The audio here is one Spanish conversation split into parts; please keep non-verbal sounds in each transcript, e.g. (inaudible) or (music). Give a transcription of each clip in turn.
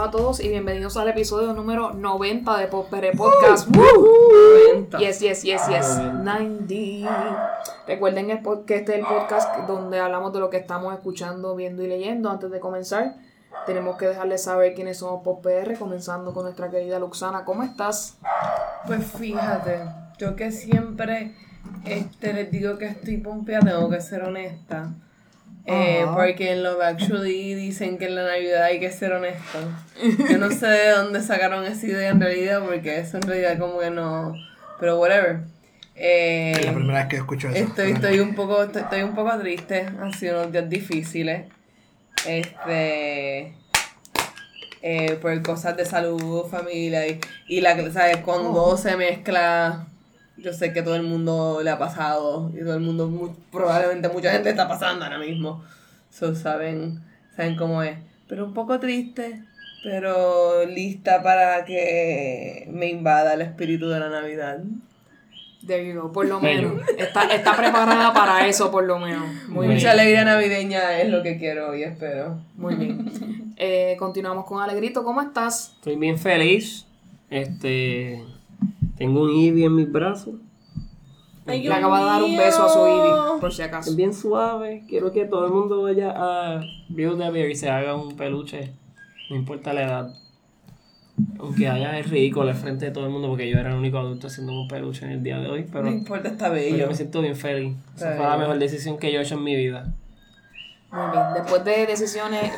A todos y bienvenidos al episodio número 90 de Popere Podcast. ¡Woo! 90. Yes, yes, yes, yes. Ah, 90. Recuerden que este es el podcast donde hablamos de lo que estamos escuchando, viendo y leyendo. Antes de comenzar, tenemos que dejarles saber quiénes somos PopR, comenzando con nuestra querida Luxana. ¿Cómo estás? Pues fíjate, yo que siempre este, les digo que estoy pompeada, tengo que ser honesta. Eh, porque en Love Actually dicen que en la Navidad hay que ser honesto. Yo no sé de dónde sacaron esa idea en realidad, porque eso en realidad como que no... Pero whatever. Eh, Es la primera vez que escucho eso. Estoy, estoy un poco, estoy, estoy un poco triste. Han sido unos días difíciles. Este. eh, por cosas de salud, familia. Y, y la ¿sabes? Cuando se mezcla. Yo sé que todo el mundo le ha pasado. Y todo el mundo, mu- probablemente mucha gente está pasando ahora mismo. So, saben, saben cómo es. Pero un poco triste. Pero lista para que me invada el espíritu de la Navidad. There you go, por lo menos. Está, está preparada para eso, por lo menos. Muy bien. Mucha alegría navideña es lo que quiero y espero. Muy bien. Eh, continuamos con Alegrito. ¿Cómo estás? Estoy bien feliz. Este. Tengo un Eevee en mis brazos. Ay, Le acaba de dar un beso a su Ivy, por si acaso. Es bien suave. Quiero que todo el mundo vaya a Build a Bear y se haga un peluche. No importa la edad. Aunque haya el ridículo al frente de todo el mundo, porque yo era el único adulto haciendo un peluche en el día de hoy. Pero, No importa, está bello. yo me siento bien feliz. Esa fue la mejor decisión que yo he hecho en mi vida. Muy bien. Después de decisiones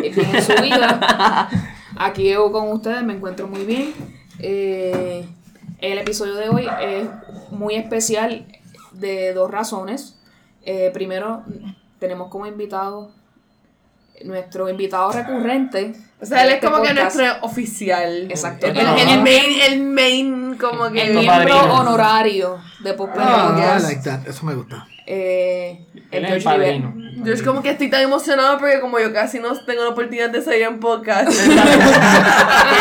bien en su vida, (laughs) aquí yo con ustedes me encuentro muy bien. Eh, el episodio de hoy es muy especial de dos razones. Eh, primero, tenemos como invitado nuestro invitado recurrente. O sea, él es este como que nuestro oficial. Exacto. El, El- el el- main, el main, como que. El miembro padrino. honorario de Pop Ah, I Podcast. like that. Eso me gusta. Eh, el George Rivera. padrino. Yo es como que estoy tan emocionado porque como yo casi no tengo la oportunidad de salir en podcast. (laughs) ¿Qué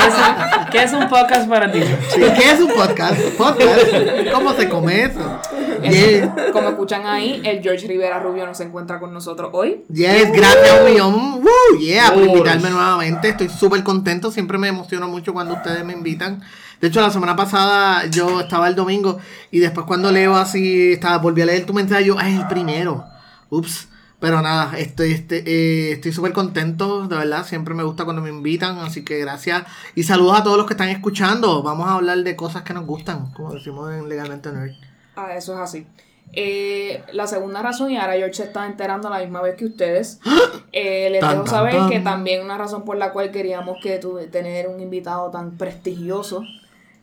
es, un, qué es un podcast para ti? Sí, ¿Qué es un podcast? ¿Podcast? ¿Cómo se come eso? Yeah. Como escuchan ahí, el George Rivera Rubio no se encuentra con nosotros hoy. Yes, gracias un millón. Woo, yeah, por invitarme nuevamente. Estoy súper contento. Siempre me emociono mucho cuando ustedes me invitan. De hecho, la semana pasada yo estaba el domingo y después cuando leo así, estaba, volví a leer tu mensaje, yo, ay, el primero. Ups. Pero nada, estoy este, eh, estoy súper contento, de verdad. Siempre me gusta cuando me invitan, así que gracias. Y saludos a todos los que están escuchando. Vamos a hablar de cosas que nos gustan, como decimos en Legalmente Nerd. Ah, eso es así. Eh, la segunda razón, y ahora George se está enterando a la misma vez que ustedes, (gasps) eh, les Tan, dejo tan, saber tan. que también una razón por la cual queríamos que tuve, tener un invitado tan prestigioso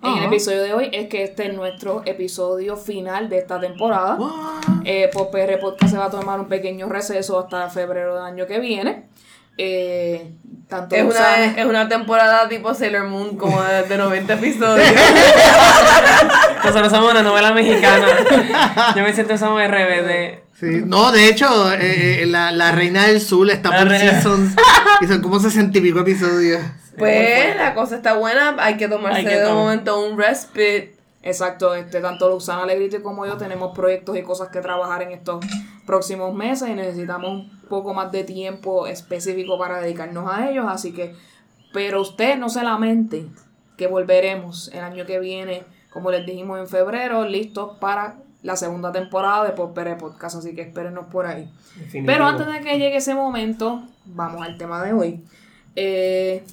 en el episodio de hoy es que este es nuestro episodio final de esta temporada. Eh, por PR Podcast se va a tomar un pequeño receso hasta febrero del año que viene. Eh, tanto es, una, es una temporada tipo Sailor Moon, como de, de 90 episodios. Nosotros somos una novela mexicana. Yo me siento somos RBD. Sí, no, de hecho, eh, eh, la, la Reina del Sur está La por Reina- seasons y son como sesenta y pico episodios. Pues la cosa está buena, hay que tomarse Hay que de momento un respite. Exacto, este, tanto Luzana Alegrito como yo tenemos proyectos y cosas que trabajar en estos próximos meses y necesitamos un poco más de tiempo específico para dedicarnos a ellos, así que, pero usted no se lamente que volveremos el año que viene, como les dijimos en febrero, listos para la segunda temporada de Popere Podcast, así que espérenos por ahí. Pero antes de que llegue ese momento, vamos al tema de hoy. Eh,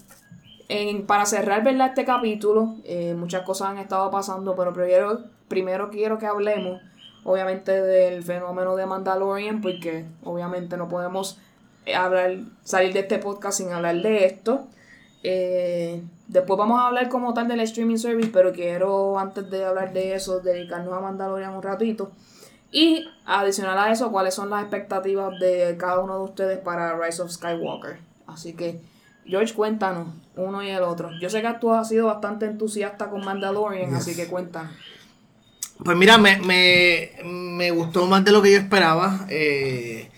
en- para cerrar ¿verdad? este capítulo, eh, muchas cosas han estado pasando, pero primero, primero quiero que hablemos, obviamente, del fenómeno de Mandalorian, porque obviamente no podemos eh, hablar, salir de este podcast sin hablar de esto. Eh, después vamos a hablar como tal del streaming service, pero quiero antes de hablar de eso, dedicarnos a Mandalorian un ratito. Y adicional a eso, cuáles son las expectativas de cada uno de ustedes para Rise of Skywalker. Así que, George, cuéntanos, uno y el otro. Yo sé que tú has sido bastante entusiasta con Mandalorian, así que cuéntanos. Pues mira, me, me, me gustó más de lo que yo esperaba. Eh,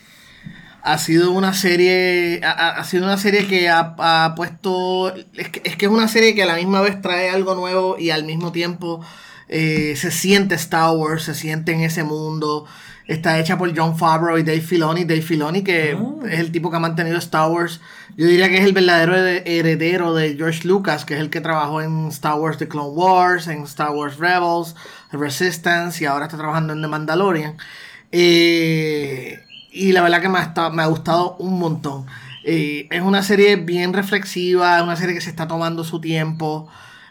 ha sido una serie. Ha, ha- ha sido una serie que ha, ha puesto. Es que, es que es una serie que a la misma vez trae algo nuevo y al mismo tiempo eh, se siente Star Wars, se siente en ese mundo. Está hecha por John Favreau y Dave Filoni. Dave Filoni, que es el tipo que ha mantenido Star Wars. Yo diría que es el verdadero hered- heredero de George Lucas, que es el que trabajó en Star Wars The Clone Wars, en Star Wars Rebels, Resistance y ahora está trabajando en The Mandalorian. Eh, y la verdad que me ha, estado- me ha gustado un montón. Eh, es una serie bien reflexiva, es una serie que se está tomando su tiempo.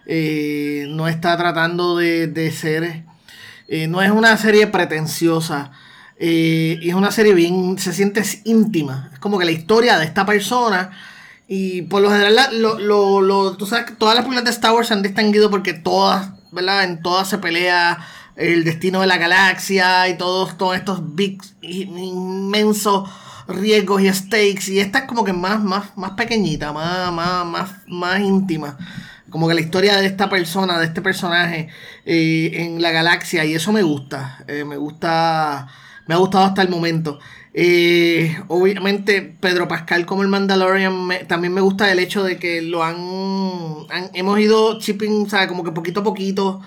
eh, no está tratando de, de ser. eh, no es una serie pretenciosa. Y es una serie bien. Se siente íntima. Es como que la historia de esta persona. Y por lo general, lo, lo, lo- tú sabes que todas las películas de Star Wars se han distinguido porque todas, ¿verdad? En todas se pelea el destino de la galaxia y todos, todos estos big, inmensos riesgos y stakes. Y esta es como que más, más, más pequeñita, más, más, más, más íntima. Como que la historia de esta persona, de este personaje eh, en la galaxia. Y eso me gusta. eh, me gusta. Me ha gustado hasta el momento. Eh, obviamente, Pedro Pascal como el Mandalorian también me gusta el hecho de que lo han, han- hemos ido chipping, ¿sabes? Como que poquito a poquito,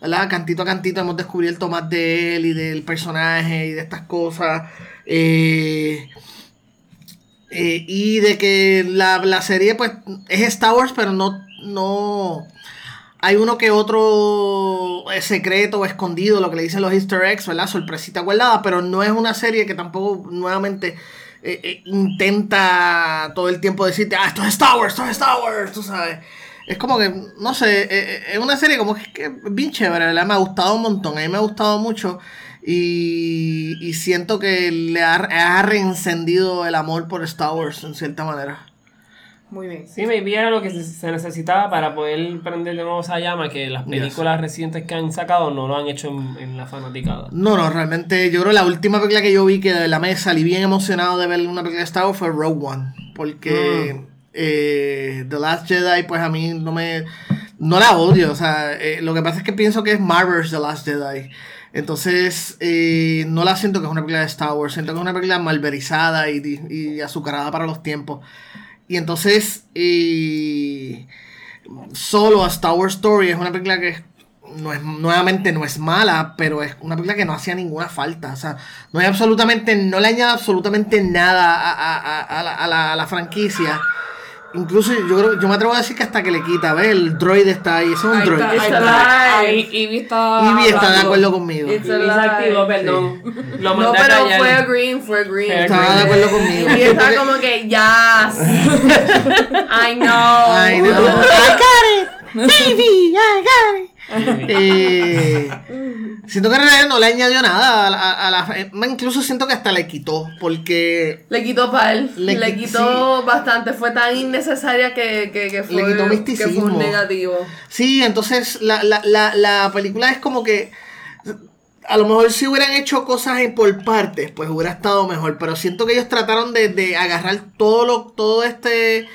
¿verdad? Cantito a cantito hemos descubierto más de él y del personaje y de estas cosas. Eh, eh, y de que la, la serie, pues, es Star Wars, pero no, no, hay uno que otro eh, secreto o escondido, lo que le dicen los easter eggs, ¿verdad? Sorpresita guardada, pero no es una serie que tampoco nuevamente eh, eh, intenta todo el tiempo decirte, ah, esto es Star Wars, esto es Star Wars, tú sabes. Es como que, no sé, es una serie como que, que bien chévere, ¿verdad? Me ha gustado un montón, a mí me ha gustado mucho y, y siento que le ha, ha reencendido el amor por Star Wars en cierta manera. Muy bien. Sí, maybe era lo que se, necesitaba para poder prender de nuevo esa llama, que las películas recientes que han sacado no lo han hecho en, en la fanaticada. No, no, realmente yo creo que la última película que yo vi que de la mesa salí bien emocionado de ver una película de Star Wars fue Rogue One. Porque eh, The Last Jedi, pues a mí no me... No la odio, o sea, eh, lo que pasa es que pienso que es Marvel's The Last Jedi. Entonces, eh, no la siento que es una película de Star Wars, siento que es una película malverizada y, y azucarada para los tiempos. Y entonces, eh, solo a Star Wars Story es una película que no es, nuevamente no es mala, pero es una película que no hacía ninguna falta. O sea, no hay absolutamente, no le añade absolutamente nada a, a- a- la, la- a la franquicia. Incluso yo creo, yo me atrevo a decir que hasta que le quita, ¿ves? El droid está ahí, ese es un droid. está, ahí It's está. alive. Ahí Ivy está. Ivy está de acuerdo conmigo. It's Y se activó, alive. perdón. (laughs) Lo No, a pero callar. fue green, fue green. Estaba de acuerdo conmigo. (laughs) Y estaba como que, yes. (laughs) I know. Ay, no. I got it. Baby, I got it. Eh, (laughs) siento que en realidad no le añadió nada a la, a la- eh, incluso siento que hasta le quitó porque Le quitó pal, Le le, qui- quitó bastante, fue tan innecesaria que, que, que fue, Le quitó que fue un negativo. Sí, entonces la, la, la, la película es como que a lo mejor si hubieran hecho cosas en- por partes, pues hubiera estado mejor. Pero siento que ellos trataron de, de agarrar todo lo, todo este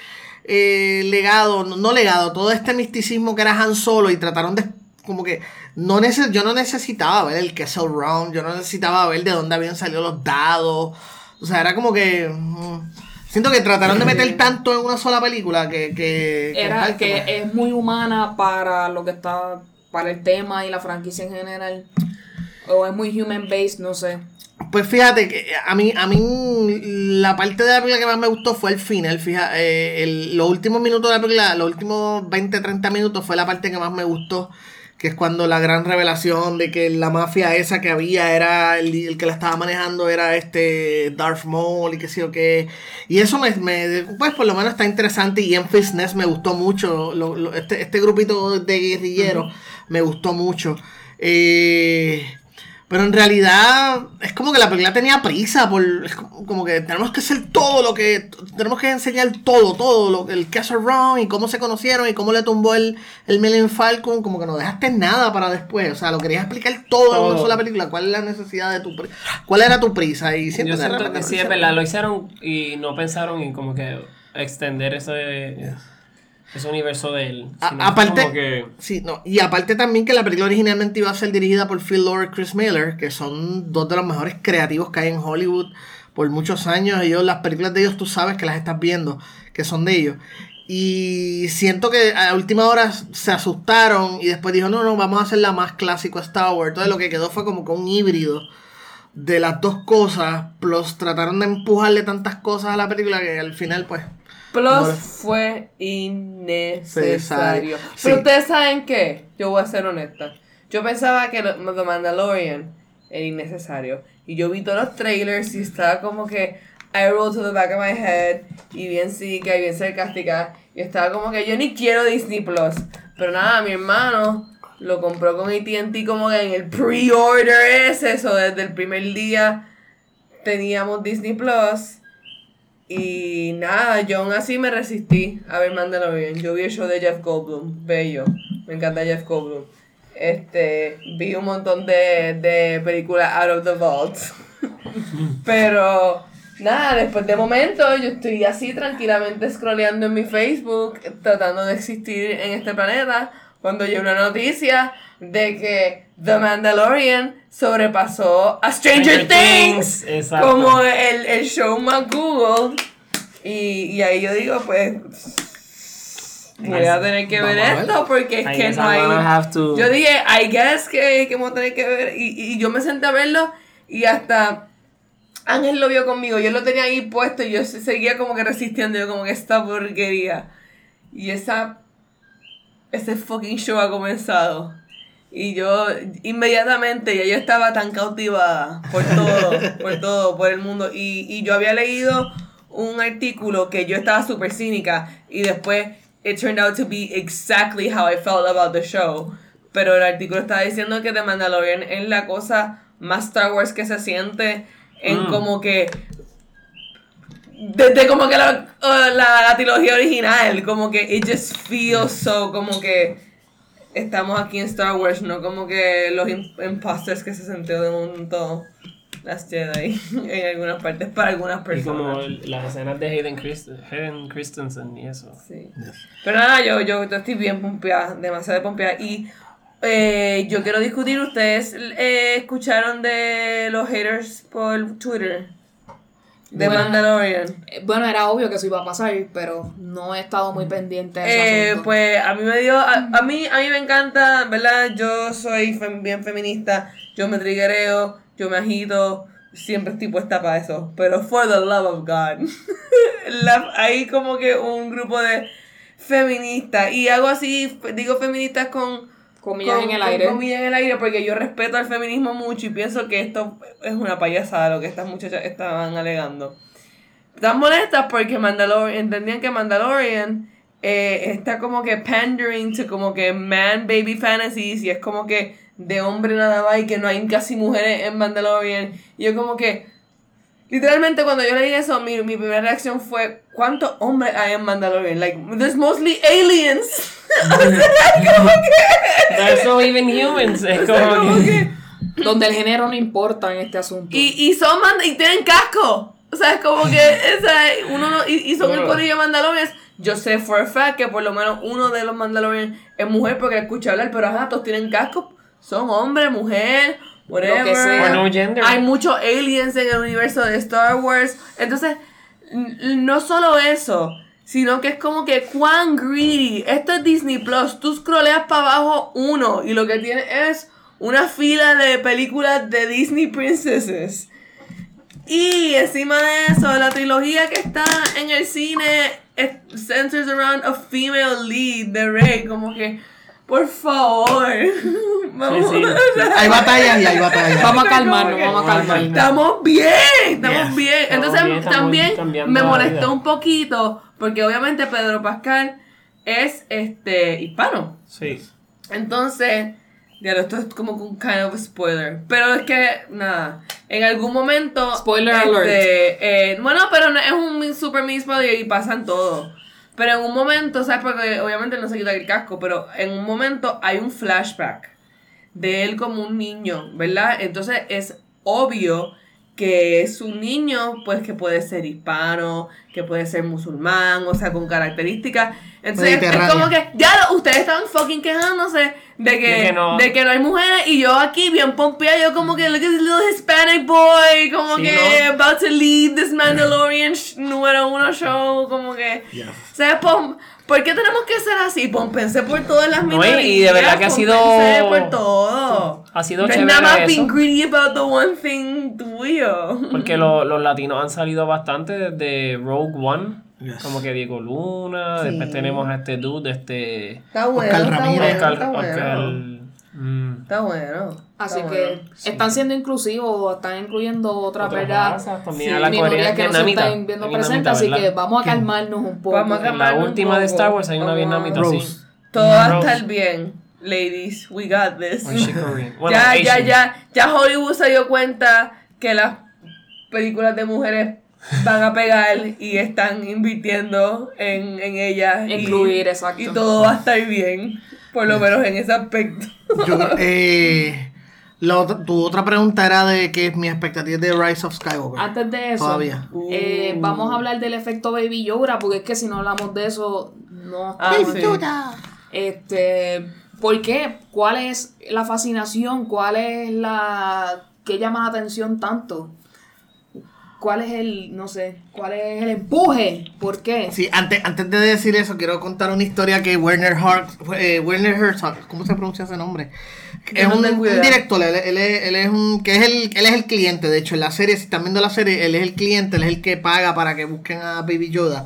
eh, legado, no, no legado, todo este misticismo que era Han Solo y trataron de como que no neces yo no necesitaba ver el Castle Round, yo no necesitaba ver de dónde habían salido los dados. O sea, era como que mm, siento que trataron de meter tanto en una sola película que, que, que Era que pues. es muy humana para lo que está. Para el tema y la franquicia en general. O es muy human based, no sé. Pues fíjate que a mí, a mí la parte de la película que más me gustó fue el final, fíjate, eh, el- los últimos minutos de la película, los últimos 20, 30 minutos fue la parte que más me gustó, que es cuando la gran revelación de que la mafia esa que había era, el, el que la estaba manejando era este Darth Maul y qué sé yo qué, y eso me, me- pues por lo menos está interesante y en Fitness me gustó mucho, lo- lo- este, este grupito de guerrilleros me gustó mucho. Eh, pero en realidad es como que la película tenía prisa por es como, como que tenemos que hacer todo lo que tenemos que enseñar todo, todo lo el Castle Round y cómo se conocieron y cómo le tumbó el el Millennium Falcon, como que no dejaste nada para después, o sea, lo querías explicar todo, en una sola película, cuál es la necesidad de tu cuál era tu prisa y siento Yo que de siento repente que sí, es verdad, lo hicieron y no pensaron en como que extender ese, ese universo de él. A- aparte, que- sí, no, y aparte también que la película originalmente iba a ser dirigida por Phil Lord y Chris Miller, que son dos de los mejores creativos que hay en Hollywood por muchos años. Ellos, las películas de ellos tú sabes que las estás viendo, que son de ellos. Y siento que a última hora se asustaron y después dijo, no, no, vamos a hacer la más clásico Star Wars. Entonces lo que quedó fue como que un híbrido de las dos cosas, plus trataron de empujarle tantas cosas a la película que al final, pues. Plus fue innecesario. Necesario. Pero ustedes saben qué, yo voy a ser honesta. Yo pensaba que lo- The Mandalorian era innecesario. Y yo vi todos los trailers y estaba como que I roll to the back of my head y bien psíquica y bien sarcástica. Y estaba como que yo ni quiero Disney Plus. Pero nada, mi hermano lo compró con ATT como que en el pre-order ese, eso desde el primer día teníamos Disney Plus. Y nada, yo aún así me resistí a ver Mandalorian. Yo vi el show de Jeff Goldblum, bello. Me encanta Jeff Goldblum. Este, vi un montón de, de películas out of the vault. (laughs) Pero nada, después de momento yo estoy así tranquilamente scrolleando en mi Facebook, tratando de existir en este planeta, cuando llegó una noticia de que The Mandalorian sobrepasó a Stranger, Stranger Things, Things, como el, el show más Google. Y, y ahí yo digo, pues, voy a tener que ver esto porque es I que no hay... to- Yo dije, I guess que, que vamos a tener que ver. Y, y yo me senté a verlo y hasta Ángel lo vio conmigo. Yo lo tenía ahí puesto y yo se- seguía como que resistiendo. Yo como que esta porquería. Y esa... Ese fucking show ha comenzado. Y yo inmediatamente ya yo estaba tan cautivada por todo, por (laughs) todo, por el mundo. Y, y yo había leído un artículo que yo estaba súper cínica y después it turned out to be exactly how I felt about the show. Pero el artículo estaba diciendo que The Mandalorian es la cosa más Star Wars que se siente en Mm. como que desde como que la, uh, la, la trilogía original, como que it just feels so, como que estamos aquí en Star Wars, no como que los im- imposters que se sentió de momento las Jedi (laughs) en algunas partes para algunas Y como personas. las escenas de Hayden, Christ Hayden Christensen y eso. Sí. Pero nada, yo, yo estoy bien pompeada, demasiado pompeada. Y eh, yo quiero discutir, ¿ustedes eh, escucharon de los haters por Twitter? De Bueno. Mandalorian. Eh, Bueno, era obvio que eso iba a pasar, pero no he estado muy pendiente de Eh, pues a mí me dio, a, a mí, a mí me encta, ¿verdad? Yo soy fem- bien feminista, yo me triguereo, yo me agito, siempre estoy puesta para eso, pero for the love of God. (laughs) La- hay como que un grupo de feministas, y hago así, digo feministas con... Comillas con- en el aire. comillas en el aire, porque yo respeto al feminismo mucho y pienso que esto es una payasada lo que estas muchachas estaban alegando. Están molestas porque Mandalorian, entendían que Mandalorian eh, está como que pandering to como que man baby fantasies y es como que de hombre nada más y que no hay casi mujeres en Mandalorian. Y yo como que, literalmente cuando yo leí eso, mi, mi primera reacción fue, ¿cuántos hombres hay en Mandalorian? Like, there's mostly aliens. (laughs) (laughs) (laughs) There's no even humans. Es como, Como que- que- Donde el género no importa en este asunto. Y, y son mand- y tienen casco. O sea, es como que o sea, uno no- y, y son el corillo de Mandalorians. Yo sé for a fact que por lo menos uno de los Mandalorians es mujer porque escuché hablar, pero ajá, todos tienen casco. Son hombre, mujer, whatever. Lo que sea. Or no gender. Hay muchos aliens en el universo de Star Wars. Entonces, no solo eso, sino que es como que cuán greedy. Esto es Disney Plus. Tú scrolleas para abajo uno y lo que tiene es una fila de películas de Disney Princesses. Y encima de eso, la trilogía que está en el cine centers around a female lead de Rey. Como que, por favor, vamos sí. Hay batallas y hay batallas. Vamos a calmarnos, vamos a calmarnos. Estamos bien, estamos Yes. bien. Estamos Entonces bien, también me molestó un poquito porque obviamente Pedro Pascal es este hispano. Sí. Entonces, ya esto es como un kind of spoiler. Pero es que, nada, en algún momento... Spoiler este, alert. eh, bueno, pero no, es un super mini spoiler y pasan todo. Pero en un momento, ¿sabes? Porque obviamente no se quita el casco, pero en un momento hay un flashback de él como un niño, ¿verdad? Entonces es obvio que es un niño, pues que puede ser hispano, que puede ser musulmán, o sea, con características. Entonces es como que, ya lo- ustedes están fucking quejándose De que, De que no- de que no hay mujeres y yo aquí bien pompeada, yo como que look at this little Hispanic boy, como Sí, que ¿no? about to lead this Mandalorian sh- número uno show, como que, ¿sabes? Pom- ¿Por qué tenemos que ser así? Pompense por todas las No, y- minorías. y de verdad que ha sido- pompense por todo. Ha sido no nada más being greedy about the one thing tuyo. Porque lo- los latinos han salido bastante desde Rogue One. Yes. Como que Diego Luna. Después tenemos a este dude, este. Está bueno, Oscar está Ramírez. bueno, Oscar. está Oscar bueno. Mm, Está bueno. Así está que bueno. están siendo inclusivos, están incluyendo otras, Otras también Sí, a la minorías que no se están viendo presentes, así ¿verdad? que vamos a calmarnos un poco. Vamos a en la última de. Star Wars hay una vietnamita Rose. así. Todo va a estar bien, ladies. We got this. Bueno, ya, ya, Asian. ya, ya Hollywood se dio cuenta que las películas de mujeres van a pegar y están invirtiendo en, en ellas. y- Incluir, exacto. Y todo va a estar bien, por lo menos en ese aspecto. Yo, eh, la otra- tu otra pregunta era de que mi expectativa de Rise of Skywalker. Antes de eso, Todavía. eh, vamos a hablar del efecto Baby Yoda, porque es que si no hablamos de eso, no Ah, sí. Este, ¿por qué? ¿Cuál es la fascinación? ¿Cuál es la que llama la atención tanto? ¿Cuál es el, no sé, cuál es el empuje? ¿Por qué? Sí, antes, antes de decir eso, quiero contar una historia que Werner, Hart, eh, Werner Herzog, ¿cómo se pronuncia ese nombre? Es no un, director, él, él es, él es un, que es el, él es el cliente, de hecho, en la serie, si están viendo la serie, él es el cliente, él es el que paga para que busquen a Baby Yoda.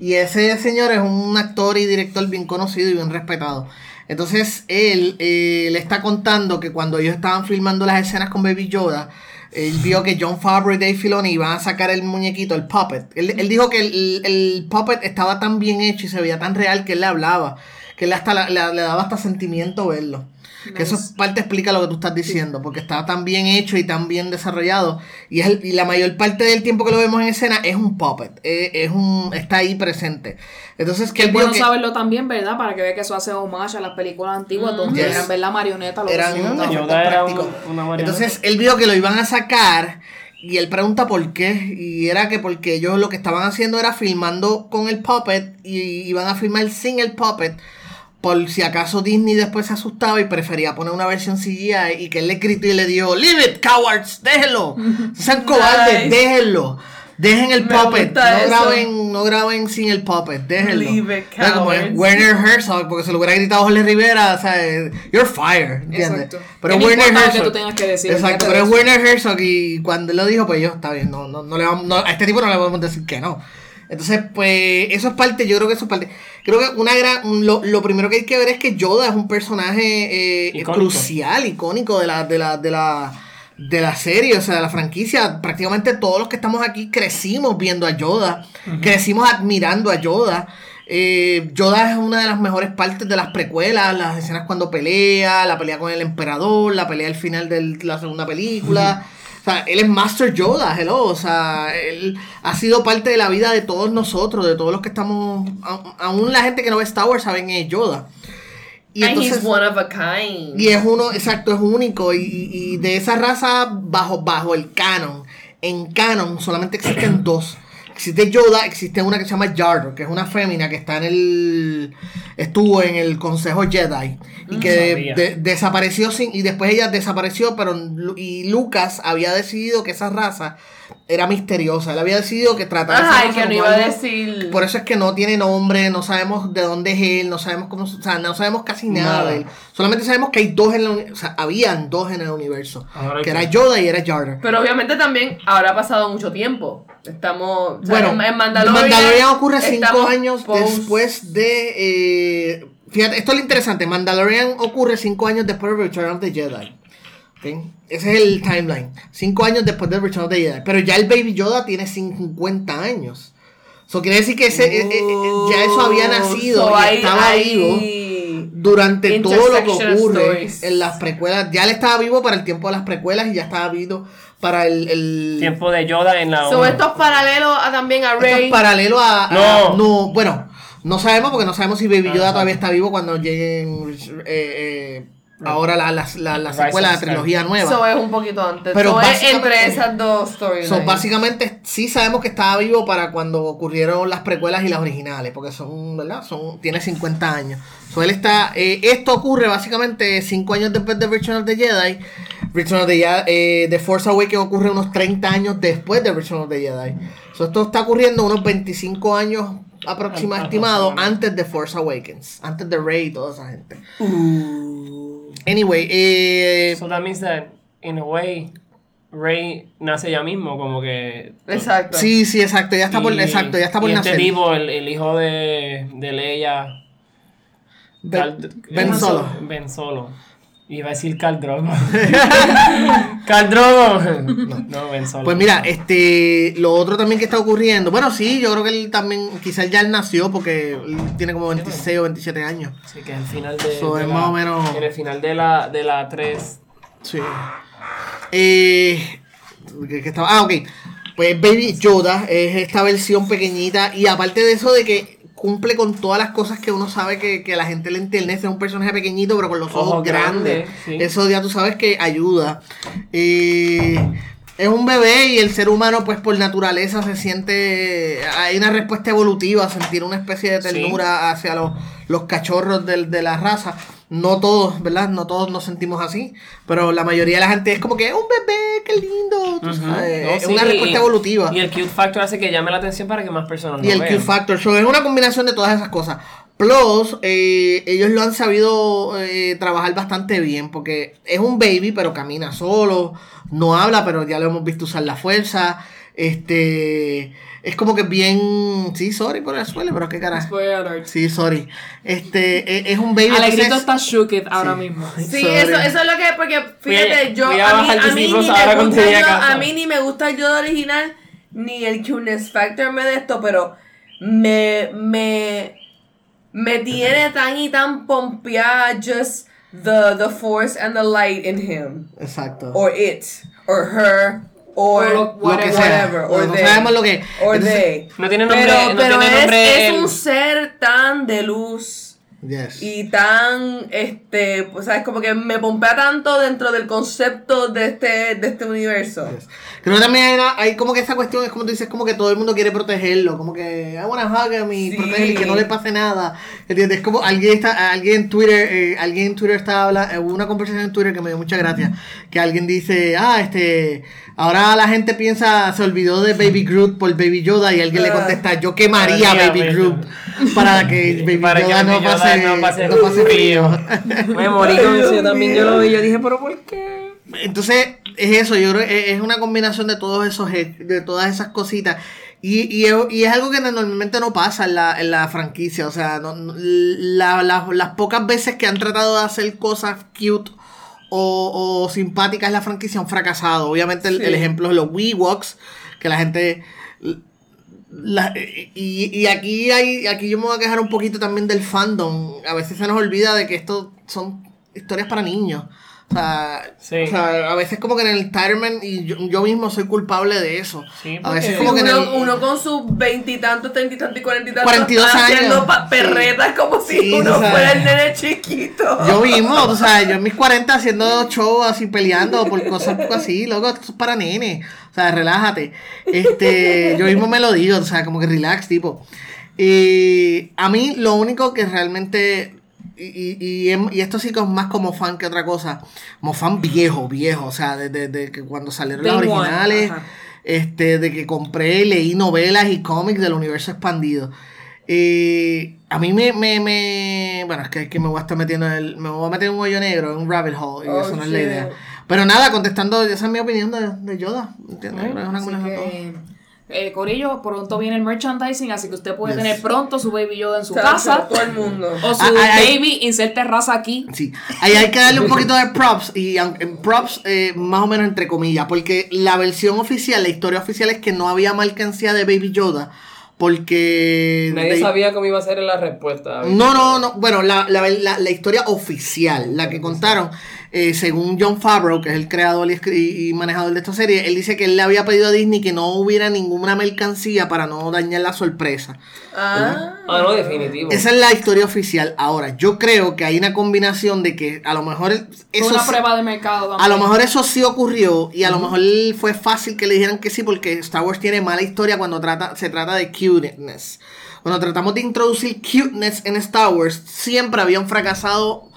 Y ese señor es un actor y director bien conocido y bien respetado. Entonces, él eh, le está contando que cuando ellos estaban filmando las escenas con Baby Yoda, él vio que John Favreau y Dave Filoni iban a sacar el muñequito, el puppet. Él, él dijo que el, el puppet estaba tan bien hecho y se veía tan real que él le hablaba, que él hasta le, le daba hasta sentimiento verlo. Que eso parte explica lo que tú estás diciendo, porque estaba tan bien hecho y tan bien desarrollado. Y, es el- y la mayor parte del tiempo que lo vemos en escena es un puppet, es, es un, está ahí presente. Entonces, que Que es bueno que- saberlo también, ¿verdad? Para que vea que eso hace homage a las películas antiguas donde Yes. eran ver la marioneta, eran era un- una marioneta. Entonces él vio que lo iban a sacar y él pregunta por qué. Y era que porque ellos lo que estaban haciendo era filmando con el puppet y iban a filmar sin el puppet. Por si acaso Disney después se asustaba y prefería poner una versión CGI y que él le gritó y le dijo, Leave it, cowards, déjenlo. (laughs) Sean cobardes, Nice. déjenlo. Dejen el Me puppet, no eso. graben, no graben sin el puppet, déjenlo. Leave it, O sea, como. Werner Herzog, porque se lo hubiera gritado Jorge Rivera, o sea, you're fired, ¿entiendes? Exacto. Pero Werner que Herzog. tú tengas que decir, Exacto, pero es. Werner Herzog y cuando él lo dijo, pues yo, está bien, no, no, no le vamos, no, a este tipo no le podemos decir que no. Entonces, pues, eso es parte, yo creo que eso es parte. Creo que una gran, lo, lo primero que hay que ver es que Yoda es un personaje eh, Icónico. crucial, icónico de la, de la, de la, de la serie, o sea, de la franquicia. Prácticamente todos los que estamos aquí crecimos viendo a Yoda, crecimos admirando a Yoda. Eh, Yoda es una de las mejores partes de las precuelas, las escenas cuando pelea, la pelea con el emperador, la pelea al final de la segunda película. O sea, él es Master Yoda, hello. O sea, él ha sido parte de la vida de todos nosotros, de todos los que estamos. Aún la gente que no ve Star Wars saben que es Yoda. Y And entonces. he's one of a kind. Y es uno, exacto, es único. Y- y de esa raza, bajo, bajo el canon, en canon solamente existen dos. Existe Yoda, existe una que se llama Jar, que es una fémina que está en el. estuvo en el Consejo Jedi. Y que sabía. de- desapareció sin. Y después ella desapareció, pero. Y Lucas había decidido que esa raza era misteriosa. Él había decidido que tratara esa Ajá, y raza que no iba a decir. por eso es que no tiene nombre, no sabemos de dónde es él, no sabemos cómo, o sea, no sabemos casi nada, Nada. de él. Solamente sabemos que hay dos en el o sea, habían dos en el universo, Ahora que que- era Yoda y era Jar. Pero obviamente también ahora ha pasado mucho tiempo. Estamos. o sea, Bueno, en- en Mandalorian. Mandalorian ocurre cinco años post- después de. eh, fíjate, esto es lo interesante. Mandalorian ocurre cinco años después de Return of the Jedi. ¿ok? Ese es el timeline. Cinco años después de Return of the Jedi. Pero ya el Baby Yoda tiene 50 años. Eso quiere decir que ese, eh, eh, eh, ya eso había nacido So y hay- estaba hay vivo durante todo lo que ocurre stories. en las precuelas. Ya él estaba vivo para el tiempo de las precuelas y ya estaba vivo para el. el Tiempo de Yoda en la. So, esto es paralelo a, también a esto Rey. es paralelo a, a- No. no. Bueno, no sabemos porque no sabemos si Baby Yoda Ajá. todavía está vivo cuando lleguen. eh, eh, ahora la, la, la, la secuela, la trilogía nueva. Eso es un poquito antes. Pero es entre esas dos storylines. So, básicamente sí sabemos que estaba vivo para cuando ocurrieron las precuelas y las originales, porque son, ¿verdad? Son, tiene 50 años. So, él está, eh, esto ocurre básicamente 5 años después de Return of the Jedi. Return of the, Jedi, eh, The Force Awakens ocurre unos 30 años después de Return of the Jedi. So, esto está ocurriendo unos 25 años aproximadamente estimados antes de Force Awakens, antes de Rey y toda esa gente. Anyway, eh, So that means that, in a way, Rey nace ya mismo, como que. Exacto. sí, sí, exacto, ya está por, y- exacto, ya está por y nacer. Este tipo, el, el hijo de, de Leia. Ben, Ben Solo. Ben Solo. Iba a decir Cal Drogo. (laughs) Cal Drogo. No, Ben Solo. Pues mira, este, lo otro también que está ocurriendo, bueno, sí, yo creo que él también, quizás ya él nació porque él tiene como 26 o 27 años. Sí, que al final de. So, de es más o menos- En el final de la, de la 3. Sí. Eh, que, que estaba, ah, ok. Pues Baby Yoda es esta versión pequeñita y aparte de eso de que cumple con todas las cosas que uno sabe que, que la gente le enternece, es un personaje pequeñito pero con los ojos, Ojos grandes. grandes, sí. Eso ya tú sabes que ayuda. Eh, es un bebé y el ser humano pues por naturaleza se siente, hay una respuesta evolutiva, sentir una especie de Sí. ternura hacia los, los cachorros de la raza. No todos, ¿verdad? No todos nos sentimos así, pero la mayoría de la gente es como que un bebé, qué lindo, tú sabes, No, es sí, una respuesta y- evolutiva. Y el cute factor hace que llame la atención para que más personas Y lo el vean. Q Factor. So, es una combinación de todas esas cosas. Plus, eh, ellos lo han sabido eh, trabajar bastante bien. Porque es un baby, pero camina solo. No habla, pero ya lo hemos visto usar la fuerza. Este. Es como que bien. Sí, sorry por el suelo, pero qué carajo. Spoiler alert. Sí, sorry. Este. Es, es un baby. Alegrito entonces- está shooked ahora Sí. mismo. (laughs) Sí, Sorry. eso, eso es lo que porque Voy a- fíjate, yo voy a a mí, ni me gusta yo- a mí ni me gusta el Yoda original ni el cuteness factor me de esto, pero me me me tiene tan y tan pompeada just the the force and the light in him Exacto. or it or her O lo- lo que whatever sea. or no they, sabemos lo que. or Entonces-. No tiene nombre- pero, no pero tiene es, nombre es un ser tan de luz Yes. y tan este pues sabes como que me pompea tanto dentro del concepto de este de este universo Yes. Creo que también hay, una- hay como que esa cuestión es como tú dices, como que todo el mundo quiere protegerlo, como que I wanna hug him y Sí. protegerlo y que no le pase nada. ¿Entiendes? Es como alguien está, alguien en Twitter, eh, alguien en Twitter estaba hablando, hubo una conversación en Twitter que me dio mucha gracia, que alguien dice, ah, este, ahora la gente piensa, se olvidó de Baby Groot por Baby Yoda y alguien le Ah. contesta, yo quemaría Baby Groot para que (laughs) Baby Para que Yoda, no, Baby No pase no pase frío. Me morí con eso, yo también yo lo vi, yo dije, pero ¿por qué? Entonces, es eso, yo creo que es una combinación de todos esos he- de todas esas cositas. Y, y, es, y es algo que normalmente no pasa en la, en la franquicia. O sea, no- no- la- la- las pocas veces que han tratado de hacer cosas cute o, o simpáticas en la franquicia han fracasado. Obviamente el, Sí. el ejemplo es los Weewoks, que la gente... la- y, y aquí hay aquí yo me voy a quejar un poquito también del fandom. A veces se nos olvida de que esto son historias para niños. O sea, Sí. o sea, a veces como que en el Tireman, y yo, yo mismo soy culpable de eso. Sí, a veces porque como que en uno, el, uno con sus veintitantos, treinta y tantos y cuarenta y tantos 42 haciendo años. perretas como si Sí, uno o sea, fuera el nene chiquito. Yo mismo, o sea, yo en mis 40 haciendo (laughs) show así peleando por cosas así, loco, esto es para nene. O sea, relájate. Este, yo mismo me lo digo, o sea, como que relax, tipo. Y a mí lo único que realmente y, y, y, y esto sí que es más como fan que otra cosa, como fan viejo, viejo, o sea, desde de, que cuando salieron las Day one, originales, este, de que compré, leí novelas y cómics del universo expandido. Eh, a mí me, me, me- Bueno, es que, es que me voy a estar metiendo en el. Me voy a meter en un hoyo negro, en un rabbit hole, y Oh, eso no es la shit. idea. Pero nada, contestando, esa es mi opinión de, de Yoda. ¿Entiendes? Así que, eh, Corillo, pronto viene el merchandising, así que usted puede Yes. tener pronto su Baby Yoda en su Chacho, casa. todo el mundo. O su Ah, ah, ah. baby, inserte raza aquí. Sí, ahí hay que darle un poquito de props y aunque- props eh, más o menos entre comillas, porque la versión oficial, la historia oficial es que no había mercancía de Baby Yoda, porque... Nadie de- sabía cómo iba a ser la respuesta. No, no, no, bueno, la, la, la, la historia oficial, la que contaron, eh, según John Favreau, que es el creador y, manejador de esta serie, él dice que él le había pedido a Disney que no hubiera ninguna mercancía para no dañar la sorpresa. Ah. Ah, no, definitivo. Esa es la historia oficial. Ahora, yo creo que hay una combinación de que a lo mejor eso una sí- prueba de mercado también. a lo mejor eso sí ocurrió y a lo mejor fue fácil que le dijeran que sí porque Star Wars tiene mala historia cuando trata, se trata de cuteness. Cuando tratamos de introducir cuteness en Star Wars, siempre habían fracasado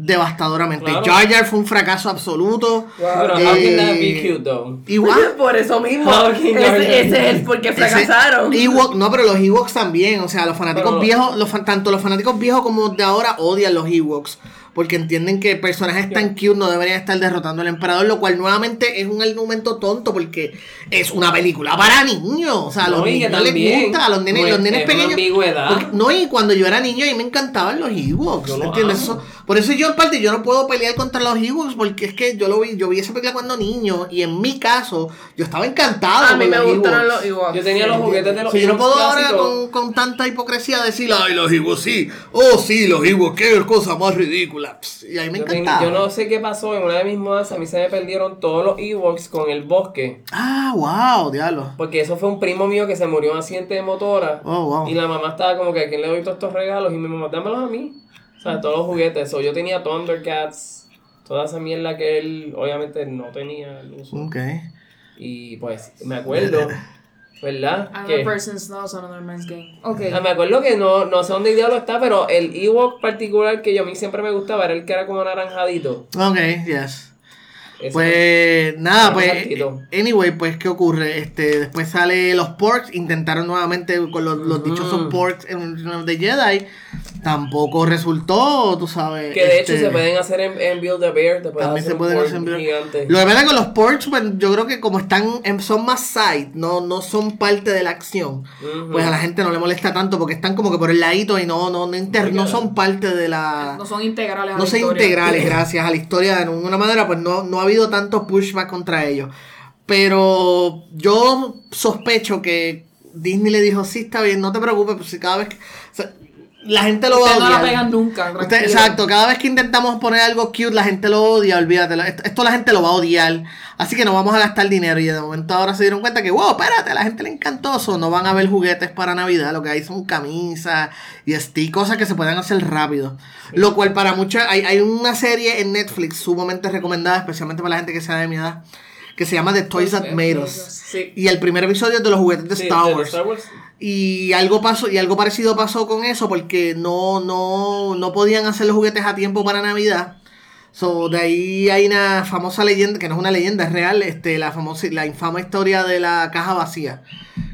devastadoramente. Claro. Jar Jar fue un fracaso absoluto. Pero Eh, how can that be cute? Igual. (laughs) Por eso mismo. Ese, ese es el por qué fracasaron. Ese Ewok- no, pero los Ewoks también. O sea, los fanáticos Pero- viejos, los, fan- tanto los fanáticos viejos como de ahora odian los Ewoks. Porque entienden que personajes tan cute no deberían estar derrotando al emperador, lo cual nuevamente es un argumento tonto porque es una película para niños. O sea, a los No, niños les también, gusta, a los nenes, pues, los nenes es una pequeños. porque- no, y cuando yo era niño a mí me encantaban los Ewoks. ¿Entiendes? amo. Eso- por eso yo en parte yo no puedo pelear contra los Ewoks porque es que yo lo vi, yo vi esa película cuando niño y en mi caso yo estaba encantado. A mí con me los gustaron Ewoks. los Ewoks. Yo tenía los juguetes de los Sí, yo no Ewoks puedo ahora con, con tanta hipocresía decir, ay, los Ewoks sí, oh sí, los Ewoks, qué cosa más ridícula. Y ahí me Yo, ten- encantaba. yo no sé qué pasó en una de mis modas, a mí se me perdieron todos los Ewoks con el bosque. Ah, wow, diablo. Porque eso fue un primo mío que se murió en un accidente de motora. Oh, wow. Y la mamá estaba como que a quién le doy todos estos regalos. Y mi mamá, dámelos a mí. O sea, todos los juguetes. So, yo tenía Thundercats, toda esa mierda que él obviamente no tenía. el uso. Ok. Y pues me acuerdo, (laughs) ¿verdad? Que, Another person's loss, another man's game. Ok. Ah, me acuerdo que no, no sé dónde diablo está, pero el Ewok particular que yo a mí siempre me gustaba era el que era como naranjadito. Ok, yes. Ese Pues nada, pues anyway, pues qué ocurre, este después sale los porks, intentaron nuevamente con los, los dichosos porks en Return of the Jedi, tampoco resultó, tú sabes. Que de hecho este, se pueden hacer en, en Build a Bear, te También hacer se pueden hacer en Build-. Lo que pasa que los porks, pues, yo creo que como están en- son más side, no, no son parte de la acción, pues a la gente no le molesta tanto porque están como que por el ladito y no, no, no, inter- no son parte de la... No son integrales a no son integrales (laughs) gracias a la historia de alguna manera pues no, no ha habido tanto pushback contra ellos pero yo sospecho que Disney le dijo sí está bien no te preocupes pues si cada vez que o sea, la gente lo va a Ustedes no la pegan nunca. Usted- exacto, cada vez que intentamos poner algo cute, la gente lo odia, olvídate. la- Esto, esto la gente lo va a odiar. Así que no vamos a gastar dinero. Y de momento ahora se dieron cuenta que, wow, espérate, a la gente le encantó eso. No van a ver juguetes para Navidad. Lo que hay son camisas y stick, cosas que se pueden hacer rápido. Lo cual para muchos, hay, hay una serie en Netflix sumamente recomendada, especialmente para la gente que sea de mi edad, que se llama The Toys That Made Us. Sí. Y el primer episodio es de los juguetes de Sí, Star de Wars. Star Wars. Y algo pasó, y algo parecido pasó con eso, porque no, no, no podían hacer los juguetes a tiempo para Navidad. So, de ahí hay una famosa leyenda, que no es una leyenda, es real, este, la famosa, la infama historia de la caja vacía.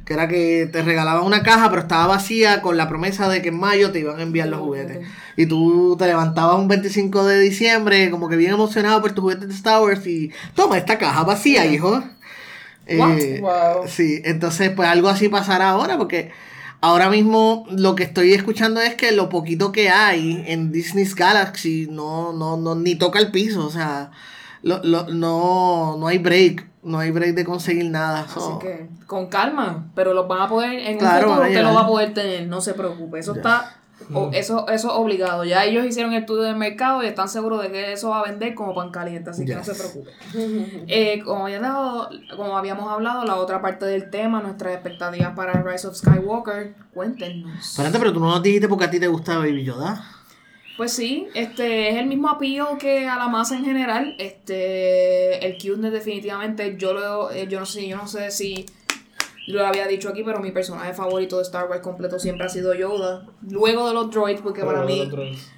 Que era que te regalaban una caja, pero estaba vacía con la promesa de que en mayo te iban a enviar los juguetes. Y tú te levantabas un 25 de diciembre, como que bien emocionado por tus juguetes de Star Wars, y toma esta caja vacía, hijo. Eh, Wow. Sí, entonces pues algo así pasará ahora porque ahora mismo lo que estoy escuchando es que lo poquito que hay en Disney's Galaxy no, no, no ni toca el piso, o sea, lo, lo- no, no hay break, no hay break de conseguir nada. Así so, que con calma, pero los van a poder, en Claro, un futuro usted lo va a poder tener, no se preocupe. Eso está, o- eso, eso es obligado. Ya ellos hicieron el estudio del mercado y están seguros de que eso va a vender como pan caliente, así que no se preocupe. Eh, como, había dado- como habíamos hablado, la otra parte del tema, nuestras expectativas para Rise of Skywalker, cuéntenos. Espérate, pero tú no nos dijiste porque a ti te gusta Baby Yoda. Pues sí, este es el mismo appeal que a la masa en general. Este, el cuteness definitivamente, yo lo, eh, yo no sé, yo no sé si lo había dicho aquí, pero mi personaje favorito de Star Wars completo siempre ha sido Yoda. Luego de los droids, porque para mí,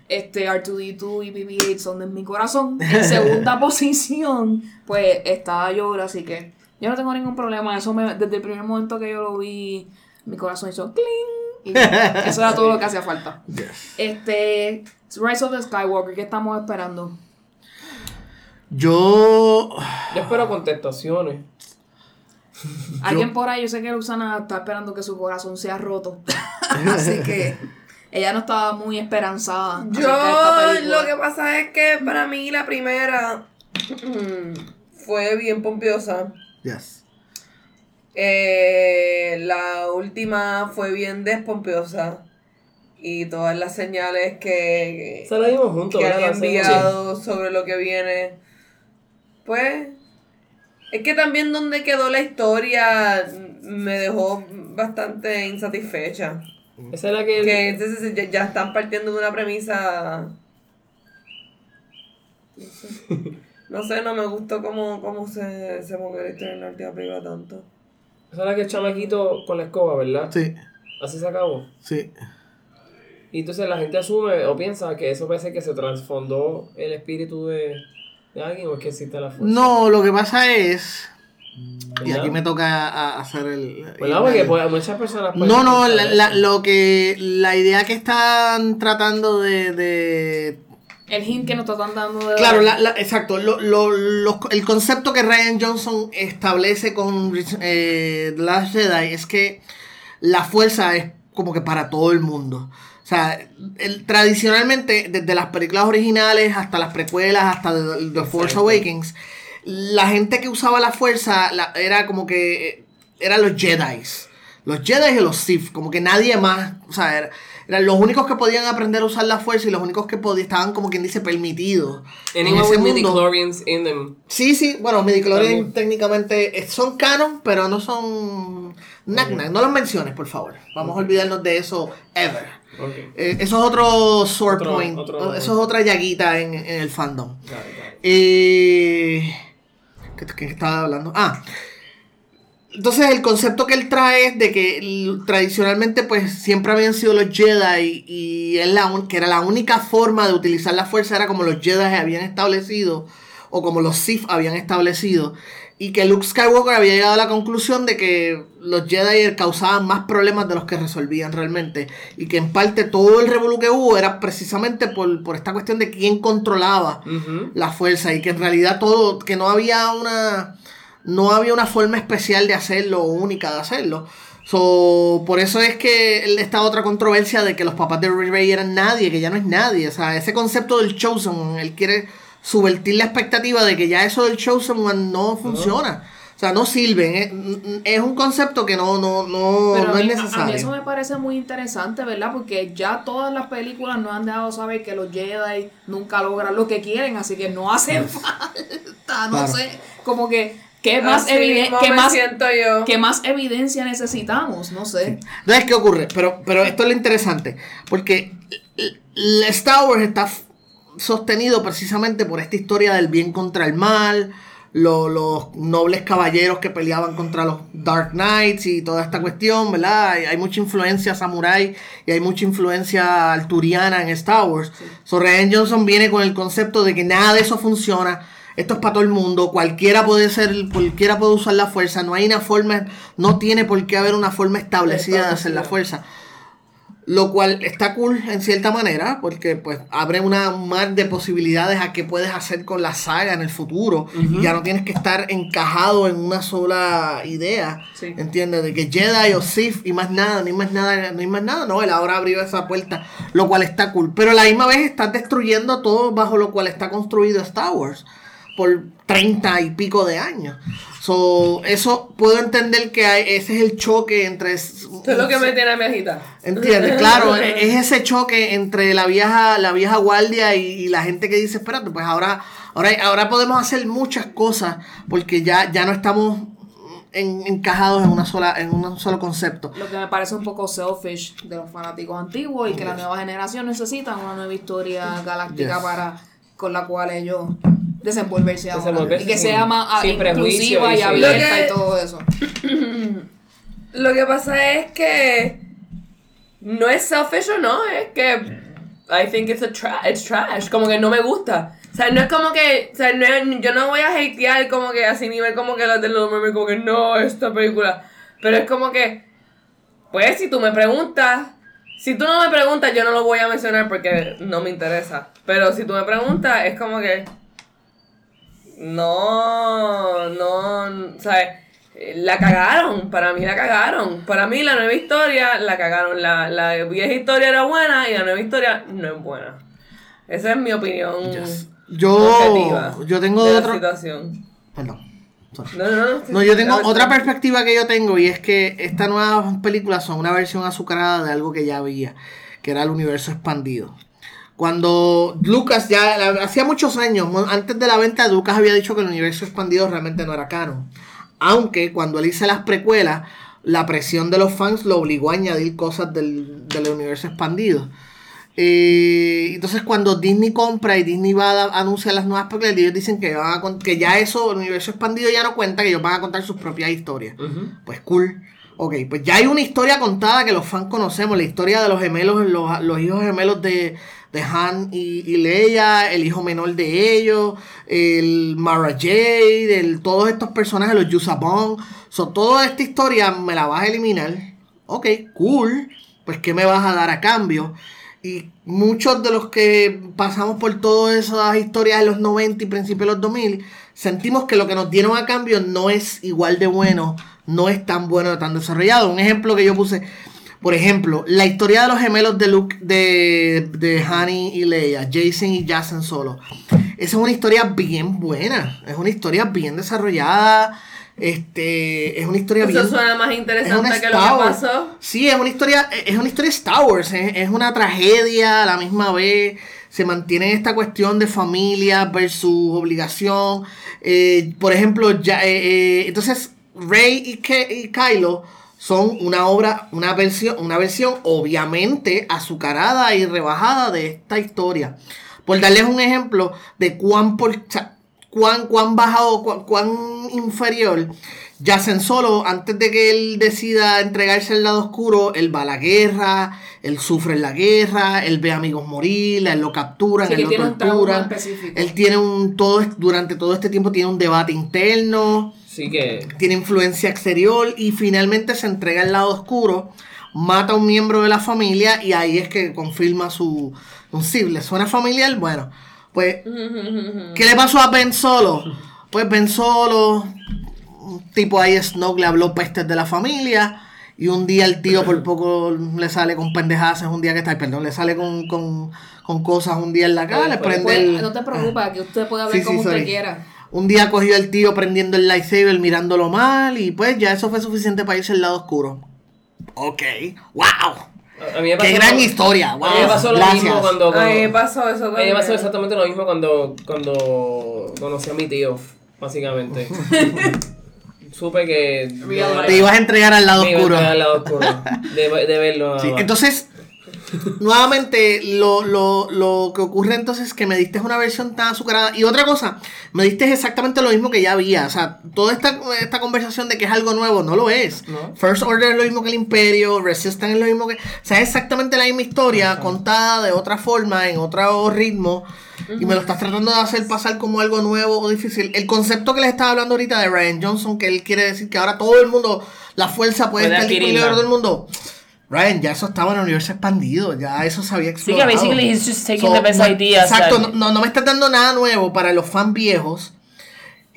este R2D2 y BB-8 son de mi corazón. En segunda (laughs) posición, pues está Yoda, así que yo no tengo ningún problema. Eso me, desde el primer momento que yo lo vi, mi corazón hizo cling. Y (laughs) eso era todo lo que hacía falta. Este, Rise of the Skywalker, ¿qué estamos esperando? Yo... Yo espero contestaciones. Alguien por ahí, yo sé que Luzana está esperando que su corazón sea roto. (laughs) Así que ella no estaba muy esperanzada. Yo lo que pasa es que para mí la primera (clears throat) fue bien pompiosa. Yes. Eh, la última fue bien despompiosa. Y todas las señales que, lo vimos juntos, que han enviado sobre lo que viene. Pues es que también donde quedó la historia me dejó bastante insatisfecha. Esa es la que. Que entonces ya, ya están partiendo de una premisa. No sé, (laughs) no, sé, no me gustó cómo, cómo se, se movió la historia en la última película tanto. Esa es la que el chamaquito con la escoba, ¿verdad? Sí, Así se acabó. sí. Y entonces la gente asume o piensa que eso parece que se transfondó el espíritu de, de alguien o es que existe la fuerza. No, lo que pasa es. Y ¿Verdad? aquí me toca a- hacer el. ¿Verdad? Porque pues, muchas personas. pueden No, no, la, la- lo que. La idea que están tratando de. de El hint que nos están dando de. claro, la, la- exacto. Lo, lo- los- el concepto que Ryan Johnson establece con eh, The Last Jedi es que la fuerza es como que para todo el mundo. O sea, el- tradicionalmente, desde las películas originales hasta las precuelas, hasta The, The Force. Awakens, la gente que usaba la fuerza la- era como que. eran los Jedi. Los Jedi y los Sith, como que nadie más. O sea, era- eran los únicos que podían aprender a usar la fuerza y los únicos que podían, estaban como quien dice permitidos. en ese mundo. in them. Sí, sí, bueno, midichlorians técnicamente eh, son canon, pero no son... Knack, knack. No los menciones, por favor. Vamos a olvidarnos de eso ever. Eh, eso es otro sore Otro- point. otro- eso es otra llaguita en, en el fandom. Got it, got it. Eh, ¿qué, qué estaba hablando? Ah. Entonces el concepto que él trae es de que tradicionalmente pues siempre habían sido los Jedi y es la un- que era la única forma de utilizar la fuerza era como los Jedi habían establecido o como los Sith habían establecido y que Luke Skywalker había llegado a la conclusión de que los Jedi causaban más problemas de los que resolvían realmente y que en parte todo el revolú que hubo era precisamente por, por esta cuestión de quién controlaba la fuerza y que en realidad todo, que no había una, no había una forma especial de hacerlo o única de hacerlo. So, por eso es que esta otra controversia de que los papás de Rey eran nadie, que ya no es nadie. O sea, ese concepto del Chosen, él quiere subvertir la expectativa de que ya eso del Chosen One no funciona. O sea, no sirve. Es, es un concepto que no, no, no, Pero no a, es mí, a- mí necesario. eso me parece muy interesante, ¿verdad? Porque ya todas las películas nos han dejado saber que los Jedi nunca logran lo que quieren, así que no hacen falta, no Claro. sé, como que ¿qué más, qué más, siento yo. qué más evidencia necesitamos? No sé. Entonces, ¿qué ocurre? Pero, pero esto es lo interesante. Porque Star Wars está sostenido precisamente por esta historia del bien contra el mal, lo- los nobles caballeros que peleaban contra los Dark Knights y toda esta cuestión, ¿verdad? Hay, hay mucha influencia samurai y hay mucha influencia arturiana en Star Wars. So, Ryan Johnson viene con el concepto de que nada de eso funciona. Esto es para todo el mundo, cualquiera puede ser, cualquiera puede usar la fuerza, no hay una forma, no tiene por qué haber una forma establecida de hacer la fuerza. Lo cual está cool en cierta manera, porque pues abre una mar de posibilidades a qué puedes hacer con la saga en el futuro. Y ya no tienes que estar encajado en una sola idea. Sí. ¿Entiendes? De que Jedi o Sith y más nada, ni más nada, ni más nada. No, él ahora abrió esa puerta, lo cual está cool. Pero a la misma vez estás destruyendo todo bajo lo cual está construido Star Wars por treinta y pico de años. So, eso puedo entender que hay, ese es el choque entre... Esto es lo que me tiene a mi agita. ¿Entiendes? Claro, (laughs) es ese choque entre la vieja, la vieja guardia y, y la gente que dice, espérate, pues ahora, ahora, ahora podemos hacer muchas cosas porque ya, ya no estamos en- encajados en una sola, en un solo concepto. Lo que me parece un poco selfish de los fanáticos antiguos y que la nueva generación necesita una nueva historia galáctica Yes. para con la cual ellos desenvolverse ahora. Desenvolverse y que sin- sea más ah, inclusiva y abierta que- y todo eso. (clears throat) Lo que pasa es que no es selfish o no, es que I think it's a tra- it's trash, como que no me gusta. O sea, no es como que, o sea, no es- yo no voy a hatear como que así nivel como que las de los memes, como que no, esta película. Pero es como que, pues si tú me preguntas, si tú no me preguntas yo no lo voy a mencionar porque no me interesa. Pero si tú me preguntas es como que, no, no, ¿sabes? La cagaron, para mí la cagaron. Para mí la nueva historia la cagaron. La, la vieja historia era buena y la nueva historia no es buena. Esa es mi opinión Yo, objetiva yo tengo de la otro... situación. Perdón. No, no, no. No, yo tengo otra perspectiva que yo tengo y es que estas nuevas películas son una versión azucarada de algo que ya había. que era el universo expandido. Cuando Lucas ya, hacía muchos años, antes de la venta, Lucas había dicho que el universo expandido realmente no era canon. Aunque cuando él hizo las precuelas, la presión de los fans lo obligó a añadir cosas del, del universo expandido. Eh, entonces cuando Disney compra y Disney va a anunciar las nuevas películas, ellos dicen que, van a que ya eso, el universo expandido ya no cuenta, que ellos van a contar sus propias historias. Pues cool. Ok, pues ya hay una historia contada que los fans conocemos, la historia de los gemelos, los, los hijos gemelos de, de Han y, Leia, el hijo menor de ellos, el Mara Jade, el, todos estos personajes, los Yusabon. So, toda esta historia me la vas a eliminar. Ok, cool. Pues ¿qué me vas a dar a cambio? Y muchos de los que pasamos por todas esas historias de los 90 y principios de los 2000, sentimos que lo que nos dieron a cambio no es igual de bueno, no es tan bueno, tan desarrollado. Un ejemplo que yo puse, por ejemplo, la historia de los gemelos de Luke, de, de Honey y Leia, Jason y Jason solo. Esa es una historia bien buena, es una historia bien desarrollada. Este, es una historia Eso bien suena más es interesante que lo que pasó. Sí, es una historia, es una historia Star Wars, es, es una tragedia a la misma vez. Se mantiene esta cuestión de familia versus obligación. Eh, por ejemplo, ya, eh, eh, entonces Rey y, Ke- y Kylo son una obra, una versión, una versión obviamente azucarada y rebajada de esta historia. Por darles un ejemplo de cuán por, o cuán, cuán bajado, cuán, cuán inferior. Yacen solo, antes de que él decida entregarse al lado oscuro, él va a la guerra, él sufre en la guerra, él ve amigos morir, él lo capturan, Sí, él lo tiene torturan. específico. Él tiene un todo durante todo este tiempo tiene un debate interno, Sí que. tiene influencia exterior y finalmente se entrega al lado oscuro, mata a un miembro de la familia y ahí es que confirma su un sí, ¿le suena familiar? Bueno, pues (laughs) ¿qué le pasó a Ben Solo? Pues Ben Solo, un tipo ahí Snoke le habló pestes de la familia y un día el tío por (laughs) poco le sale con pendejadas, un día que está, perdón, le sale con, con, con cosas un día en la cara, le prende el... no te preocupes, que usted puede hablar Sí, sí, como usted sorry. quiera. Un día cogió el tío prendiendo el lightsaber, mirándolo mal, y pues ya eso fue suficiente para irse al lado oscuro. Ok, wow. A mí me Qué gran historia, wow. A mí me pasó lo Gracias. mismo cuando. A mí me cuando- pasó eso A mí me también. pasó exactamente lo mismo cuando, cuando conocí a mi tío, básicamente. (laughs) Supe que. Te ibas a entregar al lado me iba a oscuro. entregar al lado oscuro. De, de verlo. Sí, entonces, (laughs) nuevamente, lo, lo, lo que ocurre entonces es que me diste una versión tan azucarada. Y otra cosa, me diste exactamente lo mismo que ya había. O sea, toda esta, esta conversación de que es algo nuevo, no lo es. No. First Order es lo mismo que el Imperio, Resistance es lo mismo que... O sea, es exactamente la misma historia, contada de otra forma, en otro ritmo. Y me lo estás tratando de hacer pasar como algo nuevo o difícil. El concepto que les estaba hablando ahorita de Ryan Johnson, que él quiere decir que ahora todo el mundo, la fuerza puede, Puede estar disponible todo el mundo. Ryan, ya eso estaba en el universo expandido, ya eso se había Sí, explorado. que basically he's just taking So, the best no- ideas. Exacto, no, no me estás dando nada nuevo para los fans viejos.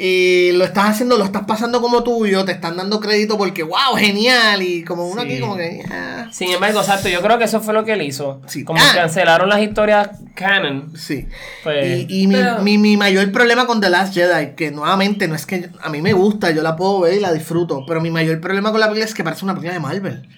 Eh, lo estás haciendo, lo estás pasando como tuyo, te están dando crédito porque, wow, genial. Y como uno Sí. aquí, como que, ah, Sin embargo, exacto, yo creo que eso fue lo que él hizo. Sí. Como Ah. cancelaron las historias canon. sí. Pues, Y, y mi, Pero- mi, mi mayor problema con The Last Jedi, que nuevamente no es que a mí me gusta, yo la puedo ver y la disfruto, pero mi mayor problema con la película es que parece una película de Marvel.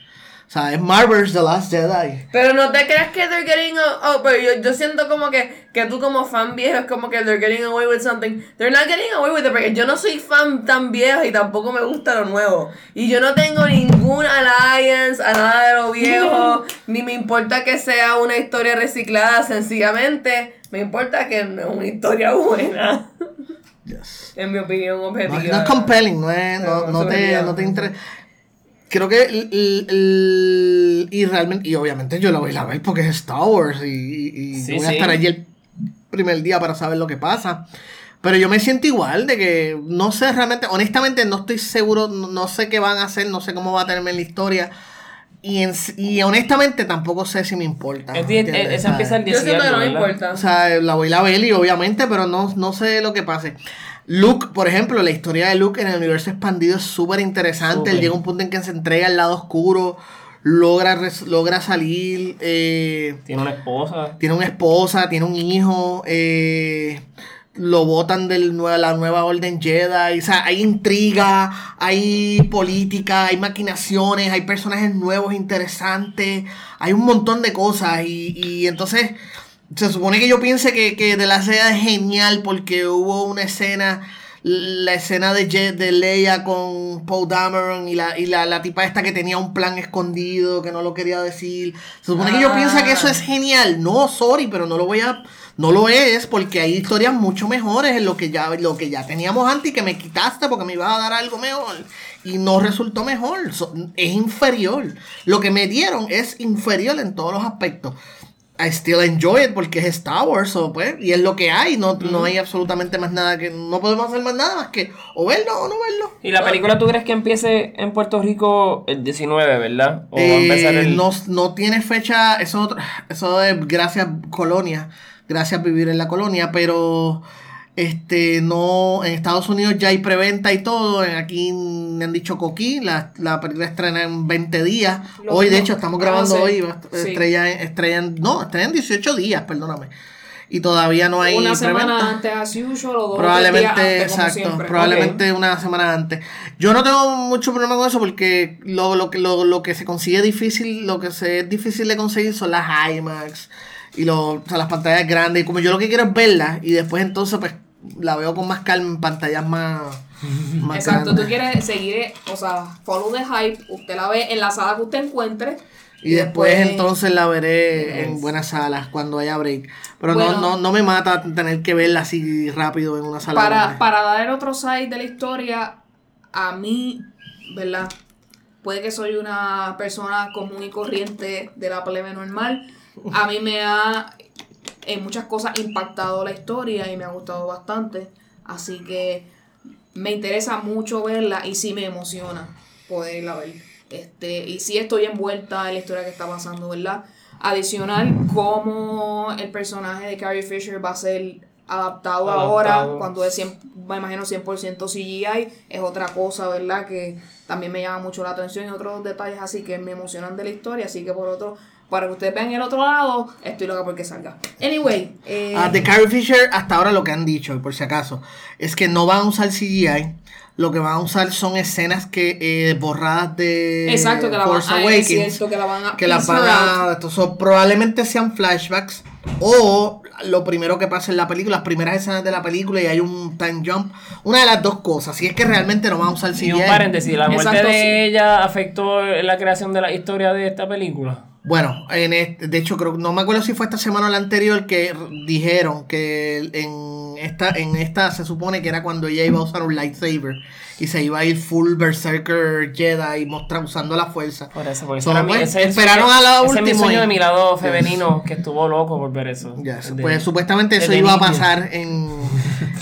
O sea, es Marvel's The Last Jedi. Pero no te creas que they're getting oh, oh, pero yo, yo siento como que, que tú como fan viejo es como que they're getting away with something. They're not getting away with it porque yo no soy fan tan viejo y tampoco me gusta lo nuevo. Y yo no tengo ningún alliance a nada de lo viejo, (laughs) ni me importa que sea una historia reciclada, sencillamente me importa que no es una historia buena. Yes. En mi opinión objetiva. no es compelling, no, es, no, No, no te, no te interesa. Creo que el, el- el- y realmente, y obviamente yo la voy a ver porque es Star Wars y, y- y Sí, voy a sí. estar allí el primer día para saber lo que pasa. Pero yo me siento igual de que no sé realmente, honestamente no estoy seguro, no, no sé qué van a hacer, no sé cómo va a tenerme la historia. Y, en- y honestamente tampoco sé si me importa. es ¿entiendes? esa empieza el Yo siento que no me 18, importa. O sea, la voy a ver y obviamente, pero no, no sé lo que pase. Luke, por ejemplo, la historia de Luke en el universo expandido es súper interesante. Súper. Él llega a un punto en que se entrega al lado oscuro, logra, logra salir, eh, Tiene una esposa. tiene una esposa, tiene un hijo. eh, lo votan de la nueva orden Jedi. O sea, hay intriga, hay política, hay maquinaciones, hay personajes nuevos interesantes, hay un montón de cosas. Y, y entonces se supone que yo piense que, que de la seda es genial porque hubo una escena la escena de, de Leia con Paul Dameron y, la, y la, la, tipa esta que tenía un plan escondido que no lo quería decir. Se supone que yo pienso que eso es genial. No, sorry, pero no lo voy a no lo es porque hay historias mucho mejores en lo que ya lo que ya teníamos antes y que me quitaste porque me ibas a dar algo mejor y no resultó mejor, es inferior. Lo que me dieron es inferior en todos los aspectos. I still enjoy it porque es Star Wars, pues, y es lo que hay, no, no hay absolutamente más nada que, no podemos hacer más nada más que o verlo o no verlo. ¿Y la película tú crees que empiece en Puerto Rico el 19, verdad? ¿O va a empezar eh, el... no, no tiene fecha, eso, eso es gracias Colonia, gracias vivir en la colonia, pero este, no, en Estados Unidos ya hay preventa y todo. Aquí me han dicho Coquí, la, la película estrena en 20 días. hoy, de hecho, estamos grabando ah, hoy. Estrella, estrella, no, estrena en 18 días, perdóname. Y todavía no hay. Una semana antes, as usual, o dos Probablemente, exacto. Probablemente una semana antes. Yo no tengo mucho problema con eso porque lo, lo, lo, lo que se consigue difícil, lo que se es difícil de conseguir son las IMAX y lo, las pantallas grandes. Y como yo lo que quiero es verla y después entonces pues la veo con más calma en pantallas más, (laughs) Exacto, tú quieres seguir, o sea, follow the hype, usted la ve en la sala que usted encuentre. Y, después, entonces la veré en buenas salas cuando haya break. Pero no, no, no me mata tener que verla así rápido en una sala. Para, para dar el otro side de la historia, a mí, ¿verdad? Puede que soy una persona común y corriente de la plebe normal. (laughs) A mí me ha en muchas cosas impactado la historia y me ha gustado bastante. Así que me interesa mucho verla y sí me emociona poder irla a ver. Este, y sí estoy envuelta en la historia que está pasando, ¿verdad? Adicional, como el personaje de Carrie Fisher va a ser adaptado, ahora, cuando es 100, me imagino 100% CGI, es otra cosa, ¿verdad? Que también me llama mucho la atención y otros detalles así que me emocionan de la historia, así que por otro para que ustedes vean el otro lado, estoy loca porque salga. Anyway. Eh, ah, de Carrie Fisher, hasta ahora lo que han dicho, por si acaso, es que no van a usar CGI. Lo que van a usar son escenas que eh, borradas de Exacto, que la van, a, Awakens, que la van a que las van a, probablemente sean flashbacks o lo primero que pasa en la película, las primeras escenas de la película y hay un time jump. Una de las dos cosas, si es que realmente no van a usar CGI. Y un paréntesis, ¿la muerte de ella afectó la creación de la historia de esta película? Bueno, en este, de hecho creo no me acuerdo si fue esta semana o la anterior que dijeron que en esta en esta se supone que era cuando ella iba a usar un lightsaber y se iba a ir full berserker Jedi mostra, usando la fuerza. Por eso, por eso pues, esperaron a la última. Ese es mi sueño de mi lado femenino que estuvo loco por ver eso. pues supuestamente eso iba a pasar en,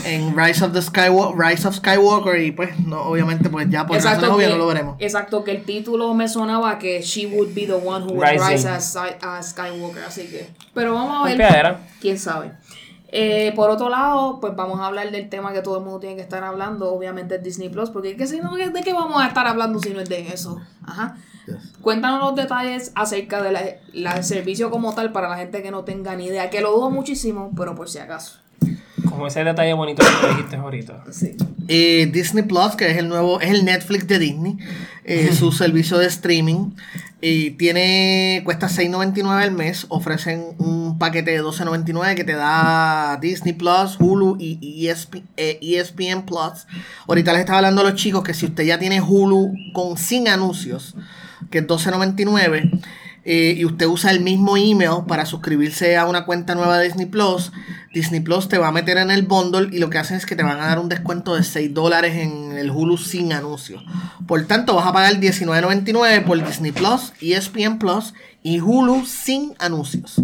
en Rise of the Skywalker, Rise of Skywalker y pues no, obviamente pues ya por exacto no lo veremos. Exacto, que el título me sonaba que she would be the one who would rise as, Skywalker, así que pero vamos a ver. ¿Quién sabe? Eh, por otro lado, pues vamos a hablar del tema que todo el mundo tiene que estar hablando, obviamente es Disney Plus, porque ¿qué, si no, ¿de qué vamos a estar hablando si no es de eso? Ajá. Cuéntanos los detalles acerca del la, servicio como tal para la gente que no tenga ni idea, que lo dudo muchísimo, pero por si acaso. Como ese detalle bonito que dijiste ahorita. Sí. Eh, Disney Plus, que es el nuevo, es el Netflix de Disney, eh, su servicio de streaming. Y tiene, cuesta $6.99 al mes. Ofrecen un paquete de $12.99 que te da Disney Plus, Hulu y ESPN, e Plus. Ahorita les estaba hablando a los chicos que si usted ya tiene Hulu con sin anuncios, que es $12.99 eh, y usted usa el mismo email para suscribirse a una cuenta nueva de Disney Plus, Disney Plus te va a meter en el bundle y lo que hacen es que te van a dar un descuento de 6 dólares en el Hulu sin anuncios. Por tanto, vas a pagar $19.99 por Disney Plus, ESPN Plus y Hulu sin anuncios.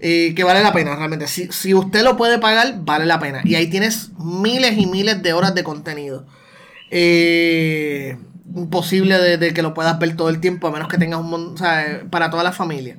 Eh, que vale la pena realmente. Si, si usted lo puede pagar, vale la pena. Y ahí tienes miles y miles de horas de contenido. Eh imposible de, que lo puedas ver todo el tiempo, a menos que tengas un montón, o sea, para toda la familia.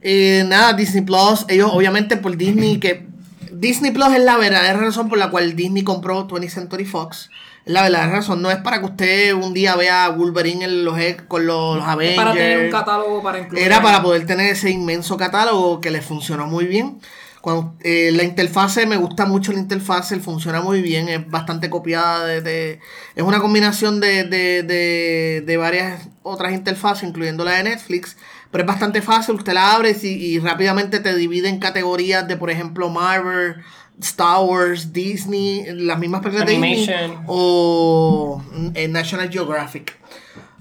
Eh, nada, Disney Plus, ellos obviamente por Disney, que Disney Plus es la verdadera razón por la cual Disney compró 20th Century Fox. Es la verdadera razón, no es para que usted un día vea a Wolverine en los, con los, Avengers. Para tener un catálogo para incluir. Era para poder tener ese inmenso catálogo que les funcionó muy bien Cuando, eh, la interfase, me gusta mucho la interfase, funciona muy bien, es bastante copiada de... de- es una combinación de, de, de, de varias otras interfaces, incluyendo la de Netflix, pero es bastante fácil, usted la abre y, y rápidamente te divide en categorías de, por ejemplo, Marvel, Star Wars, Disney, las mismas películas de Disney, o eh, National Geographic.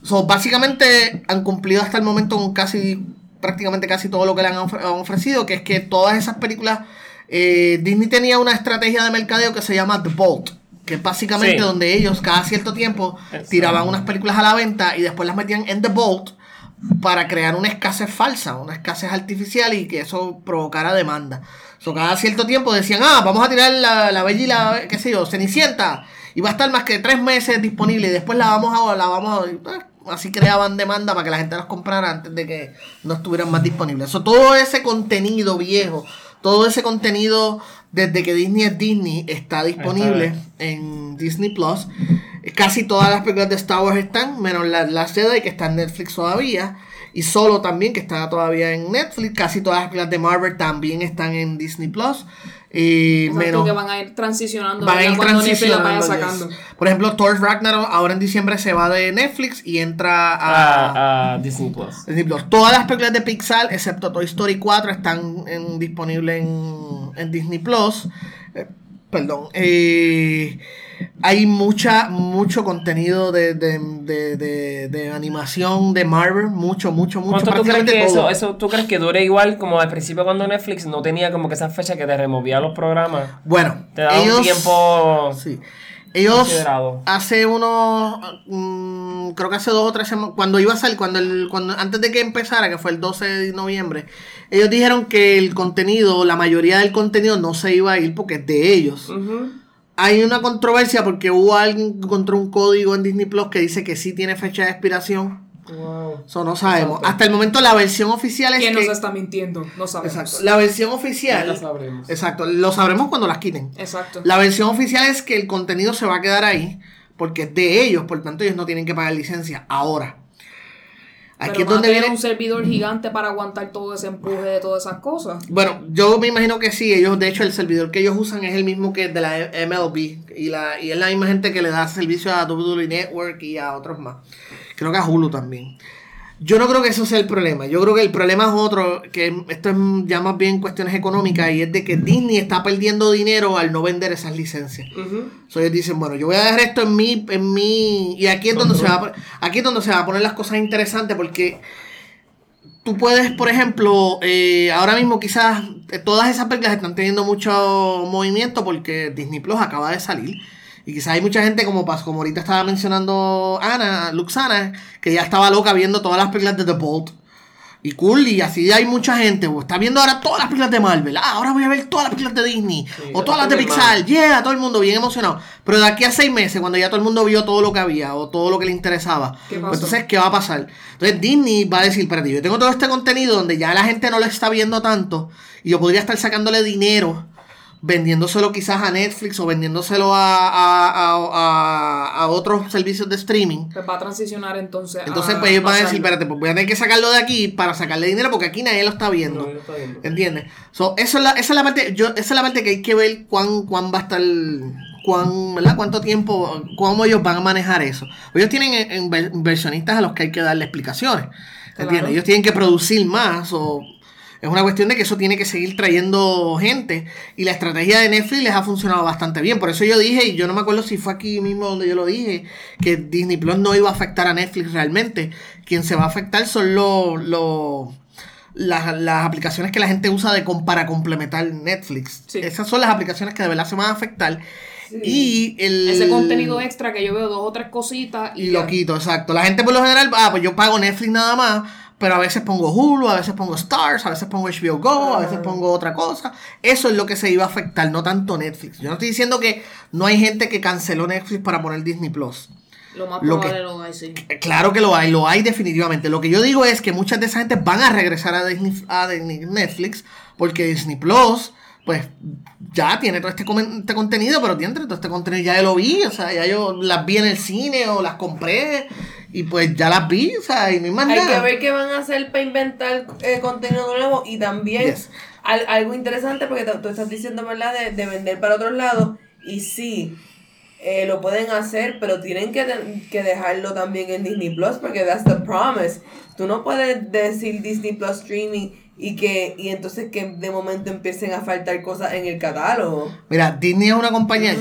So, básicamente han cumplido hasta el momento con casi, prácticamente casi todo lo que le han, ofre- han ofrecido, que es que todas esas películas, eh, Disney tenía una estrategia de mercadeo que se llama The Vault, que es básicamente Sí. donde ellos cada cierto tiempo tiraban unas películas a la venta y después las metían en The Vault para crear una escasez falsa, una escasez artificial y que eso provocara demanda. So, cada cierto tiempo decían, ah, vamos a tirar la, la Bella y la, qué sé yo, Cenicienta, y va a estar más que tres meses disponible y después la vamos a, la vamos a, eh, así creaban demanda para que la gente las comprara antes de que no estuvieran más disponibles. So, todo ese contenido viejo, todo ese contenido desde que Disney es Disney está disponible en Disney Plus. Casi todas las películas de Star Wars están, menos la Last Jedi que está en Netflix todavía. Y Solo también, que está todavía en Netflix. Casi todas las películas de Marvel también están en Disney Plus. Y Exacto, menos que van a ir transicionando van a ir cuando Netflix la vaya transicionando. sacando. yes. Por ejemplo, Thor Ragnarok ahora en diciembre se va de Netflix y entra a, A, a Disney Plus. Disney Plus. Todas las películas de Pixar, excepto Toy Story 4, están en- disponibles en, en Disney Plus. Eh, perdón. Eh, hay mucha, mucho contenido de, de, de, de- animación de Marvel. Mucho, mucho, mucho. ¿Cuánto tú crees que eso, todo. eso tú crees que dure igual como al principio cuando Netflix no tenía como que esa fecha que te removía los programas? Bueno, Te daba ellos, un tiempo Sí. Ellos hace unos, mm, creo que hace dos o tres semanas, cuando iba a salir, cuando el, cuando, antes de que empezara, que fue el 12 de noviembre, ellos dijeron que el contenido, la mayoría del contenido no se iba a ir porque es de ellos. Ujú. Hay una controversia porque hubo alguien que encontró un código en Disney Plus que dice que sí tiene fecha de expiración. Wow. Eso no sabemos. Exacto. Hasta el momento la versión oficial es ¿Quién que... nos está mintiendo? No sabemos. Exacto. La versión oficial... Ya lo sabremos. Exacto. Lo sabremos cuando las quiten. Exacto. La versión oficial es que el contenido se va a quedar ahí porque es de ellos, por tanto ellos no tienen que pagar licencia ahora. Aquí Pero es donde viene... un servidor gigante para aguantar todo ese empuje de todas esas cosas. Bueno, yo me imagino que sí, ellos de hecho el servidor que ellos usan es el mismo que el de la MLB y, la, y es la misma gente que le da servicio a WWE Network y a otros más. Creo que a Hulu también. Yo no creo que eso sea el problema. Yo creo que el problema es otro, que esto es ya más bien cuestiones económicas y es de que Disney está perdiendo dinero al no vender esas licencias. Ujú. So, ellos dicen, bueno, yo voy a dejar esto en mi, en mi, y aquí es donde se va a, aquí es donde se va a poner las cosas interesantes porque tú puedes, por ejemplo, eh, ahora mismo quizás eh, todas esas películas están teniendo mucho movimiento porque Disney Plus acaba de salir. Y quizás hay mucha gente, como como ahorita estaba mencionando Ana, Luxana, que ya estaba loca viendo todas las películas de The Bolt. Y cool, y así hay mucha gente, pues, está viendo ahora todas las películas de Marvel. Ah, ahora voy a ver todas las películas de Disney. o todas las de Pixar. Yeah, todo el mundo bien emocionado. Pero de aquí a seis meses, cuando ya todo el mundo vio todo lo que había o todo lo que le interesaba, ¿Qué pues entonces, ¿qué va a pasar? Entonces Disney va a decir, espérate, yo tengo todo este contenido donde ya la gente no lo está viendo tanto y yo podría estar sacándole dinero vendiéndoselo quizás a Netflix o vendiéndoselo a, a, a, a- otros servicios de streaming. Pues va a transicionar entonces. Entonces, pues ellos van a decir, espérate, pues voy a tener que sacarlo de aquí para sacarle dinero porque aquí nadie lo está viendo. No, viendo. ¿Entiendes? So, eso es la, esa es la parte, yo, esa es la parte que hay que ver cuán, cuán va a estar, cuán, ¿verdad? Cuánto tiempo, cómo ellos van a manejar eso. Ellos tienen inver- inversionistas a los que hay que darle explicaciones. ¿Entiendes? Claro. Ellos tienen que producir más o es una cuestión de que eso tiene que seguir trayendo gente y la estrategia de Netflix les ha funcionado bastante bien. Por eso yo dije, y yo no me acuerdo si fue aquí mismo donde yo lo dije, que Disney Plus no iba a afectar a Netflix realmente. Quien se va a afectar son los... los las, las aplicaciones que la gente usa de para complementar Netflix. Sí. Esas son las aplicaciones que de verdad se van a afectar. Y el, Ese contenido extra que yo veo dos o tres cositas y, y ya. lo quito, exacto. La gente por lo general, ah, pues yo pago Netflix nada más, pero a veces pongo Hulu, a veces pongo Stars, a veces pongo HBO Go, a veces pongo otra cosa. Eso es lo que se iba a afectar, no tanto Netflix. Yo no estoy diciendo que no hay gente que canceló Netflix para poner Disney Plus. Lo más lo que- probable lo hay, sí. Claro que lo hay, lo hay definitivamente. Lo que yo digo es que muchas de esa gente van a regresar a Disney, a Netflix porque Disney Plus, pues ya tiene todo este, este contenido, pero tiene todo este contenido ya lo vi, o sea, ya yo las vi en el cine o las compré Y pues ya las vi, o sea, y no hay más Hay nada. que ver qué van a hacer para inventar eh, contenido nuevo y también Yes. al- algo interesante porque tú tú estás diciendo, ¿verdad? De, de vender para otros lados y sí, eh, lo pueden hacer, pero tienen que, de- que dejarlo también en Disney Plus porque that's the promise. Tú no puedes decir Disney Plus streaming y que y entonces que de momento empiecen a faltar cosas en el catálogo. Mira, Disney es una compañía. Di-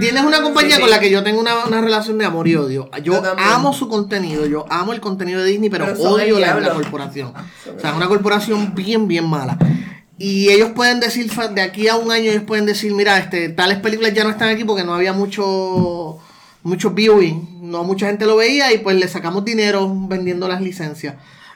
Disney es una compañía Sí, con sí. la que yo tengo una, una relación de amor y odio. Yo amo su contenido, yo amo el contenido de Disney, pero, odio la, la corporación. O sea, es una corporación bien, bien mala. Y ellos pueden decir, de aquí a un año, ellos pueden decir, mira, este, tales películas ya no están aquí porque no había mucho, mucho viewing, no mucha gente lo veía y pues le sacamos dinero vendiendo las licencias.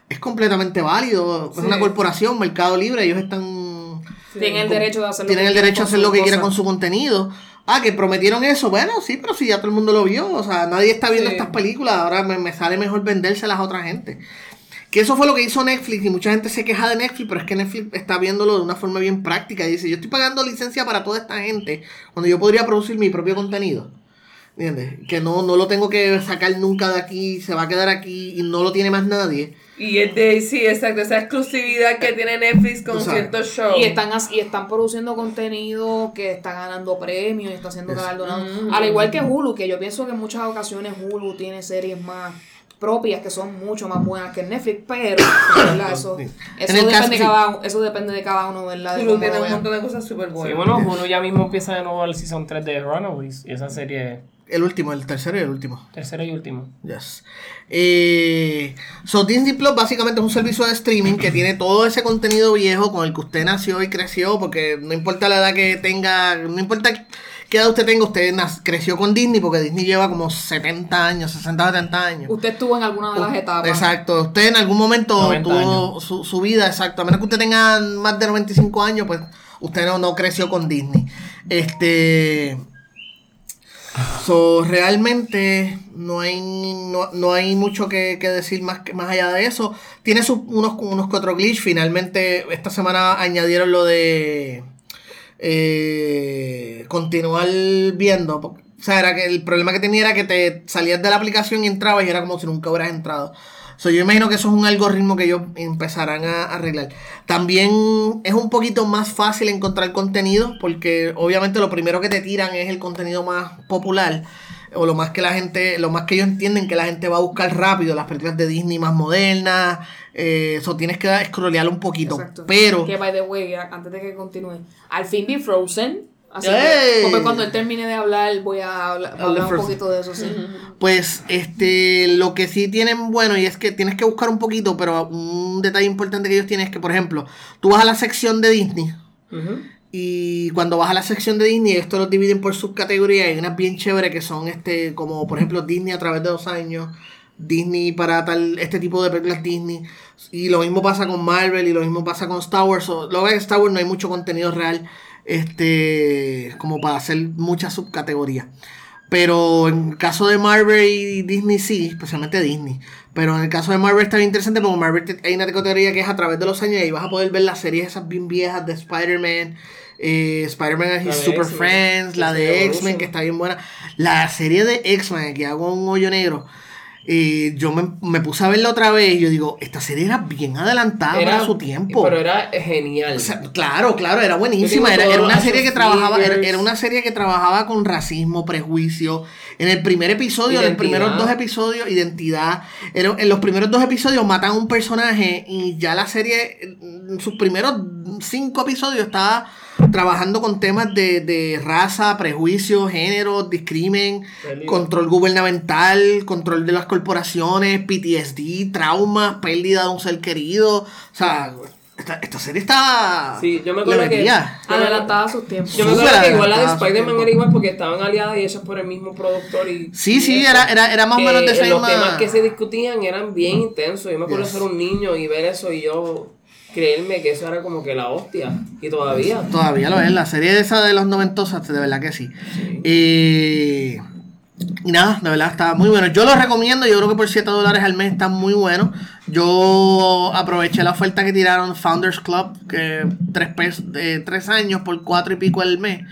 Es completamente válido, es una Sí. corporación, mercado libre, ellos están Tienen el derecho de hacer lo tienen que el derecho a hacer lo que quieran con su contenido. Ah, que prometieron eso. Bueno, sí, pero si ya todo el mundo lo vio. O sea, nadie está viendo Sí. estas películas. Ahora me, me sale mejor vendérselas a otra gente. Que eso fue lo que hizo Netflix y mucha gente se queja de Netflix, pero es que Netflix está viéndolo de una forma bien práctica y dice, yo estoy pagando licencia para toda esta gente cuando yo podría producir mi propio contenido. ¿Entiendes? Que no, no lo tengo que sacar nunca de aquí, se va a quedar aquí y no lo tiene más nadie. Y es de, sí, exacto, esa exclusividad que tiene Netflix con ciertos shows. Y están, y están produciendo contenido que está ganando premios y está siendo Yes. galardonado. Mm. Al igual que Hulu, que yo pienso que en muchas ocasiones Hulu tiene series más propias que son mucho más buenas que Netflix, pero (coughs) ¿verdad? eso, Sí. eso, depende caso- sí. cada, eso depende de cada uno, ¿verdad? De Hulu tiene un montón de cosas súper Sí, buenas. bueno, Hulu ya mismo empieza de nuevo el season 3 de Runaways. Y esa serie, El último, el tercero y el último. tercero y último. Yes. Eh, so Disney Plus básicamente es un servicio de streaming que tiene todo ese contenido viejo con el que usted nació y creció, porque no importa la edad que tenga, no importa qué edad usted tenga, usted creció con Disney, porque Disney lleva como 70 años, 60, 70 años. Usted estuvo en alguna de las etapas. Exacto, usted en algún momento 90 tuvo su, su vida, exacto, a menos que usted tenga más de 95 años, pues usted no, no creció con Disney. Este... So, realmente no hay, no, no hay mucho que, decir más, más allá de eso. Tiene unos, unos que otros glitch. Finalmente, esta semana añadieron lo de eh, continuar viendo. O sea, era que el problema que tenía era que te salías de la aplicación y entrabas y era como si nunca hubieras entrado. So, yo imagino que eso es un algoritmo que ellos empezarán a arreglar. También es un poquito más fácil encontrar contenido porque obviamente lo primero que te tiran es el contenido más popular o lo más que la gente, lo más que ellos entienden que la gente va a buscar rápido, las películas de Disney más modernas, eh, eso tienes que scrollear un poquito, Exacto. pero Que, by the way, antes de que continúe, al fin vi Frozen. Así que porque cuando él termine de hablar, voy a habla- Habla hablar un poquito de eso, sí. Pues este lo que sí tienen bueno y es que tienes que buscar un poquito, pero un detalle importante que ellos tienen es que, por ejemplo, tú vas a la sección de Disney y cuando vas a la sección de Disney, esto lo dividen por subcategorías y hay unas bien chéveres que son este como por ejemplo Disney a través de los años, Disney para tal este tipo de películas Disney y lo mismo pasa con Marvel y lo mismo pasa con Star Wars. O, luego en Star Wars no hay mucho contenido real este como para hacer muchas subcategorías. Pero en el caso de Marvel y Disney sí, especialmente Disney. Pero en el caso de Marvel está bien interesante porque Marvel hay una categoría que es a través de los años y ahí vas a poder ver las series esas bien viejas de Spider-Man, eh, Spider-Man and His Super Friends, la de X-Men que está bien buena. La serie de X-Men, que hago un hoyo negro. Eh, yo me, me puse a verla otra vez y yo digo, esta serie era bien adelantada para su tiempo. Pero era genial. O sea, claro, claro, era buenísima. Era, era una serie que trabajaba, era, era una serie que trabajaba con racismo, prejuicio. En el primer episodio, en los primeros dos episodios, identidad. Era- en los primeros dos episodios matan a un personaje y ya la serie, en sus primeros cinco episodios, estaba trabajando con temas de, de raza, prejuicio, género, discrimen, Peligro. control gubernamental, control de las corporaciones, PTSD, traumas, pérdida de un ser querido. O sea, esta, esta serie está. Sí, yo me le acuerdo que- metía. Adelantada a sus tiempos. Yo me acuerdo que igual la de Spider-Man era igual porque estaban aliadas y hechas por el mismo productor y... Sí, y sí, era, era, era más o menos de esa Que Los misma- temas que se discutían eran bien intensos. Yo me acuerdo Yes. ser un niño y ver eso y yo creerme que eso era como que la hostia. Y todavía. Todavía lo es, la serie esa de los noventosas, de verdad que sí. Eh, y nada, de verdad está muy bueno. Yo lo recomiendo, yo creo que por 7 dólares al mes está muy bueno. Yo aproveché la oferta que tiraron Founders Club, que 3 pesos, eh, tres años por 4 y pico al mes.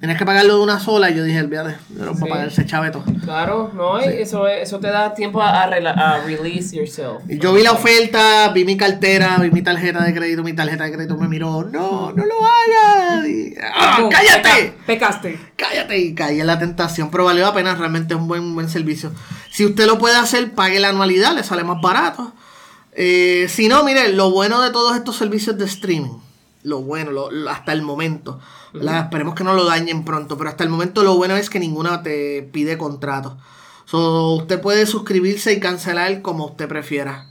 Tienes que pagarlo de una sola y yo dije, olvídate, yo no Sí. pagar ese chaveto. Claro, no, eso, eso te da tiempo a, a rela- a release yourself. Y yo vi la oferta, vi mi cartera, vi mi tarjeta de crédito, mi tarjeta de crédito me miró, no, no lo hagas. Y, ¡Ah, cállate! peca- Pecaste. Cállate y caí en la tentación, pero valió la pena, realmente es un buen, buen servicio. Si usted lo puede hacer, pague la anualidad, le sale más barato. Eh, si no, mire, lo bueno de todos estos servicios de streaming, lo bueno, lo- lo- hasta el momento, la- esperemos que no lo dañen pronto, pero hasta el momento lo bueno es que ninguna te pide contrato. So, usted puede suscribirse y cancelar como usted prefiera.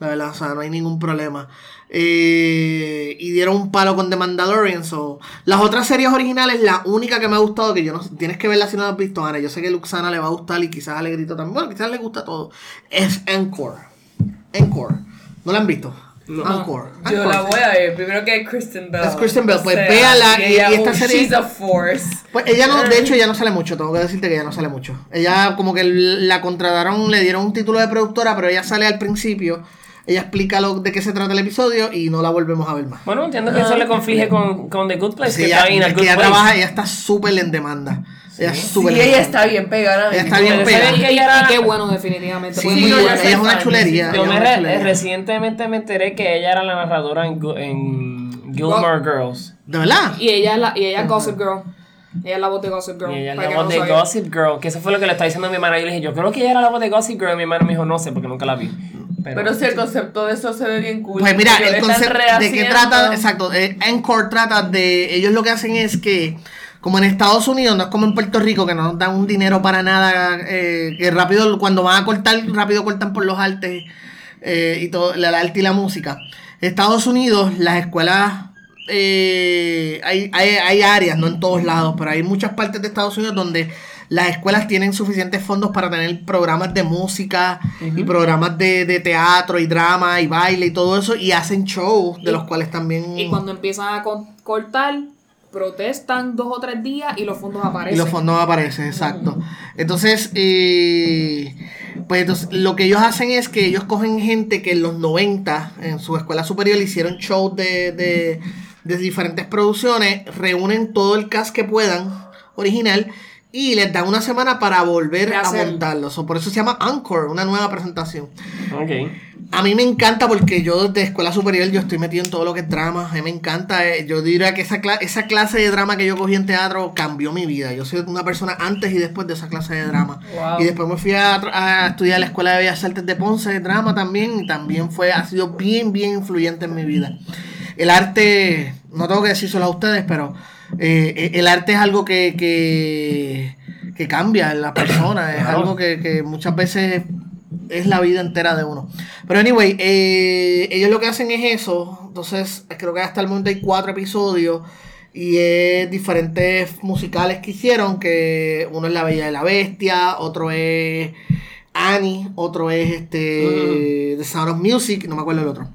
La verdad, o sea, no hay ningún problema. Eh, y dieron un palo con The Mandalorian. So. Las otras series originales, la única que me ha gustado, que yo no tienes que verla si no la has visto, Ana. Yo sé que Luxana le va a gustar y quizás a Alegrito también. Bueno, quizás le gusta todo. Es Encore. Encore. ¿No la han visto? No. Encore. Yo la voy a ver. Primero que Kristen Bell. Es Kristen Bell, pues O sea, véala, y- ella, y esta oh, serie- She's a force. Pues ella no, de hecho, (laughs) ella no sale mucho, tengo que decirte que ella no sale mucho. Ella como que la contrataron, le dieron un título de productora, pero ella sale al principio, ella explica lo, de qué se trata el episodio y no la volvemos a ver más. Bueno, entiendo que eso le conflige con, con The Good Place, Sí, que ella, está bien que Good ella Place. trabaja, ella está súper en demanda. Ella es Sí, súper en ella está bien pegada. Ella está bien Pero pegada. ¿sabes Y, que y- qué bueno, definitivamente. Sí, Fue Sí, muy no, buena. ella es una chulería. Yo me re- chulería. recientemente me enteré que ella era la narradora en, en Gilmore Girls. ¿De verdad? Y ella es la, y ella Gossip Girl. Ella es la voz de Gossip Girl. Y ella es la voz no de sabía. Gossip Girl, que eso fue lo que le estaba diciendo a mi hermana. Yo le dije, yo creo que ella era la voz de Gossip Girl. Y mi hermana me dijo, no sé, porque nunca la vi. Pero, Pero si el concepto de eso se ve bien cool. Pues mira, el concepto de qué trata, exacto, eh, Encore trata de, ellos lo que hacen es que, como en Estados Unidos, no es como en Puerto Rico, que no nos dan un dinero para nada, eh, que rápido, cuando van a cortar, rápido cortan por los artes eh, y todo, el arte y la música. En Estados Unidos, las escuelas, eh, hay, hay, hay áreas, no en todos lados, pero hay muchas partes de Estados Unidos donde las escuelas tienen suficientes fondos para tener programas de música y programas de, de teatro y drama y baile y todo eso y hacen shows de Y- los cuales también Y cuando empiezan a cortar, protestan dos o tres días y los fondos aparecen. y los fondos aparecen, exacto. Entonces, eh, pues entonces, lo que ellos hacen es que ellos cogen gente que en los 90 en su escuela superior le hicieron shows de, de, de diferentes producciones, reúnen todo el cast que puedan original y les dan una semana para volver a montarlo. So, por eso se llama Encore, una nueva presentación. Ok. A mí me encanta porque yo desde escuela superior yo estoy metido en todo lo que es drama. A mí me encanta. eh, Yo diría que esa, cla- esa clase de drama que yo cogí en teatro cambió mi vida. Yo soy una persona antes y después de esa clase de drama. Wow. Y después me fui a, a estudiar la Escuela de Bellas Artes de Ponce de drama también. Y también fue, ha sido bien, bien influyente en mi vida. El arte, no tengo que decírselo a ustedes, pero eh, el arte es algo que, que, que cambia en la persona. Es algo que, que muchas veces es la vida entera de uno. Pero anyway, eh, ellos lo que hacen es eso. Entonces, creo que hasta el momento hay cuatro episodios. Y es diferentes musicales que hicieron. Que uno es La Bella y la Bestia. Otro es Annie. Otro es este The Sound of Music. No me acuerdo el otro.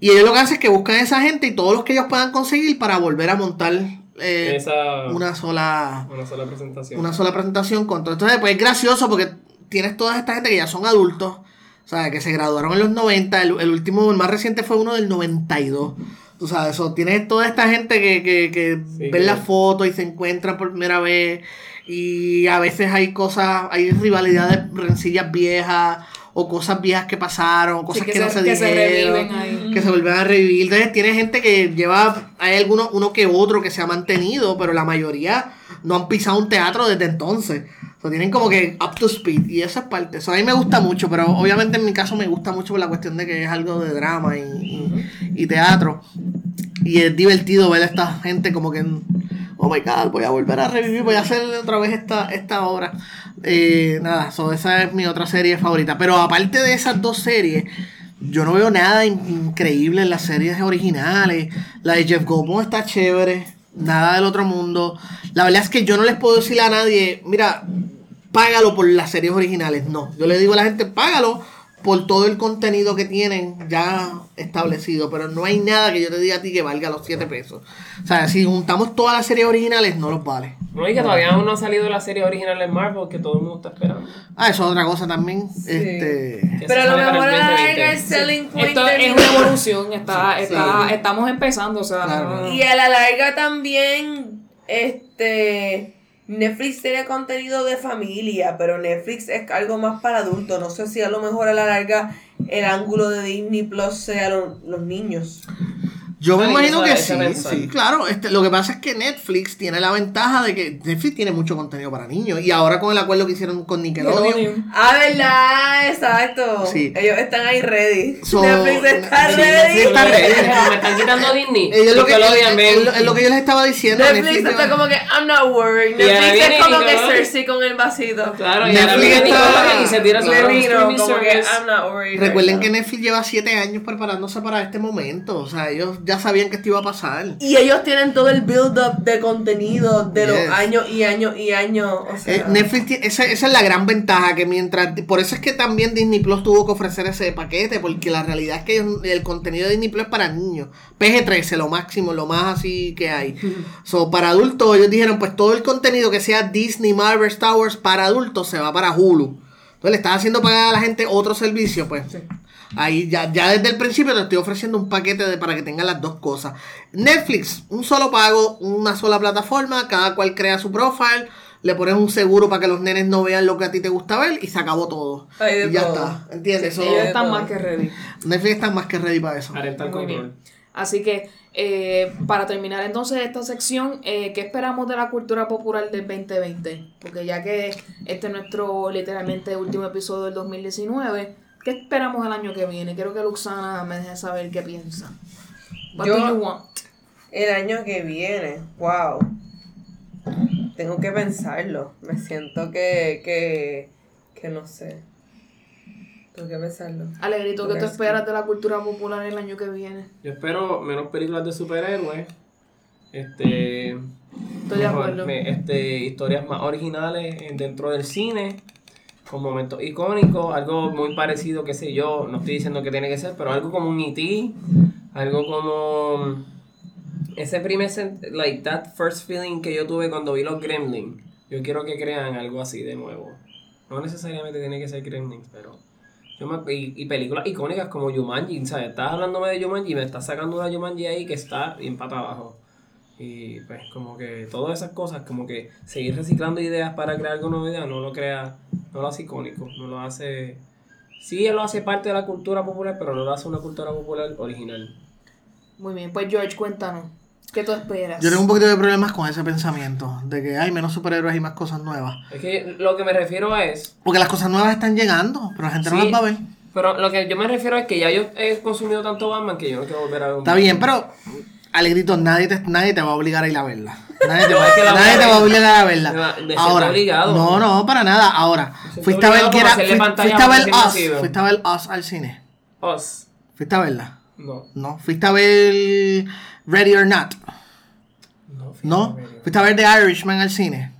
Y ellos lo que hacen es que buscan a esa gente y todos los que ellos puedan conseguir para volver a montar eh, Esa. una sola una sola presentación. una sola presentación con todo. Entonces, pues es gracioso porque tienes toda esta gente que ya son adultos, o sea, que se graduaron en los 90, el, el último, el más reciente fue uno del 92. Tú sabes, eso, tienes toda esta gente que, que, que Sí, ven las fotos y se encuentran por primera vez y a veces hay cosas, hay rivalidades, rencillas viejas o cosas viejas que pasaron, cosas que que, no se- que se dijeron, que se vuelven a revivir. Entonces tiene gente que lleva, hay algunos, uno que otro que se ha mantenido, pero la mayoría no han pisado un teatro desde entonces. O tienen como que up to speed y esa es parte. Eso a mí me gusta mucho, pero obviamente en mi caso me gusta mucho por la cuestión de que es algo de drama y, y- teatro. Y es divertido ver a esta gente como que, oh my god, voy a volver a revivir, voy a hacer otra vez esta, esta obra. Eh, nada, so, esa es mi otra serie favorita. Pero aparte de esas dos series, yo no veo nada in- increíble en las series originales. La de Jeff Goldblum está chévere, nada del otro mundo. La verdad es que yo no les puedo decir a nadie, mira, págalo por las series originales. No, yo le digo a la gente, págalo por todo el contenido que tienen ya establecido, pero no hay nada que yo te diga a ti que valga los 7 pesos. O sea, si juntamos todas las series originales, no los vale. No, y que todavía aún no ha salido la serie original de Marvel que todo el mundo está esperando. Ah, eso es otra cosa también. Este, Que Pero lo mejor el a la 2020. larga el selling point Esto es una evolución, está, Sí, está, sí. estamos empezando, o sea, Claro. no- Y a la larga también Este. Netflix tiene contenido de familia, pero Netflix es algo más para adultos. No sé si a lo mejor a la larga el ángulo de Disney Plus sea lo- los niños. Yo me Ay, imagino que sí, sí, claro. Este, lo que pasa es que Netflix tiene la ventaja de que Netflix tiene mucho contenido para niños. Y ahora con el acuerdo que hicieron con Nickelodeon, Nickelodeon. Ah, ¿verdad? Exacto. Sí. Ellos están ahí ready. So, Netflix está sí, ready. Netflix está ready. (laughs) Me están quitando Disney. ellos lo que, Nickelodeon, es- es lo- es lo que yo les estaba diciendo. Netflix Netflix está como que I'm not worried. Netflix es como que. Cersei con el vasito. Claro, y Netflix está- y se tira su. Recuerden right que. Netflix lleva siete años preparándose para este momento. O sea, ellos ya sabían que esto iba a pasar. Y ellos tienen todo el build-up de contenido de Yes. los años y años y años. O sea, Eh, Netflix, tiene- esa, esa es la gran ventaja, que mientras, por eso es que también Disney Plus tuvo que ofrecer ese paquete, porque la realidad es que ellos- el contenido de Disney Plus es para niños, PG-13, lo máximo, lo más así que hay. (laughs) so, para adultos, ellos dijeron, pues todo el contenido que sea Disney, Marvel, Star Wars para adultos se va para Hulu. Entonces le estás haciendo pagar a la gente otro servicio, pues. Ahí ya, ya desde el principio te estoy ofreciendo un paquete de, para que tengan las dos cosas. Netflix, un solo pago, una sola plataforma, cada cual crea su profile, le pones un seguro para que los nenes no vean lo que a ti te gusta ver y se acabó todo. De y ya todo. está, ¿entiendes? Sí, Ellos están más que ready. Netflix está más que ready para eso. Control. Así que, eh, para terminar entonces esta sección, eh, ¿qué esperamos de la cultura popular del 2020? Porque ya que este es nuestro literalmente último episodio del 2019, ¿qué esperamos el año que viene? Quiero que Luxana me deje saber qué piensa. What Yo- do you want? El año que viene, wow. Tengo que pensarlo. Me siento que, que, que no sé. Tengo que pensarlo. Alegrito, ¿qué tú Gracias. esperas de la cultura popular el año que viene? Yo espero menos películas de superhéroes. Este. Estoy de acuerdo. me- este, historias más originales en- dentro del cine. Con momentos icónicos. Algo muy parecido, qué sé yo. No estoy diciendo que tiene que ser, pero algo como un E.T. Algo como. Ese primer. Like that first feeling que yo tuve cuando vi los Gremlins. Yo quiero que crean algo así de nuevo. No necesariamente tiene que ser Gremlins, pero. Y películas icónicas como Jumanji, ¿sabes? Estás hablándome de Jumanji y me estás sacando una Jumanji ahí que está bien pata abajo. Y pues como que todas esas cosas, como que seguir reciclando ideas para crear algo nuevo, no lo crea, no lo hace icónico, no lo hace... Sí, él lo hace parte de la cultura popular, pero no lo hace una cultura popular original. Muy bien, pues George, cuéntanos. ¿Qué tú esperas? Yo tengo un poquito de problemas con ese pensamiento, de que hay menos superhéroes y más cosas nuevas. Es que lo que me refiero es... Porque las cosas nuevas están llegando, pero la gente no las va a ver. Pero lo que yo me refiero es que ya yo he consumido tanto Batman que yo no quiero volver a ver un Está bien, pero Alegrito, nadie te, nadie te va a obligar a ir a verla. Nadie te, va, (laughs) nadie a te va a ver. obligar a verla. Ahora, no, no, para nada. Ahora, fuiste a ver que era, fuiste, a ver Us, fuiste a ver Us al cine. Us. Fuiste a verla. No. No, fuiste a ver Ready or Not. No. Fuiste a ver The Irishman al cine.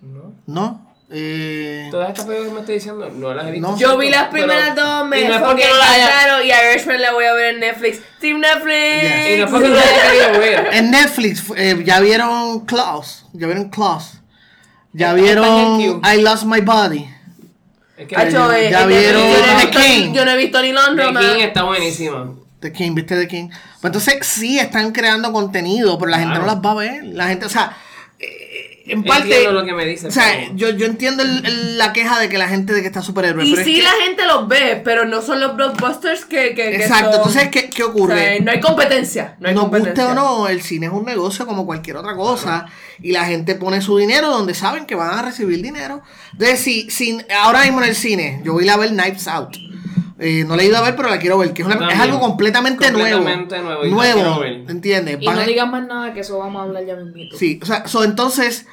No. No. Eh, Todas estas películas que me estoy diciendo no las he visto. No. Yo vi las primeras dos, me y no es porque fucking no las haya- encantaron y Irishman la voy a ver en Netflix. Team Netflix. Yes. Y no es porque no las haya querido ver. en Netflix eh, ya vieron Klaus. Ya vieron Klaus. Ya vieron. I Lost My Body. Es que Hacho, Ya eh, eh, vieron The King. Yo no he visto ni The Laundromat. King está buenísima. The King, ¿viste The King? Pues entonces sí están creando contenido, pero la gente no las va a ver. La gente, o sea, eh, en parte. Entiendo lo que me dices. O sea, pero- yo, yo entiendo el- el- la queja de que la gente de que está superhéroe. Y pero es sí que- la gente los ve, pero no son los blockbusters que, que, que Exacto, son- entonces, ¿qué, qué o ocurre? sea, no hay competencia. No hay Nos guste o no, el cine es un negocio como cualquier otra cosa. Y la gente pone su dinero donde saben que van a recibir dinero. Entonces, si, si ahora mismo en el cine, yo voy a ver Knives Out. Eh, no la he ido a ver, pero la quiero ver. Que es, una- También. es algo completamente, Completamente nuevo, Nuevo. ver. ¿Entiendes? Y Van no a- digas más nada que eso vamos a hablar ya mismito. Sí, o sea, so, entonces,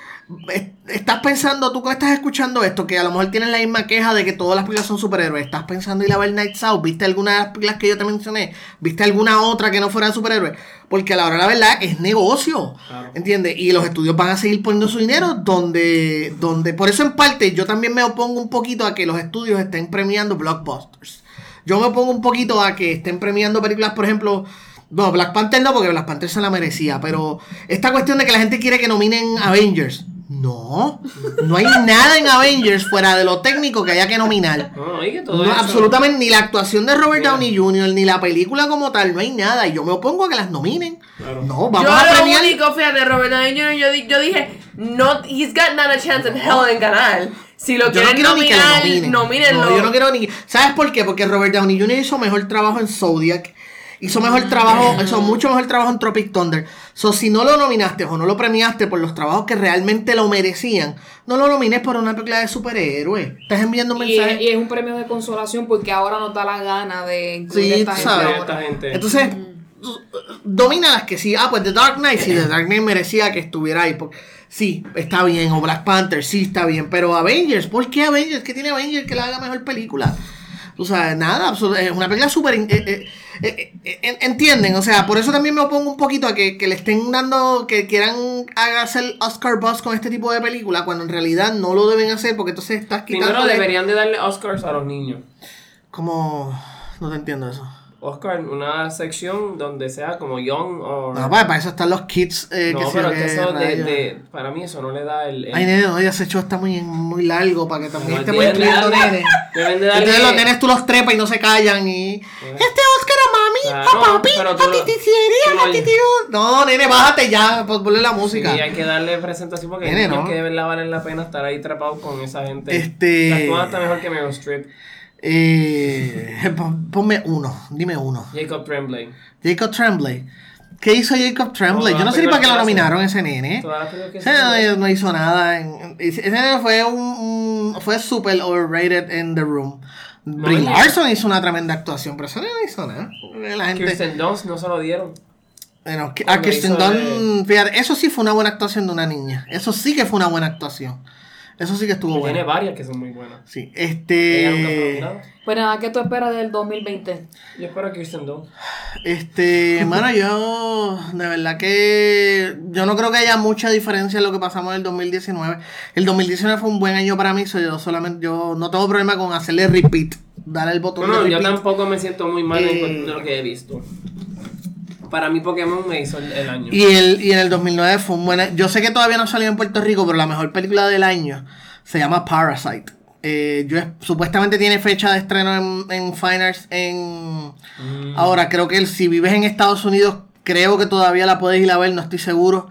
es- estás pensando, tú que estás escuchando esto, que a lo mejor tienes la misma queja de que todas las películas son superhéroes. Estás pensando ir a ver Nights Out, ¿viste alguna de las películas que yo te mencioné? ¿Viste alguna otra que no fuera de superhéroes? Porque a la hora de la verdad es negocio, Claro. ¿entiendes? Y los estudios van a seguir poniendo su dinero donde, donde, por eso en parte yo también me opongo un poquito a que los estudios estén premiando blockbusters. Yo me opongo un poquito a que estén premiando películas, por ejemplo, no, Black Panther no, porque Black Panther se la merecía, pero esta cuestión de que la gente quiere que nominen Avengers. No, no hay nada en Avengers fuera de lo técnico que haya que nominar. No, que todo No, eso- absolutamente ni la actuación de Robert Mira. Downey Jr. ni la película como tal, no hay nada. Y yo me opongo a que las nominen. Claro. No, vamos yo a lo premiar. único, fíjate, Robert Downey Jr., yo, yo dije, no, he's got not a chance in hell en ganar. Si lo Yo no quieren quiero ni que lo nominar, nominen. nomínenlo. No, yo no quiero ni. ¿Sabes por qué? Porque Robert Downey Jr. hizo mejor trabajo en Zodiac. Hizo mejor trabajo, hizo mucho mejor trabajo en Tropic Thunder. So, si no lo nominaste o no lo premiaste por los trabajos que realmente lo merecían, no lo nomines por una película de superhéroes. Estás enviando un Y es, mensaje. y es un premio de consolación porque ahora nos da la gana de incluir Sí, a esta gente gente. Entonces, domina las que sí. Ah, pues The Dark Knight, sí, The Dark Knight merecía que estuviera ahí. porque- sí, está bien. O Black Panther, sí, está bien. Pero Avengers, ¿por qué Avengers? ¿Qué tiene Avengers que le haga mejor película? O sea, nada, es una película súper... eh, eh, eh, entienden, o sea, por eso también me opongo un poquito a que, que le estén dando, que quieran hacer Oscar Buzz con este tipo de película, cuando en realidad no lo deben hacer, porque entonces estás quitando... Primero deberían de darle Oscars a los niños. Como... No te entiendo eso. Oscar, una sección donde sea como young o... No, para, para eso están los kids. Eh, No, que pero se es que eso de, de- para mí eso no le da el... el- Ay, nene, no, ya ese show está muy, muy largo para que también No, estemos incluyendo nenes. Entonces los nenes tú los trepas y no se callan y... Este Oscar a mami, Claro, a papi, tú a lo- ti te tú hiciería, lo- a ti tío. No, nene, bájate ya, pues ponle la música. Y hay que darle presentación porque Nene, no. que de verdad valen la pena estar ahí atrapados con esa gente. Este- La actúa hasta mejor que Meryl Streep. Eh, (laughs) pon- ponme uno, dime uno. Jacob Tremblay. Jacob Tremblay. ¿Qué hizo Jacob Tremblay? No, Yo no sé ni para qué lo nominaron ese nene. Ese hizo. no, no hizo nada. en- ese nene fue un, fue super overrated en The Room. Brie Oye. Larson hizo una tremenda actuación, pero ese nene no hizo nada. La gente, Kirsten Dunst no se lo dieron. bueno, a Kirsten Dunst, fíjate, eso sí fue una buena actuación de una niña. Eso sí que fue una buena actuación. Eso sí que estuvo Tiene bueno. varias que son muy buenas. Sí, nunca este. Pues nada, ¿qué tú esperas del 2020? Yo espero que Kirsten Dunst. este, (laughs) mano, yo de verdad que yo no creo que haya mucha diferencia en lo que pasamos en el 2019. El 2019 fue un buen año para mí, so yo solamente yo no tengo problema con hacerle repeat, darle el botón No, no, de yo repeat. tampoco me siento muy mal en Eh, cuestión de lo que he visto. Para mí Pokémon me hizo el, el año. Y, el, y en el 2009 fue un buen... Yo sé que todavía no salió en Puerto Rico, pero la mejor película del año se llama Parasite. Eh, yo es- supuestamente tiene fecha de estreno en, en Fine Arts en... Mm. Ahora, creo que el- si vives en Estados Unidos, creo que todavía la puedes ir a ver, no estoy seguro.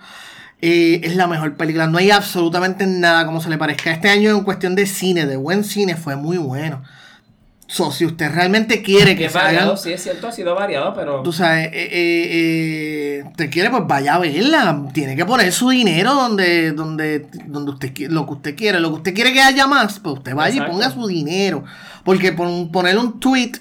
Eh, es la mejor película. No hay absolutamente nada como se le parezca. Este año en cuestión de cine, de buen cine, fue muy bueno. So, si usted realmente quiere que es variado, sí es cierto, ha sido variado, pero... tú sabes, eh, eh, eh, te quiere, pues vaya a verla. Tiene que poner su dinero donde, donde, donde usted lo que usted quiere. Lo que usted quiere que haya más, pues usted vaya Exacto. y ponga su dinero. Porque pon- poner un tweet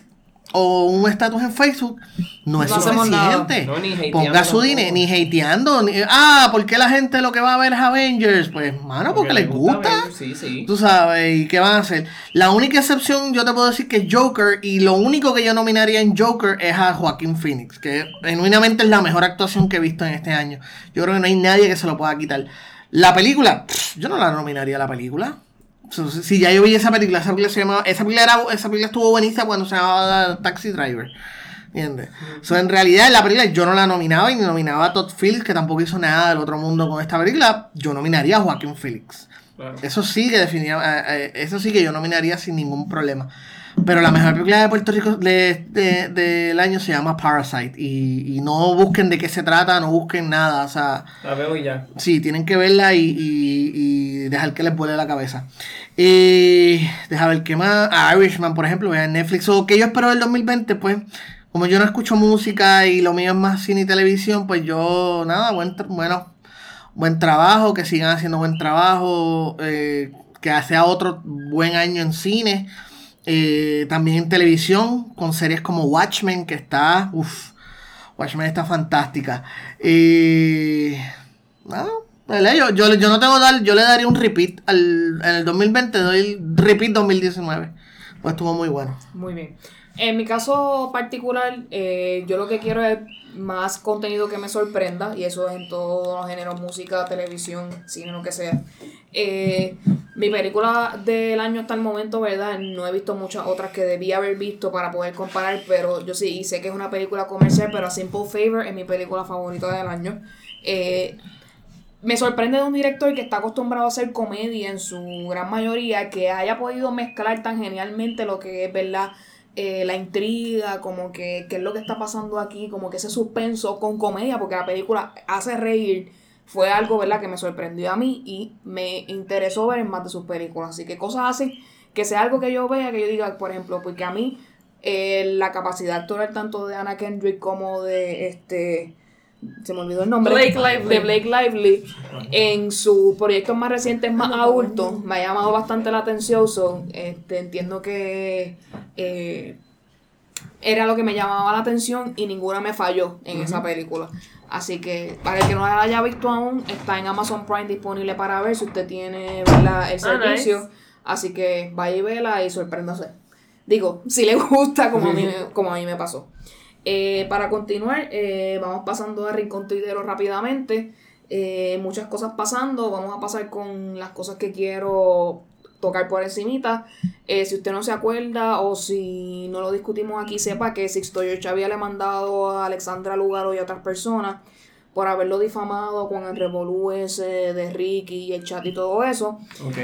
o un estatus en Facebook no es No suficiente. No, ni hateando Ponga su dinero, ni hateando. ni- ah, ¿por qué la gente lo que va a ver es Avengers? Pues, mano, porque, les gusta. ver, Sí, sí. Tú sabes, ¿y qué van a hacer? La única excepción, yo te puedo decir que es Joker, y lo único que yo nominaría en Joker es a Joaquín Phoenix, que genuinamente es la mejor actuación que he visto en este año. Yo creo que no hay nadie que se lo pueda quitar. La película, pff, yo no la nominaría a la película. Si ya yo vi esa película, esa película se llamaba, esa película, era- esa película estuvo buenísima cuando se llamaba Taxi Driver. ¿Entiendes? So, en realidad, la película yo no la nominaba y ni nominaba a Todd Phillips, que tampoco hizo nada del otro mundo con esta película. Yo nominaría a Joaquín Phoenix. Claro. Eso sí que definitivamente, eso sí que yo nominaría sin ningún problema. Pero la mejor película de Puerto Rico de- de- del año se llama Parasite. Y, y no busquen de qué se trata, no busquen nada. O sea, La veo y ya. sí, tienen que verla y, y- y dejar que les vuele la cabeza. Eh, deja ver qué más. A Irishman, por ejemplo, vean Netflix. O que yo espero del 2020, pues, como yo no escucho música y lo mío es más cine y televisión, pues yo, nada, buen, bueno, buen trabajo, que sigan haciendo buen trabajo, eh, que sea otro buen año en cine. Eh, también en televisión, con series como Watchmen, que está, uff, Watchmen está fantástica. Eh, ¿verdad? yo, yo, yo no tengo dar, yo le daría un repeat al, en el 2020, doy el repeat 2019. Pues estuvo muy bueno. Muy bien. En mi caso particular, eh, yo lo que quiero es más contenido que me sorprenda, y eso es en todos los géneros, música, televisión, cine, lo que sea. Eh, mi película del año hasta el momento, ¿verdad? No he visto muchas otras que debí haber visto para poder comparar, pero yo sí sé que es una película comercial, pero A Simple Favor es mi película favorita del año. Eh, me sorprende de un director que está acostumbrado a hacer comedia en su gran mayoría, que haya podido mezclar tan genialmente lo que es, ¿verdad? Eh, la intriga, como que qué es lo que está pasando aquí, como que ese suspenso con comedia, porque la película hace reír, fue algo, ¿verdad?, que me sorprendió a mí y me interesó ver en más de sus películas. Así que cosas así, que sea algo que yo vea, que yo diga, por ejemplo, porque a mí eh, la capacidad actoral tanto de Anna Kendrick como de este se me olvidó el nombre. Blake Lively. de Blake Lively en sus proyectos más recientes más adultos me ha llamado bastante la atención so, este, entiendo que eh, era lo que me llamaba la atención y ninguna me falló en esa película. Así que para el que no la haya visto aún está en Amazon Prime disponible para ver si usted tiene el Ah, servicio. Nice. así que vaya y vela y sorpréndase. Digo si le gusta como a mí, (laughs) como a mí me pasó eh, para continuar, eh, vamos pasando a Rincón Tuitero rápidamente. Eh, muchas cosas pasando. Vamos a pasar con las cosas que quiero tocar por encimita. Eh, si usted no se acuerda o si no lo discutimos aquí, sepa que Sixto George había le mandado a Alexandra Lugaro y a otras personas por haberlo difamado con el revolú ese de Ricky y el chat y todo eso.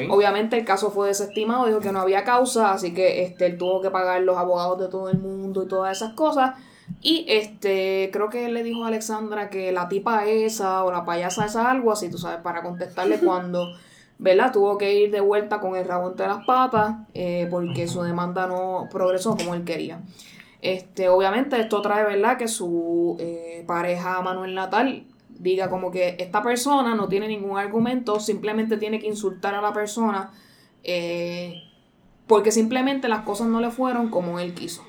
Obviamente el caso fue desestimado, dijo que no había causa, así que este, él tuvo que pagar los abogados de todo el mundo y todas esas cosas. Y este, creo que él le dijo a Alexandra que la tipa esa o la payasa esa, algo así, tú sabes, para contestarle (laughs) cuando, ¿verdad? Tuvo que ir de vuelta con el rabo entre las patas eh, porque su demanda no progresó como él quería. Este, obviamente esto trae, ¿verdad? Que su eh, pareja Manuel Natal diga como que esta persona no tiene ningún argumento, simplemente tiene que insultar a la persona eh, porque simplemente las cosas no le fueron como él quiso.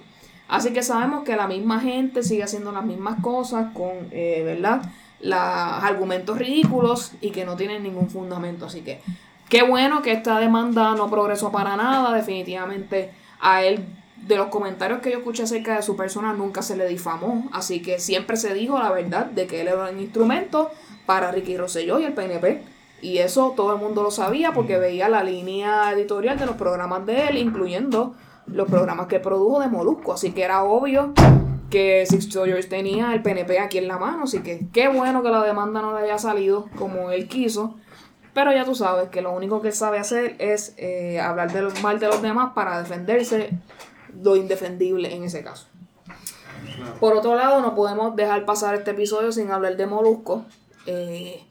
Así que sabemos que la misma gente sigue haciendo las mismas cosas con, eh, ¿verdad? Los argumentos ridículos y que no tienen ningún fundamento. Así que qué bueno que esta demanda no progresó para nada. Definitivamente a él, de los comentarios que yo escuché acerca de su persona, nunca se le difamó. Así que siempre se dijo la verdad de que él era un instrumento para Ricky Rosselló y el PNP. Y eso todo el mundo lo sabía porque veía la línea editorial de los programas de él, incluyendo los programas que produjo de Molusco. Así que era obvio que Sixto George tenía el PNP aquí en la mano. Así que qué bueno que la demanda no le haya salido como él quiso. Pero ya tú sabes que lo único que sabe hacer es eh, hablar de mal de los demás para defenderse lo indefendible en ese caso. Por otro lado, no podemos dejar pasar este episodio sin hablar de Molusco. Eh,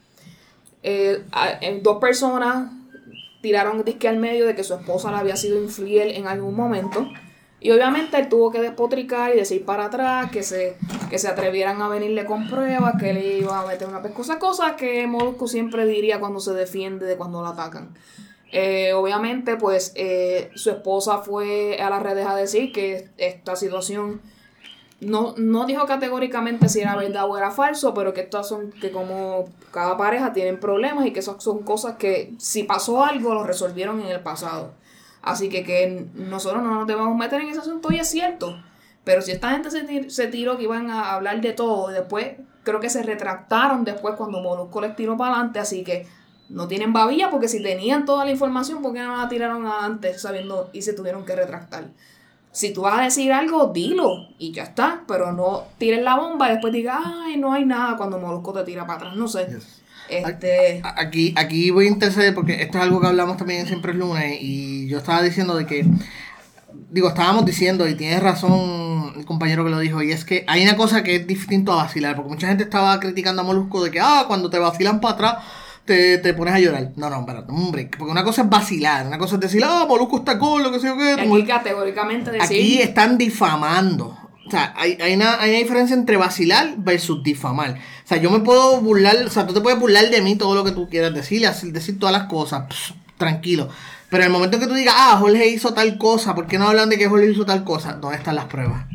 eh, eh, dos personas tiraron disque al medio de que su esposa le había sido infiel en algún momento. Y obviamente él tuvo que despotricar y decir para atrás que se, que se atrevieran a venirle con pruebas, que le iba a meter una pescosa, cosas que Molusco siempre diría cuando se defiende de cuando lo atacan. Eh, obviamente, pues eh, su esposa fue a las redes a decir que esta situación no, no dijo categóricamente si era verdad o era falso, pero que estas son que como cada pareja tienen problemas y que esas son cosas que si pasó algo lo resolvieron en el pasado. Así que que nosotros no nos debemos meter en ese asunto y es cierto. Pero si esta gente se, tir- se tiró que iban a hablar de todo y después creo que se retractaron después cuando Molusco les tiró para adelante, así que no tienen babilla porque si tenían toda la información, ¿por qué no la tiraron antes sabiendo y se tuvieron que retractar? Si tú vas a decir algo, dilo y ya está, pero no tires la bomba y después digas, ay, no hay nada cuando Molusco te tira para atrás, no sé. Este, Aquí, aquí voy a interceder porque esto es algo que hablamos también Siempre es Lunes y yo estaba diciendo de que, digo, estábamos diciendo y tienes razón el compañero que lo dijo y es que hay una cosa que es distinto a vacilar porque mucha gente estaba criticando a Molusco de que, ah, cuando te vacilan para atrás te, te pones a llorar. No, no, un break. Porque una cosa es vacilar, una cosa es decir, ah, Molusco está cool, lo que sé yo qué. aquí categóricamente decir... Aquí están difamando. O sea, hay, hay, una, hay una diferencia entre vacilar versus difamar. O sea, yo me puedo burlar, o sea, tú te puedes burlar de mí todo lo que tú quieras decir, decir todas las cosas, pss, tranquilo. Pero en el momento que tú digas, ah, Jorge hizo tal cosa, ¿por qué no hablan de que Jorge hizo tal cosa? ¿Dónde están las pruebas?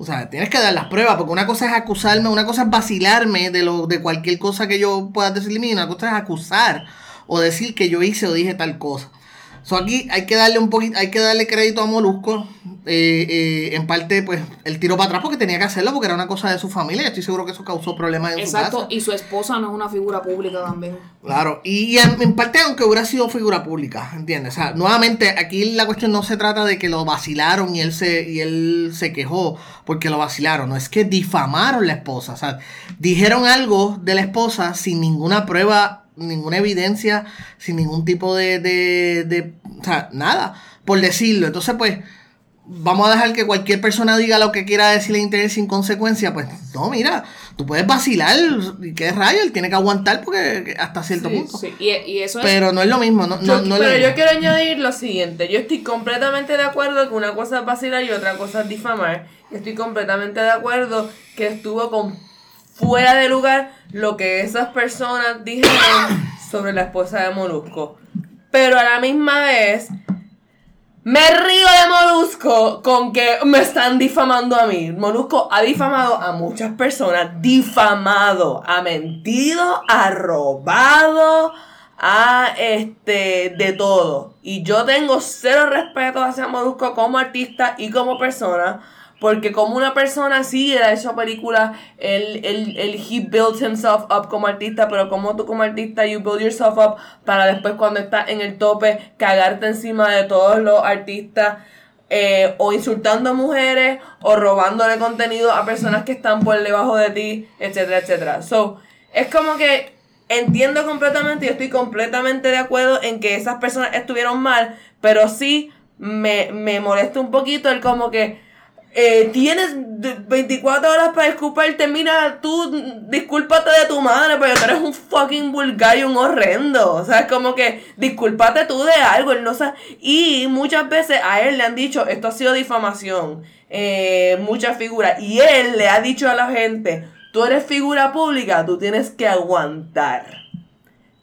O sea, tienes que dar las pruebas, porque una cosa es acusarme, una cosa es vacilarme de lo de cualquier cosa que yo pueda decirle a mí, una cosa es acusar o decir que yo hice o dije tal cosa. So aquí hay que darle un poquito, hay que darle crédito a Molusco. eh, eh, en parte, pues, él tiró para atrás porque tenía que hacerlo, porque era una cosa de su familia. Estoy seguro que eso causó problemas en su Exacto, casa. y su esposa no es una figura pública también. Claro, y, y en, en parte aunque hubiera sido figura pública, ¿entiendes? O sea, nuevamente aquí la cuestión no se trata de que lo vacilaron y él se y él se quejó porque lo vacilaron, no es que difamaron la esposa, o sea, dijeron algo de la esposa sin ninguna prueba ninguna evidencia, sin ningún tipo de, de, de, o sea, nada, por decirlo. Entonces, pues, vamos a dejar que cualquier persona diga lo que quiera decirle en internet sin consecuencia. Pues, no, mira, tú puedes vacilar, y qué rayo, él tiene que aguantar porque hasta cierto Sí, punto. sí. Y, y eso es. Pero no es lo mismo, no, no, Yo- no pero yo quiero añadir lo siguiente. Yo estoy completamente de acuerdo que una cosa es vacilar y otra cosa es difamar. Estoy completamente de acuerdo que estuvo con fuera de lugar lo que esas personas dijeron sobre la esposa de Molusco. Pero a la misma vez, me río de Molusco con que me están difamando a mí. Molusco ha difamado a muchas personas. Difamado. Ha mentido. Ha robado. Ha este. de todo. Y yo tengo cero respeto hacia Molusco como artista y como persona. Porque como una persona sí, él ha hecho películas, él, él, he built himself up como artista, pero como tú como artista, you build yourself up para después cuando estás en el tope, cagarte encima de todos los artistas, eh, o insultando a mujeres, o robándole contenido a personas que están por debajo de ti, etcétera, etcétera. So, es como que entiendo completamente y estoy completamente de acuerdo en que esas personas estuvieron mal, pero sí me, me molesta un poquito el como que eh, tienes d- 24 horas para disculparte. Mira, tú discúlpate de tu madre, pero tú eres un fucking vulgar y un horrendo. O sea, es como que discúlpate tú de algo. Él no sabe. Y muchas veces a él le han dicho, esto ha sido difamación. Eh, muchas figuras. Y él le ha dicho a la gente, tú eres figura pública, tú tienes que aguantar.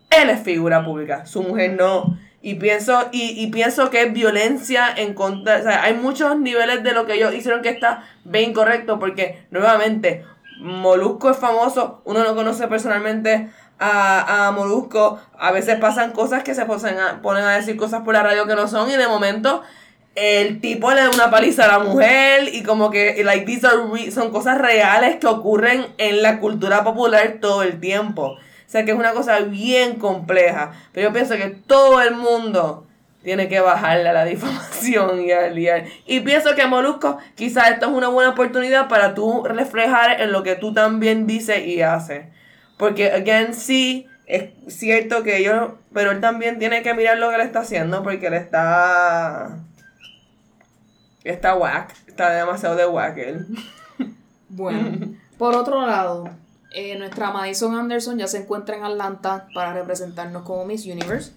Él es figura pública, su mujer no. Y pienso, y, y pienso que es violencia en contra. O sea, hay muchos niveles de lo que ellos hicieron que está bien incorrecto. Porque, nuevamente, Molusco es famoso. Uno no conoce personalmente a, a Molusco. A veces pasan cosas que se ponen a, ponen a decir cosas por la radio que no son. Y de momento, el tipo le da una paliza a la mujer. Y como que, like, these are re- son cosas reales que ocurren en la cultura popular todo el tiempo. O sea que es una cosa bien compleja. Pero yo pienso que todo el mundo tiene que bajarle a la (laughs) difamación y al al- y pienso que Molusco, quizás esto es una buena oportunidad para tú reflejar en lo que tú también dices y haces. Porque, again, sí, es cierto que ellos, pero él también tiene que mirar lo que le está haciendo porque él está... Está whack, está demasiado de whack él. Bueno, por otro lado, eh, nuestra Madison Anderson ya se encuentra en Atlanta para representarnos como Miss Universe.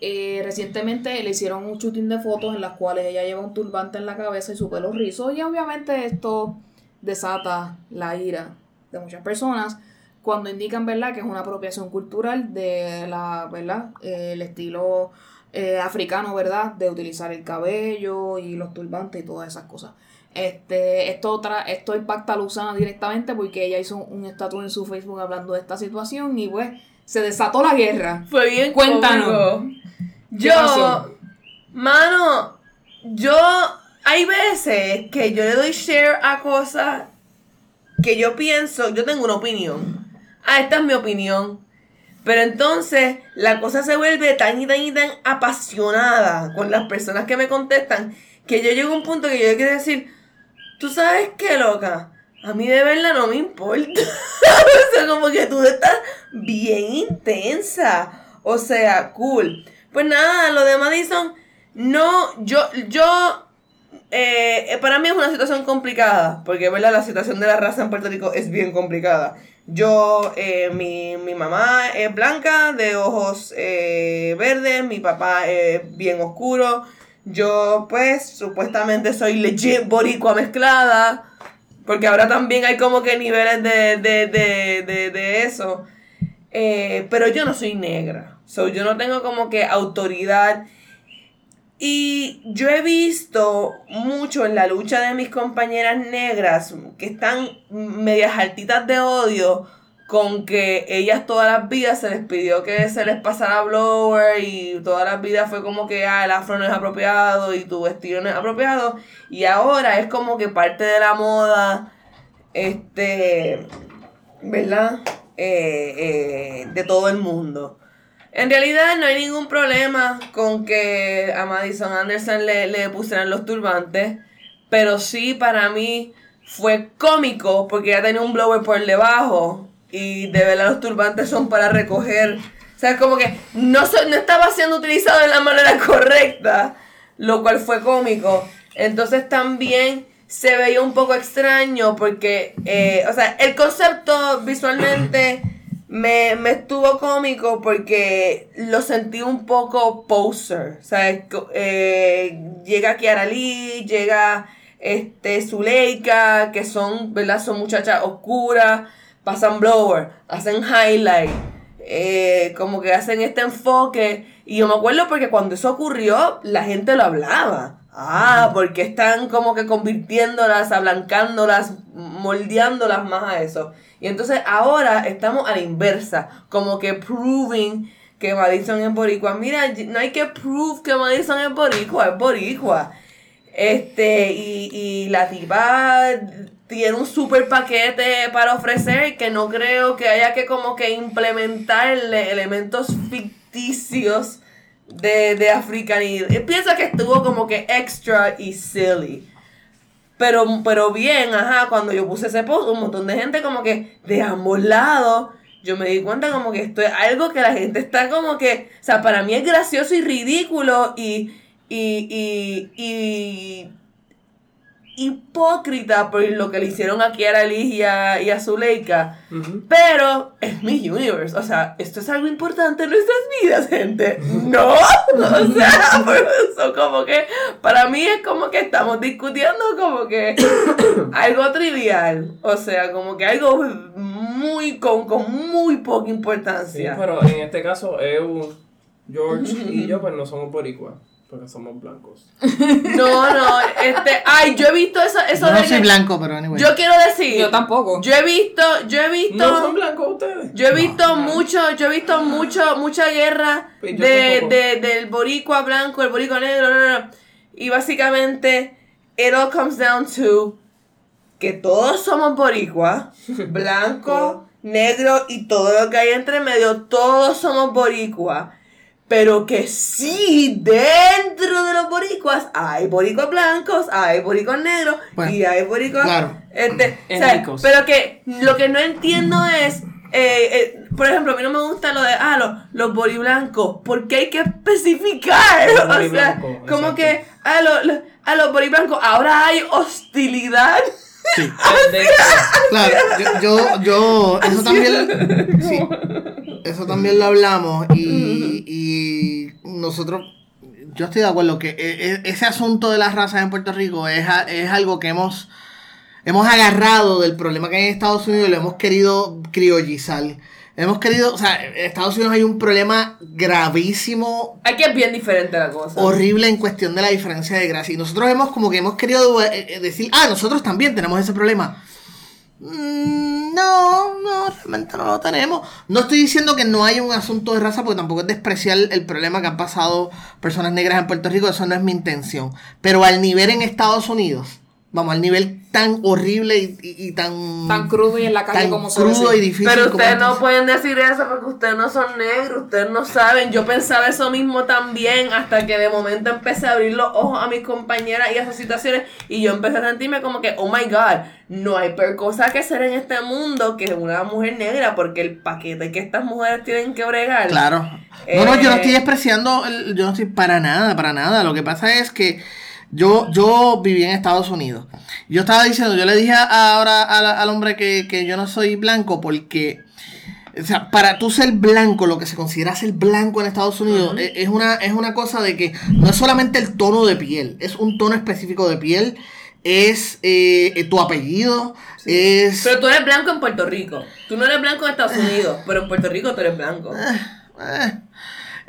Eh, recientemente le hicieron un shooting de fotos en las cuales ella lleva un turbante en la cabeza y su pelo rizo y obviamente esto desata la ira de muchas personas cuando indican verdad que es una apropiación cultural de la verdad el estilo eh, africano verdad de utilizar el cabello y los turbantes y todas esas cosas este, esto, tra esto impacta a Luzana directamente porque ella hizo un estatus en su Facebook hablando de esta situación y pues se desató la guerra. Fue bien Cuéntanos. Yo, pasó? mano, yo, hay veces que yo le doy share a cosas que yo pienso, yo tengo una opinión. Ah, esta es mi opinión. Pero entonces la cosa se vuelve tan y tan y tan apasionada con las personas que me contestan que yo llego a un punto que yo quiero decir, tú sabes qué, loca, a mí de verdad no me importa. (laughs) o sea, como que tú estás bien intensa. O sea, cool. Pues nada, lo de Madison, no, yo, yo, eh, para mí es una situación complicada, porque verdad la situación de la raza en Puerto Rico es bien complicada. Yo, eh, mi, mi mamá es blanca, de ojos eh, verdes, mi papá es bien oscuro. Yo, pues, supuestamente soy legit boricua mezclada, porque ahora también hay como que niveles de, de, de, de, de eso. Eh, pero yo no soy negra. So, yo no tengo como que autoridad. Y yo he visto mucho en la lucha de mis compañeras negras que están medias altitas de odio con que ellas todas las vidas se les pidió que se les pasara blower y todas las vidas fue como que ah, el afro no es apropiado y tu vestido no es apropiado y ahora es como que parte de la moda este ¿verdad? Eh, eh, de todo el mundo. En realidad no hay ningún problema con que a Madison Anderson le, le pusieran los turbantes, pero sí para mí fue cómico porque ella tenía un blower por debajo y de verdad los turbantes son para recoger sea, como que no, so- no estaba siendo utilizado de la manera correcta, lo cual fue cómico. Entonces también se veía un poco extraño porque, eh, o sea, el concepto visualmente me, me estuvo cómico porque lo sentí un poco poser. O sea, eh, llega Kiara Lee, llega este Zuleika, que son, ¿verdad? Son muchachas oscuras, pasan blower, hacen highlight, eh, como que hacen este enfoque. Y yo me acuerdo porque cuando eso ocurrió, la gente lo hablaba. Ah, porque están como que convirtiéndolas, ablancándolas, moldeándolas más a eso. Y entonces ahora estamos a la inversa, como que proving que Madison es boricua. Mira, no hay que prove que Madison es boricua, es boricua. Este, y, y la tipa tiene un super paquete para ofrecer que no creo que haya que como que implementarle elementos ficticios de, de africanidad. Piensa que estuvo como que extra y silly. Pero, pero bien, ajá, cuando yo puse ese post, un montón de gente como que de ambos lados, yo me di cuenta como que esto es algo que la gente está como que, o sea, para mí es gracioso y ridículo y, y, y hipócrita por lo que le hicieron a Kiara Lee y a, y a Zuleika. Pero es mi universe. O sea, esto es algo importante en nuestras vidas, gente. No. (laughs) O sea, (laughs) por eso como que para mí es como que estamos discutiendo como que (coughs) algo trivial. O sea, como que algo muy con, con muy poca Sí, importancia. pero en este caso, Eu, George y yo, pues no somos boricuas, porque somos blancos. (laughs) No, no, este, ay, yo he visto eso, eso Yo de no soy que- blanco, pero anyway. Yo quiero decir, Yo tampoco. yo he visto, yo he visto ¿No son blancos ustedes? Yo he visto mucho, yo he visto mucho, mucha guerra Pues yo de, tampoco. de- del boricua blanco, el boricua negro, no, no, no. y básicamente it all comes down to que todos somos boricua, (laughs) blanco, negro y todo lo que hay entre medio, todos somos boricua. Pero que sí, dentro de los boricuas hay boricuas blancos, hay boricuas negros Bueno, y hay boricuas claro. este, o sea, pero que lo que no entiendo es, eh, eh, por ejemplo, a mí no me gusta lo de, ah, los, los boriblancos, porque hay que especificar, Los (laughs) o sea, como exacto. que a los, los- a los boriblancos ahora hay hostilidad. Sí. (laughs) Claro, yo, yo, yo- eso también, sí, eso también lo hablamos y, y nosotros, yo estoy de acuerdo que e- e- ese asunto de las razas en Puerto Rico es, es algo que hemos, hemos agarrado del problema que hay en Estados Unidos y lo hemos querido criollizar. Hemos querido, o sea, en Estados Unidos hay un problema gravísimo Aquí es bien diferente la cosa. horrible en cuestión de la diferencia de gracia. Y nosotros hemos como que hemos querido eh, eh, decir, ah, nosotros también tenemos ese problema. Mm, No, no, realmente no lo tenemos. No estoy diciendo que no hay un asunto de raza, porque tampoco es despreciar el problema que han pasado personas negras en Puerto Rico, eso no es mi intención. Pero al nivel en Estados Unidos, vamos, al nivel tan horrible y, y- y tan... Tan crudo y en la calle tan como crudo y difícil. Pero ustedes no pueden decir eso porque ustedes no son negros, ustedes no saben. Yo pensaba eso mismo también hasta que de momento empecé a abrir los ojos a mis compañeras y a esas situaciones y yo empecé a sentirme como que, oh my god, no hay peor cosa que hacer en este mundo que una mujer negra porque el paquete que estas mujeres tienen que bregar. Claro. No, no, yo no Eh, estoy despreciando, el- yo no estoy para nada, para nada. Lo que pasa es que yo, yo viví en Estados Unidos. Yo estaba diciendo, yo le dije ahora al hombre que, que yo no soy blanco porque, o sea, para tú ser blanco, lo que se considera ser blanco en Estados Unidos, e- es, una, es una cosa de que no es solamente el tono de piel, es un tono específico de piel, es eh, eh, tu apellido, es... Pero tú eres blanco en Puerto Rico. Tú no eres blanco en Estados Unidos, pero en Puerto Rico tú eres blanco.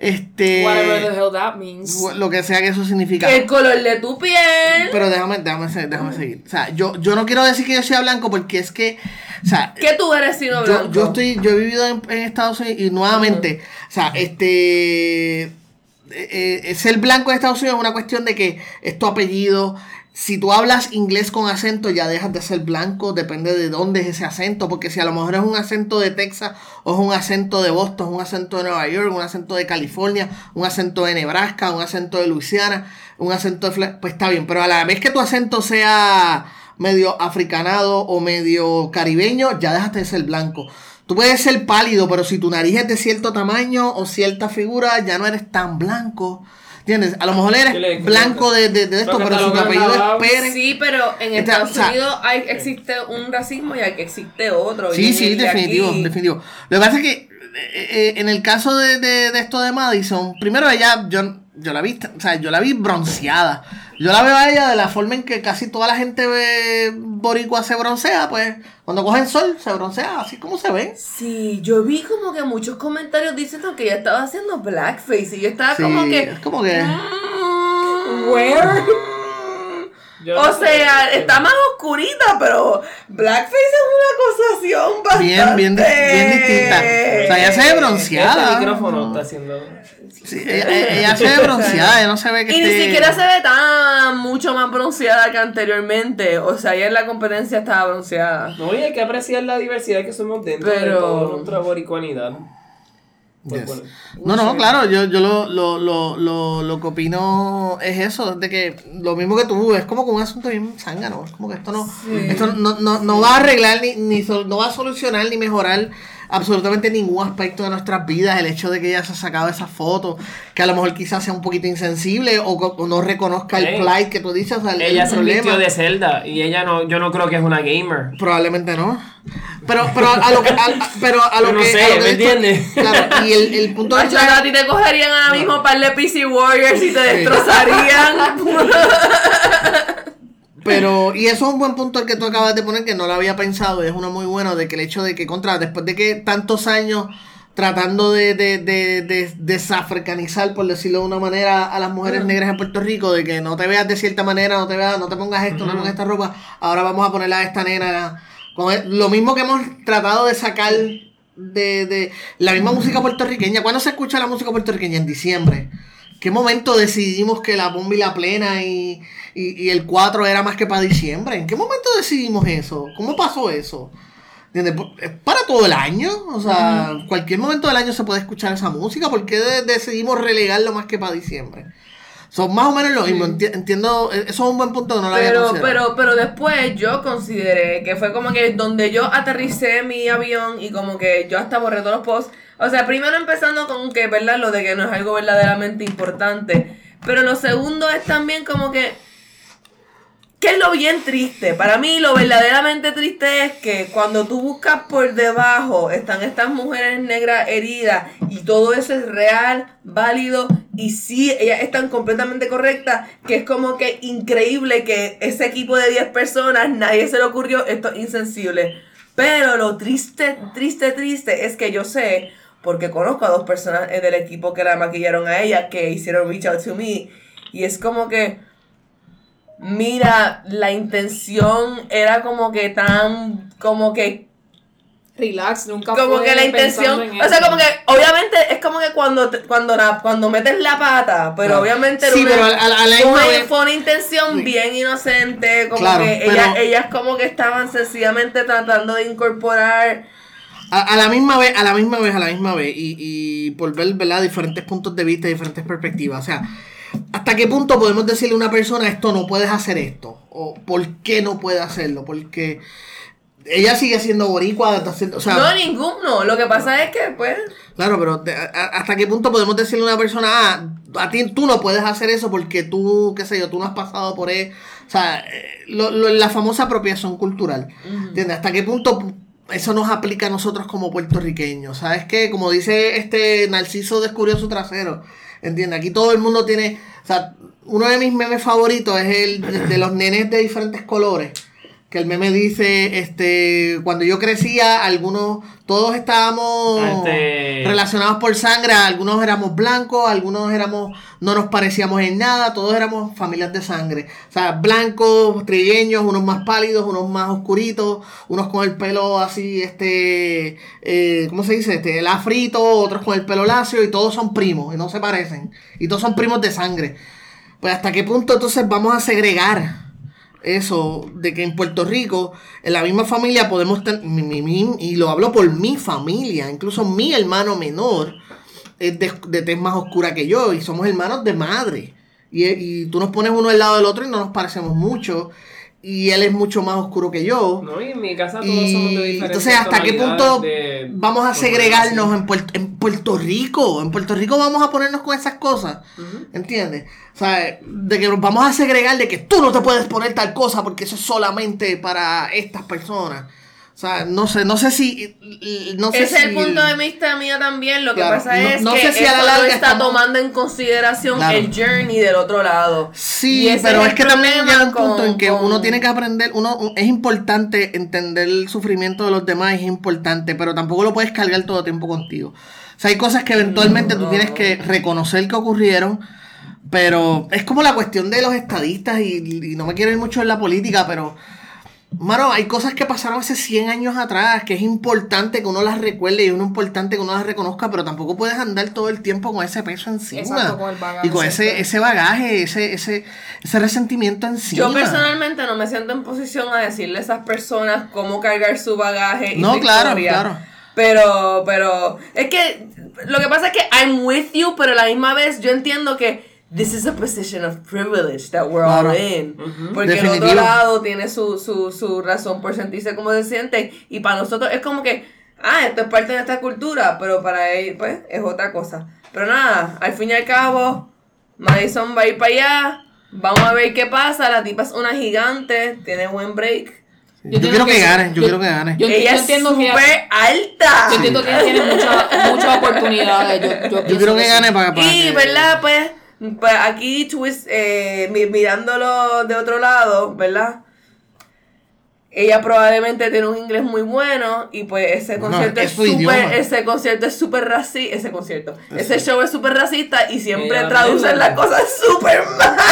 Este... Whatever the hell that means. Lo que sea que eso significa. El color de tu piel. Pero déjame, déjame, déjame seguir. O sea, yo, yo no quiero decir que yo sea blanco porque es que, o sea, ¿Qué tú eres sino blanco? yo, yo estoy, yo he vivido en, en Estados Unidos y nuevamente, o sea, este, eh, eh, ser blanco en Estados Unidos es una cuestión de que es tu apellido. Si tú hablas inglés con acento, ya dejas de ser blanco, depende de dónde es ese acento, porque si a lo mejor es un acento de Texas, o es un acento de Boston, un acento de Nueva York, un acento de California, un acento de Nebraska, un acento de Luisiana, un acento de... Fla- Pues está bien, pero a la vez que tu acento sea medio africanado o medio caribeño, ya dejaste de ser blanco. Tú puedes ser pálido, pero si tu nariz es de cierto tamaño o cierta figura, ya no eres tan blanco. ¿Entiendes? A lo mejor eres blanco de, de- de esto, pero catalogan apellido es Pérez. Sí, pero en Este, Estados o sea- Unidos hay, existe un racismo y aquí existe otro. Sí, sí, definitivo, aquí- definitivo. Lo que pasa es que eh, eh, en el caso de, de, de esto de Madison, primero ella, yo, yo la vi, o sea, yo la vi bronceada. Yo la veo a ella de la forma en que casi toda la gente ve boricua se broncea, pues cuando cogen sol se broncea, así como se ve. Sí, yo vi como que muchos comentarios diciendo que ella estaba haciendo blackface y yo estaba Sí, como que... es como que... mm, (laughs) Where? Yo O no sé. sea, está más oscurita, pero blackface es una acusación bastante... Bien, bien bien distinta. O sea, ella se ve bronceada. Este micrófono está haciendo. Sí, ella, se ve bronceada, ella no se ve que Y ni siquiera se ve tan mucho más bronceada que anteriormente. O sea, ella en la competencia estaba bronceada. No, y hay que apreciar la diversidad que somos dentro de Pero- toda nuestra boricuanidad. Pues, Yes. bueno. No, no, claro, yo, yo lo, lo, lo, lo, lo que opino es eso, de que lo mismo que tú, es como que un asunto bien zángano, es como que esto no, esto no, no, no va a arreglar, ni, ni sol- no va a solucionar, ni mejorar absolutamente ningún aspecto de nuestras vidas, el hecho de que ella se ha sacado esa foto, que a lo mejor quizás sea un poquito insensible o, no reconozca el plight que tú dices, o sea, el, Ella el se vistió de Zelda y ella no, yo no creo que es una gamer. Probablemente no. Pero, pero a lo que, a, pero a lo Yo no que, sé, a lo que ¿me entiendes? Claro, y el, el punto de Macho, a ti te cogerían ahora mismo un par de PC Warriors y te destrozarían. (laughs) Pero, y eso es un buen punto el que tú acabas de poner, que no lo había pensado, y es uno muy bueno, de que el hecho de que, contra, después de que tantos años tratando de, de, de, de desafricanizar, por decirlo de una manera, a las mujeres negras en Puerto Rico, de que no te veas de cierta manera, no te veas, no te pongas esto, no te pongas esta ropa, ahora vamos a ponerla a esta nena. Con lo mismo que hemos tratado de sacar de, de la misma música puertorriqueña. ¿Cuándo se escucha la música puertorriqueña? En diciembre. ¿Qué momento decidimos que la bomba y la plena y, y, y el 4 era más que para diciembre? ¿En qué momento decidimos eso? ¿Cómo pasó eso? ¿Entiendes? Pues, Es para todo el año. O sea, cualquier momento del año se puede escuchar esa música. ¿Por qué de- decidimos relegarlo más que para diciembre? Son más o menos lo mismo. Enti- entiendo, e- eso es un buen punto que no lo había Pero, considerado. pero, pero después yo consideré que fue como que donde yo aterricé mi avión y como que yo hasta borré todos los posts. O sea, primero empezando con que, ¿verdad? Lo de que no es algo verdaderamente importante. Pero lo segundo es también como que... ¿Qué es lo bien triste? Para mí lo verdaderamente triste es que cuando tú buscas por debajo están estas mujeres negras heridas y todo eso es real, válido y sí, ellas están completamente correctas, que es como que increíble que ese equipo de 10 personas, nadie se le ocurrió, esto es insensible. Pero lo triste, triste, triste es que yo sé, porque conozco a dos personas del equipo que la maquillaron a ella, que hicieron reach out to me, y es como que... Mira, la intención era como que tan, como que, Relax, nunca como que la intención, en o sea, eso. como que, obviamente, es como que cuando, te- cuando, la- cuando metes la pata, pero Claro. obviamente Sí, una- pero a, a- a la una- vez- fue una intención Sí. bien inocente, como Claro, que pero- ellas, ellas como que estaban sencillamente tratando de incorporar A, a la misma vez, a la misma vez, a la misma vez, y, y por ver, ¿verdad? Diferentes puntos de vista, diferentes perspectivas. O sea, ¿hasta qué punto podemos decirle a una persona esto no puedes hacer esto? ¿O por qué no puede hacerlo? Porque ella sigue siendo boricua, o sea, no ninguno, lo que pasa es que pues Claro, pero ¿hasta qué punto podemos decirle a una persona, ah, a ti tú no puedes hacer eso porque tú, qué sé yo, tú no has pasado por eso? O sea, eh, lo- lo- la famosa apropiación cultural. ¿Entiendes? ¿Hasta qué punto eso nos aplica a nosotros como puertorriqueños? ¿Sabes qué? Como dice este Narciso descubrió su trasero. ¿Entiendes? Aquí todo el mundo tiene... O sea, uno de mis memes favoritos es el de, los nenes de diferentes colores. Que el meme dice, este, cuando yo crecía, algunos, todos estábamos Este- relacionados por sangre, algunos éramos blancos, algunos éramos, no nos parecíamos en nada, todos éramos familias de sangre. O sea, blancos, trigueños, unos más pálidos, unos más oscuritos, unos con el pelo así, este, eh, ¿cómo se dice? Este, el afrito, otros con el pelo lacio, y todos son primos, y no se parecen. Y todos son primos de sangre. Pues hasta qué punto entonces vamos a segregar eso de que en Puerto Rico, en la misma familia podemos tener, y lo hablo por mi familia, incluso mi hermano menor es de, de tez más oscura que yo y somos hermanos de madre. Y, y tú nos pones uno al lado del otro y no nos parecemos mucho. Y él es mucho más oscuro que yo. No, y en mi casa todos Y somos de diferentes entonces, ¿hasta qué punto de- vamos a segregarnos en Puerto, en Puerto Rico? En Puerto Rico vamos a ponernos con esas cosas. Ujú. ¿Entiendes? O sea, de que nos vamos a segregar de que tú no te puedes poner tal cosa porque eso es solamente para estas personas. O sea, no sé, no sé si. No sé Ese es si el punto de vista mío también. Lo que pasa no- es no que sé si a la larga está estamos- tomando en consideración Claro. el journey del otro lado. Sí, pero es que también llega un punto con- en que con- uno tiene que aprender, uno es importante entender el sufrimiento de los demás, es importante, pero tampoco lo puedes cargar todo el tiempo contigo. O sea, hay cosas que eventualmente tú tienes que reconocer que ocurrieron, pero es como la cuestión de los estadistas y, y no me quiero ir mucho en la política, pero Mano, hay cosas que pasaron hace 100 años atrás que es importante que uno las recuerde y es importante que uno las reconozca, pero tampoco puedes andar todo el tiempo con ese peso encima. Exacto, con el bagaje y con ese, ese bagaje, ese, ese, ese resentimiento encima. Yo personalmente no me siento en posición a decirle a esas personas cómo cargar su bagaje y No, su claro, historia. claro. Pero, pero, es que lo que pasa es que I'm with you, pero a la misma vez yo entiendo que this is a position of privilege that we're Claro. all in. Porque el Definitivo. otro lado tiene su, su, su razón por sentirse como se siente. Y para nosotros es como que, ah, esto es parte de nuestra cultura, pero para él, pues, es otra cosa. Pero nada, al fin y al cabo, Madison va a ir para allá. Vamos a ver qué pasa. La tipa es una gigante, tiene buen break. Yo, quiero que, gane, yo, quiero que gane. yo- ella es entiendo que ella- súper alta. Yo entiendo que ella tiene muchas muchas oportunidades. Yo, yo, Yo quiero que sí. gane para, para Y, que- ¿verdad? Pues aquí twist, eh, mi- mirándolo de otro lado, ¿verdad? Ella probablemente tiene un inglés muy bueno y pues ese concierto es súper, ese concierto es súper racista, ese concierto, ese show es súper racista y siempre Ella traducen las cosas súper mal. (laughs)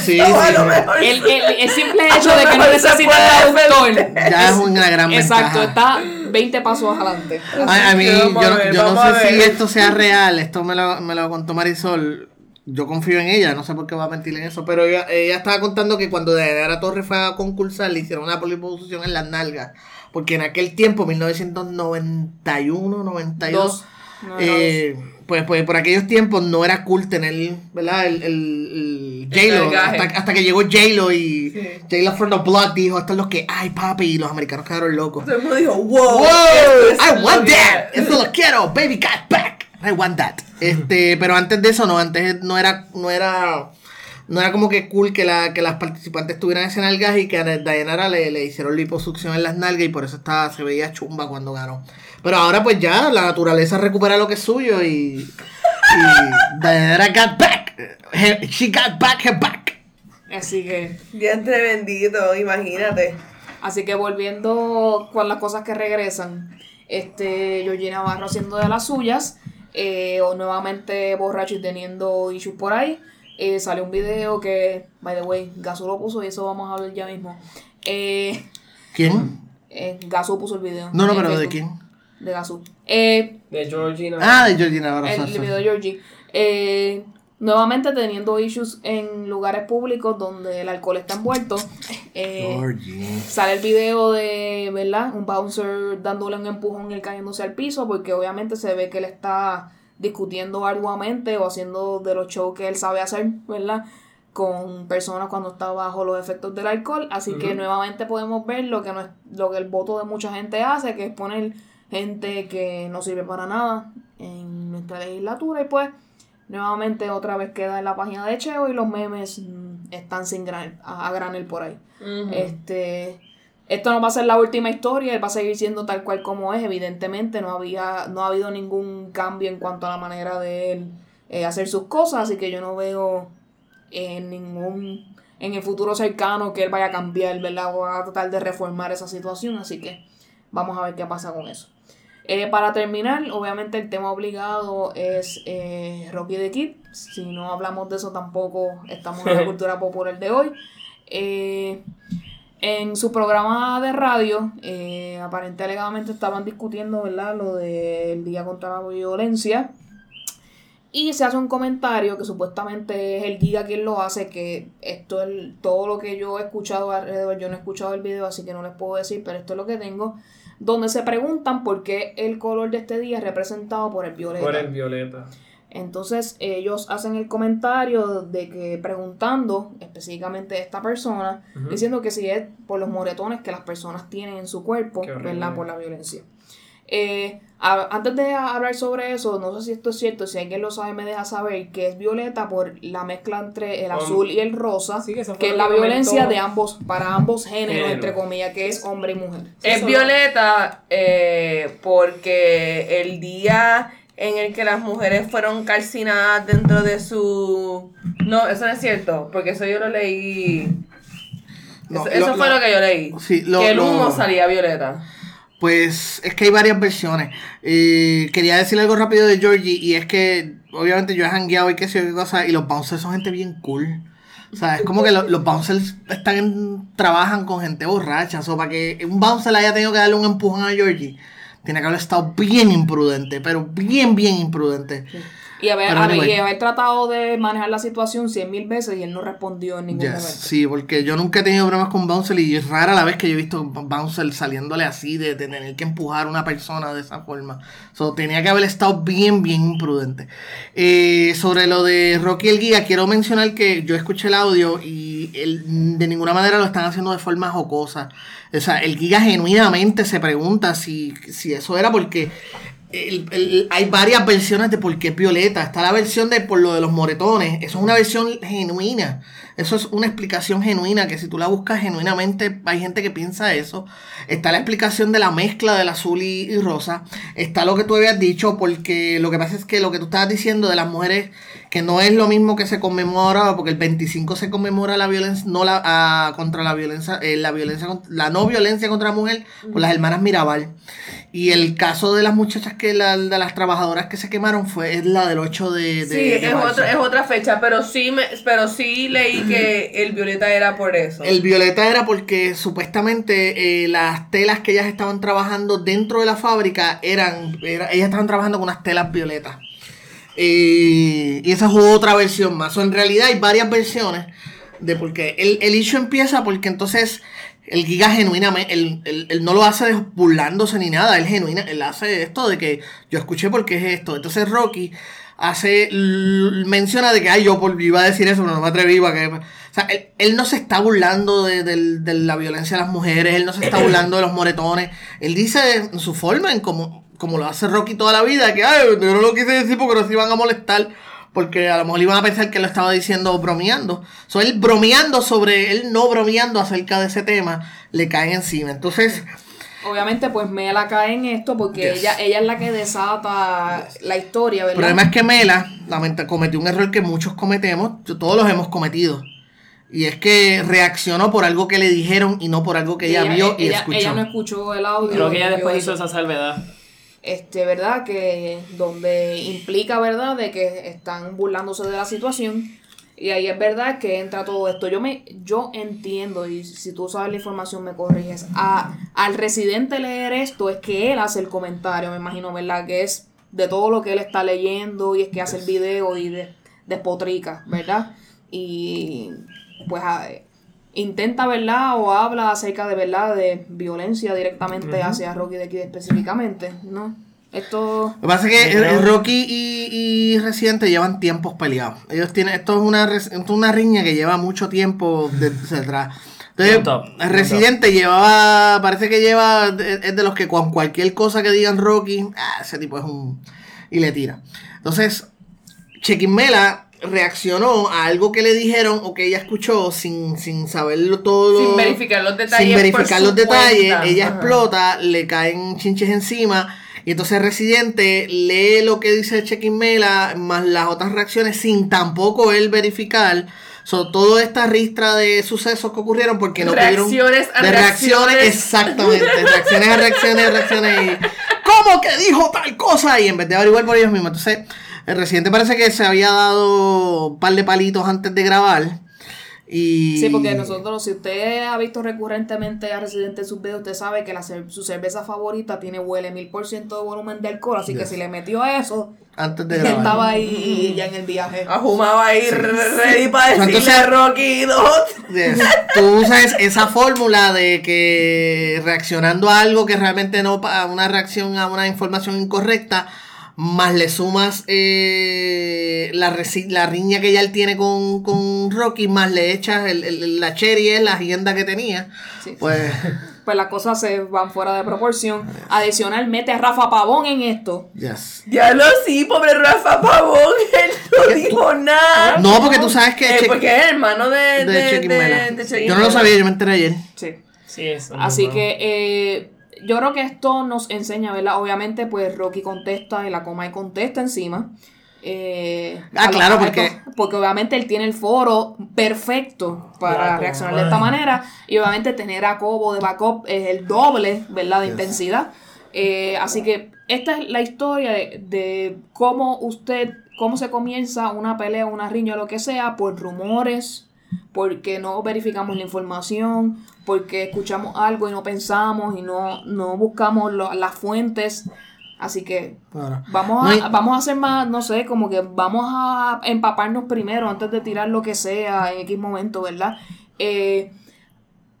Sí, (laughs) a sí, lo sí. mejor El, el, el (laughs) simple A hecho de que no necesita traductor. Ya es una gran Exacto, ventaja. está 20 pasos adelante. Ay, a mí, yo, a yo no a sé si esto sea real, esto me lo, me lo contó Marisol. Yo confío en ella, no sé por qué va a mentir en eso, pero ella, ella estaba contando que cuando Dayanara Torres fue a concursar le hicieron una poliposición en las nalgas, porque en aquel tiempo, 1991, 92, Dos. No, eh, pues, pues por aquellos tiempos no era cool tener, ¿verdad? El, el, el J-Lo, hasta, hasta que llegó J-Lo y Sí. J-Lo from the Blood dijo, estos los que, ay papi, y los americanos quedaron locos. Todo el mundo dijo, wow, Wow, I want that. (laughs) es". Eso lo quiero. Baby got back. I want that. Este, pero antes de eso no, antes no era, no era, no era como que cool que, la, que las participantes tuvieran ese nalgas y que a Dayanara le, le hicieron liposucción en las nalgas y por eso estaba, se veía chumba cuando ganó. Pero ahora pues ya la naturaleza recupera lo que es suyo y, y Dayanara got back. She got back her back. Así que, Vientre bendito, imagínate. así que volviendo con las cosas que regresan, este, Georgina Navarro haciendo de las suyas, eh, o nuevamente borracho y teniendo issues por ahí. Eh, salió un video que, by the way, Gasu lo puso y eso vamos a hablar ya mismo. Eh, ¿Quién? eh, Gasu puso el video. No, no, pero ¿de quién? De Gasu. Eh, De Georgina. Ah, de Georgina Navarro. el, el video de Georgie. Nuevamente teniendo issues en lugares públicos donde el alcohol está envuelto. Eh, Georgie. sale el video de, ¿verdad? Un bouncer dándole un empujón y él cayéndose al piso porque obviamente se ve que él está discutiendo arduamente o haciendo de los shows que él sabe hacer, ¿verdad? Con personas cuando está bajo los efectos del alcohol. Así que nuevamente podemos ver lo que, no es, lo que el voto de mucha gente hace, que es poner gente que no sirve para nada en nuestra legislatura y pues nuevamente otra vez queda en la página de Cheo y los memes mm, están sin gran, a, a granel por ahí. Este, esto no va a ser la última historia, él va a seguir siendo tal cual como es. Evidentemente no había, no ha habido ningún cambio en cuanto a la manera de él eh, hacer sus cosas, así que yo no veo en ningún en el futuro cercano que él vaya a cambiar, ¿verdad? O va a tratar de reformar esa situación, así que vamos a ver qué pasa con eso. Eh, para terminar, obviamente el tema obligado es eh, Rocky the Kid. Si no hablamos de eso tampoco estamos en la (laughs) cultura popular de hoy. Eh, en su programa de radio, eh, aparentemente alegadamente estaban discutiendo, ¿verdad? Lo del Día contra la Violencia. Y se hace un comentario que supuestamente es el Giga quien lo hace, que esto es todo lo que yo he escuchado alrededor, yo no he escuchado el video, así que no les puedo decir, pero esto es lo que tengo, donde se preguntan por qué el color de este día es representado por el violeta. Por el violeta. Entonces ellos hacen el comentario de que preguntando específicamente a esta persona, diciendo que si es por los moretones que las personas tienen en su cuerpo. ¿verdad? Por la violencia. Eh, a- antes de hablar sobre eso, no sé si esto es cierto, si alguien lo sabe me deja saber que es violeta por la mezcla entre el Um, azul y el rosa, sí, que es la violencia de ambos, para ambos géneros, Género. entre comillas, que es hombre y mujer. Es violeta eh, porque el día en el que las mujeres fueron calcinadas dentro de su... No, eso no es cierto, porque eso yo lo leí... No, eso eso lo- fue lo- lo, que yo leí. Sí, lo- que el lo- humo salía violeta. Pues es que hay varias versiones. Eh, quería decir algo rápido de Georgie y es que obviamente yo he hangueado y qué sé yo qué cosa y los bouncers son gente bien cool. O sea, es como que lo- los bouncers están en- trabajan con gente borracha. O para que un bouncer haya tenido que darle un empujón a Georgie, tiene que haber estado bien imprudente, pero bien, bien imprudente. Y haber, anyway. y haber tratado de manejar la situación cien mil veces y él no respondió en ningún Yes, momento. sí, porque yo nunca he tenido problemas con Bouncer y es rara la vez que yo he visto Bouncer saliéndole así de, tener que empujar a una persona de esa forma. So, tenía que haber estado bien, bien imprudente. Eh, sobre lo de Rocky el Guía, quiero mencionar que yo escuché el audio y él, de ninguna manera lo están haciendo de forma jocosa. O sea, el Giga genuinamente se pregunta si, si eso era porque el- el- hay varias versiones de por qué es violeta. Está la versión de por lo de los moretones. Eso es una versión genuina. Eso es una explicación genuina que si tú la buscas genuinamente hay gente que piensa eso. Está la explicación de la mezcla del azul y, y rosa. Está lo que tú habías dicho porque lo que pasa es que lo que tú estabas diciendo de las mujeres que no es lo mismo que se conmemora porque el 25 se conmemora la violencia no la ah, contra la violencia eh, la violencia la no violencia contra la mujer por las hermanas Mirabal y el caso de las muchachas que la, de las trabajadoras que se quemaron fue es la del 8 de, de Sí, de es, otra, es otra fecha, pero sí, me, pero sí leí que el violeta era por eso. El violeta era porque supuestamente eh, las telas que ellas estaban trabajando dentro de la fábrica eran, era- ellas estaban trabajando con unas telas violetas. Eh, y esa es otra versión más. O en realidad hay varias versiones de por qué. El, el issue empieza porque entonces el Giga genuinamente, él, él- él no lo hace burlándose ni nada, él genuina, él hace esto de que yo escuché por qué es esto. Entonces Rocky hace, menciona de que, ay, yo por- iba a decir eso, pero no me atreví, para que... O sea, él, él no se está burlando de, de la violencia de las mujeres, él no se está (clears throat) burlando de los moretones, él dice en su forma, en como, como lo hace Rocky toda la vida, que, ay, yo no lo quise decir porque nos iban a molestar, porque a lo mejor iban a pensar que lo estaba diciendo bromeando. So, él bromeando sobre, él no bromeando acerca de ese tema, le caen encima. Entonces, Obviamente, pues Mela cae en esto porque Yes. ella, ella es la que desata la historia, el problema es que Mela, lamenta, cometió un error que muchos cometemos, todos los hemos cometido. Y es que reaccionó por algo que le dijeron y no por algo que ella, vio y ella, escuchó. ella no escuchó el audio. Creo que ella después hizo eso. esa salvedad. Este, ¿verdad? Que donde implica, ¿verdad? De que están burlándose de la situación. Y ahí es verdad que entra todo esto. Yo me, yo entiendo, y si tú sabes la información me corriges. A, al residente leer esto es que él hace el comentario, me imagino, ¿verdad? Que es de todo lo que él está leyendo y es que hace el video y de, despotrica, ¿verdad? Y pues a- intenta, ¿verdad? O habla acerca de, ¿verdad? De violencia directamente hacia Rocky de aquí específicamente, ¿no? Esto... Lo que pasa es que Rocky y, y Residente llevan tiempos peleados. Ellos tienen, esto es una, res- esto es una riña que lleva mucho tiempo desde atrás. Entonces, top, Residente llevaba, parece que lleva, es es de los que con cualquier cosa que digan Rocky, ah, ese tipo es un... y le tira. Entonces, Chequimela reaccionó a algo que le dijeron o que ella escuchó sin, sin saberlo todo. Sin verificar los detalles Sin verificar los detalles, ella Ajá. explota, le caen chinches encima. Y entonces Residente lee lo que dice Chequin Mela, más las otras reacciones, sin tampoco él verificar. So, toda esta ristra de sucesos que ocurrieron porque no Reacciones pudieron. a de reacciones. reacciones. Exactamente. reacciones a reacciones, reacciones. Y, (laughs) ¿Cómo que dijo tal cosa? Y en vez de averiguar por ellos mismos. Entonces, el Residente parece que se había dado un par de palitos antes de grabar. Y... Sí, porque nosotros, si usted ha visto recurrentemente a Residente en sus videos, usted sabe que la su cerveza favorita tiene huele mil por ciento de volumen de alcohol, así que si le metió eso, Antes de grabar. estaba ahí ya en el viaje. Ajumaba ahí re- ready para decirle Entonces- a Rocky dos. Yes. Tú usas esa fórmula de que reaccionando a algo que realmente no, pa- una reacción a una información incorrecta, más le sumas eh, la, resi- la riña que ya él tiene con, con Rocky, más le echas el, el- la cherry, es la agenda que tenía, Sí. pues, (laughs) Pues las cosas se van fuera de proporción. Adicional, mete a Rafa Pavón en esto. yes. Ya lo sí, pobre Rafa Pavón, (laughs) él no dijo nada. No, porque tú sabes que... Eh, Che- porque es hermano de, de de, Yo no lo sabía, yo me enteré ayer. Sí. Sí, eso. Así no. que eh, yo creo que esto nos enseña, ¿verdad? Obviamente, pues Rocky contesta y la coma y contesta encima. Eh, Ah, claro, porque- estos- porque obviamente él tiene el foro perfecto para Claro, reaccionar de esta manera. Y obviamente tener a Cobo de backup es el doble, ¿verdad? De Yes. intensidad. Eh, así que esta es la historia de, de cómo usted, cómo se comienza una pelea, una riña, lo que sea, por rumores, porque no verificamos la información, porque escuchamos algo y no pensamos y no, no buscamos lo- las fuentes. Así que Claro. vamos No a, hay- vamos a hacer más, no sé, como que vamos a empaparnos primero antes de tirar lo que sea en X momento, ¿verdad? Eh,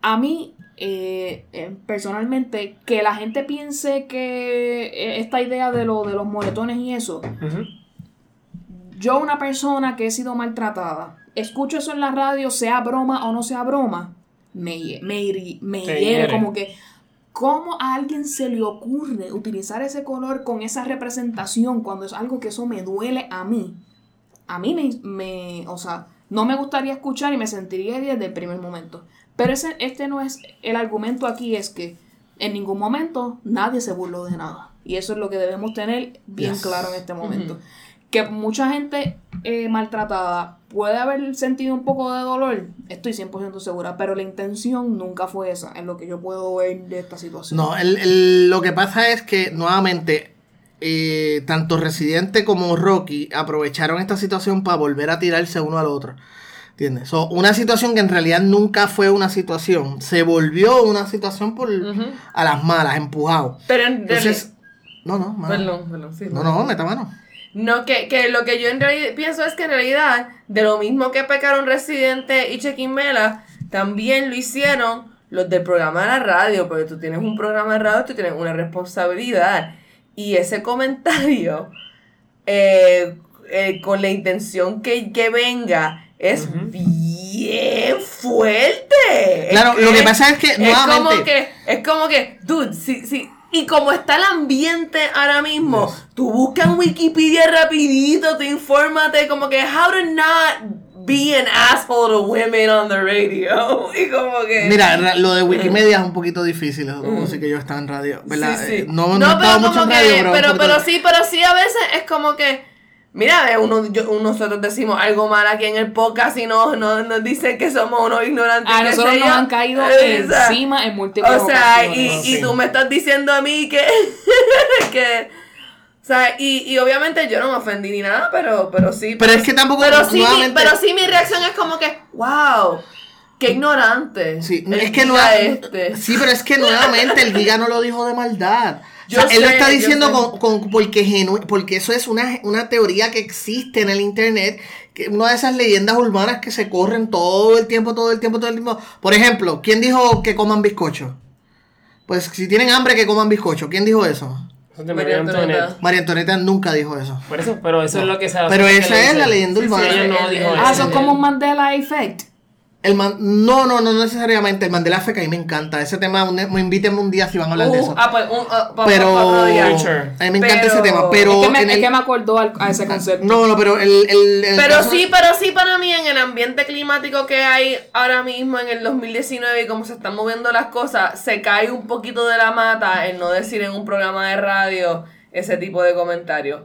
a mí, eh, eh, personalmente, que la gente piense que esta idea de, lo, de los moretones y eso, yo una persona que he sido maltratada, escucho eso en la radio, sea broma o no sea broma, me, me, me hiere, como que, ¿cómo a alguien se le ocurre utilizar ese color con esa representación cuando es algo que eso me duele a mí? A mí me, me o sea, no me gustaría escuchar y me sentiría desde el primer momento. Pero ese, este no es, el argumento aquí es que en ningún momento nadie se burló de nada. Y eso es lo que debemos tener bien Yes. claro en este momento. Que mucha gente eh, maltratada puede haber sentido un poco de dolor, estoy 100% segura, pero la intención nunca fue esa, en lo que yo puedo ver de esta situación. No, el, el- lo que pasa es que nuevamente eh, tanto Residente como Rocky aprovecharon esta situación para volver a tirarse uno al otro. ¿Entiendes? So, una situación que en realidad nunca fue una situación. Se volvió una situación por a las malas, empujado. Pero en Entonces, no, no, mano. Perdón, perdón, sí. No, no, meta mano. No, que, que lo que yo en realidad pienso es que en realidad, de lo mismo que pecaron Residente y Chequín Mela, también lo hicieron los del programa de la radio, porque tú tienes un programa de radio, tú tienes una responsabilidad. Y ese comentario, eh, eh, con la intención que, que venga, es bien fuerte. Claro, Es lo que pasa es que, es nuevamente- como que, es como que, dude, sí, sí. Y como está el ambiente ahora mismo, Yes. tú buscas en Wikipedia rapidito, tú infórmate como que how to not be an asshole to women on the radio. (laughs) Y como que... Mira, ra- lo de Wikimedia es un poquito difícil, es otra cosa que yo estaba en radio, ¿verdad? Mm. Sí, sí. Eh, No, no, estado mucho como en que- radio, pero, un pero, pero sí, pero sí a veces es como que, mira, eh, uno, yo- nosotros decimos algo mal aquí en el podcast y nos, nos, nos dicen que somos unos ignorantes. A nosotros nos han caído (laughs) encima en múltiples O sea, y, y Sí. tú me estás diciendo a mí que, (laughs) que o sea, y, y obviamente yo no me ofendí ni nada, pero, pero sí. Pero es que tampoco, pero sí, mi, pero sí mi reacción es como que, wow, qué ignorante. Sí, el es que nueva- este. sí, pero es que nuevamente el Giga no lo dijo de maldad. Yo o sea, él lo está diciendo con, con- porque, genu- porque eso es una, una teoría que existe en el internet, que una de esas leyendas urbanas que se corren todo el tiempo, todo el tiempo, todo el tiempo. Por ejemplo, ¿quién dijo que coman bizcocho? Pues si tienen hambre que coman bizcocho, ¿quién dijo eso? María. Antonieta. María Antonieta nunca dijo eso. Por eso, pero eso es lo que se Pero esa es la leyenda Sí, sí, urbana. no Ah, eso es como un Mandela Effect. El man- no, no, no necesariamente. El Mandela Effect a mí me encanta. Ese tema, un, me inviten un día si van a hablar de Uh, eso. ah, pues, un, uh, pa- pero pa- a mí me encanta Pero- ese tema. Pero es que me, es el- que me acordó al- a ese concepto. no, no, pero el, el, el Pero caso- sí, pero sí para mí en el ambiente climático que hay ahora mismo en el 2019 y cómo se están moviendo las cosas, se cae un poquito de la mata el no decir en un programa de radio ese tipo de comentarios.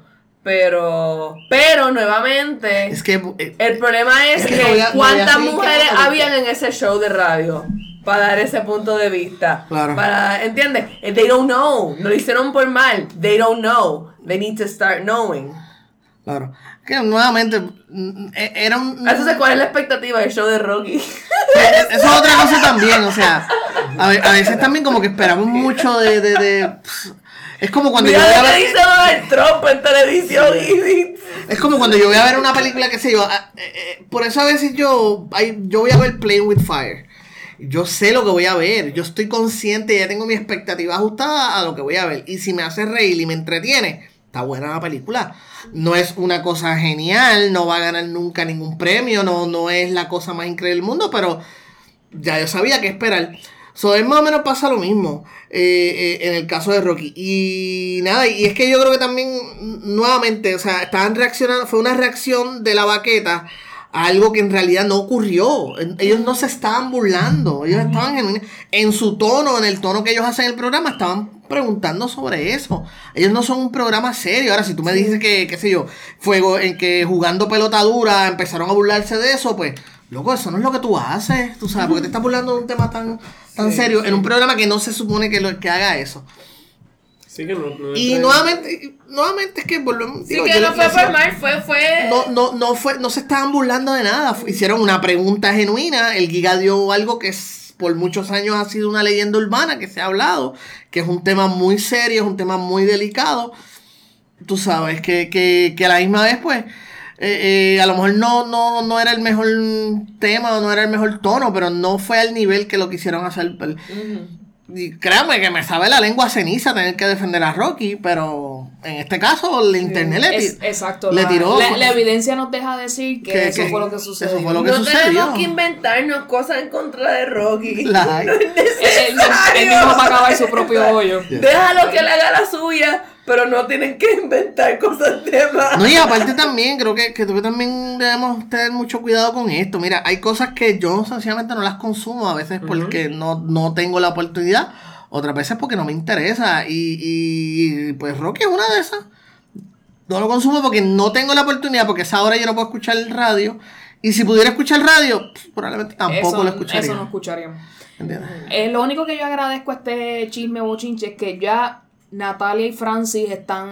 Pero, pero nuevamente, es que eh, el problema es, Es que a- cuántas mujeres habían en ese show de radio para dar ese punto de vista. Claro. Para, ¿entiendes? Eh, They don't know. No lo hicieron por mal. They don't know. They need to start knowing. claro. Que nuevamente mm, eh, era un Entonces, ¿cuál es la expectativa del show de Rocky? Eso es otra cosa también, o sea, a, ve- a veces también como que esperamos mucho de, de, de- pff, es como cuando yo voy a ver, dice Donald Trump en televisión y... es como cuando yo voy a ver una película que sé yo, ah, eh, eh, por eso a veces yo, yo voy a ver Playing with Fire, yo sé lo que voy a ver, yo estoy consciente, ya tengo mi expectativa ajustada a lo que voy a ver, y si me hace reír y me entretiene, está buena la película. No es una cosa genial, no va a ganar nunca ningún premio, no, no es la cosa más increíble del mundo, pero ya yo sabía qué esperar. So, es más o menos pasa lo mismo eh, eh, en el caso de Rocky. Y nada, y es que yo creo que también, nuevamente, o sea, estaban reaccionando, fue una reacción de la baqueta a algo que en realidad no ocurrió. En- Ellos no se estaban burlando, ellos estaban en, en su tono, en el tono que ellos hacen el programa, estaban preguntando sobre eso. Ellos no son un programa serio. Ahora, si tú me dices que, qué sé yo, fuego en que jugando pelota dura empezaron a burlarse de eso, pues, loco, eso no es lo que tú haces, tú sabes, porque te estás burlando de un tema tan, tan serio en un programa que no se supone que, lo, que haga eso. Sí que no, no Y nuevamente, nuevamente es que volvemos. Sí digo, que yo no fue por mal, fue, fue... no, no, no fue, no se estaban burlando de nada. Hicieron una pregunta genuina. El Giga dio algo que es, por muchos años ha sido una leyenda urbana que se ha hablado, que es un tema muy serio, es un tema muy delicado. Tú sabes, que, que, que a la misma vez, pues, eh, eh, a lo mejor no, no, no era el mejor tema, no era el mejor tono, pero no fue al nivel que lo quisieron hacer. Y créame que me sabe la lengua ceniza tener que defender a Rocky, pero en este caso el internet le, Es- exacto. le la, tiró. la- la evidencia nos deja decir que, Que- eso que- fue lo que eso sucedió. fue lo que no sucedió. tenemos que inventarnos cosas en contra de Rocky. (laughs) La. No es Él, él- él necesario. mismo va a acabar su propio hoyo. (laughs) Déjalo que le haga la suya, pero no tienen que inventar cosas de más. No, y aparte también, creo que, que también debemos tener mucho cuidado con esto. Mira, hay cosas que yo sencillamente no las consumo, a veces porque no, no tengo la oportunidad, otras veces porque no me interesa. Y, y pues Rocky es una de esas. No lo consumo porque no tengo la oportunidad, porque a esa hora yo no puedo escuchar el radio. Y si pudiera escuchar radio, pues, probablemente tampoco eso, lo escucharía. Eso no escucharíamos. ¿Entiendes? Eh, lo único que yo agradezco a este chisme bochinche es que ya Natalia y Francis están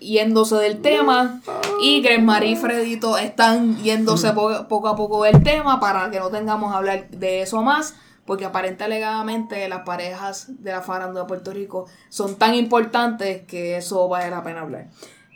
yéndose del tema y Gresmarie y Fredito están yéndose po- poco a poco del tema para que no tengamos que hablar de eso más. Porque aparente alegadamente las parejas de la farándula de Puerto Rico son tan importantes que eso vale la pena hablar.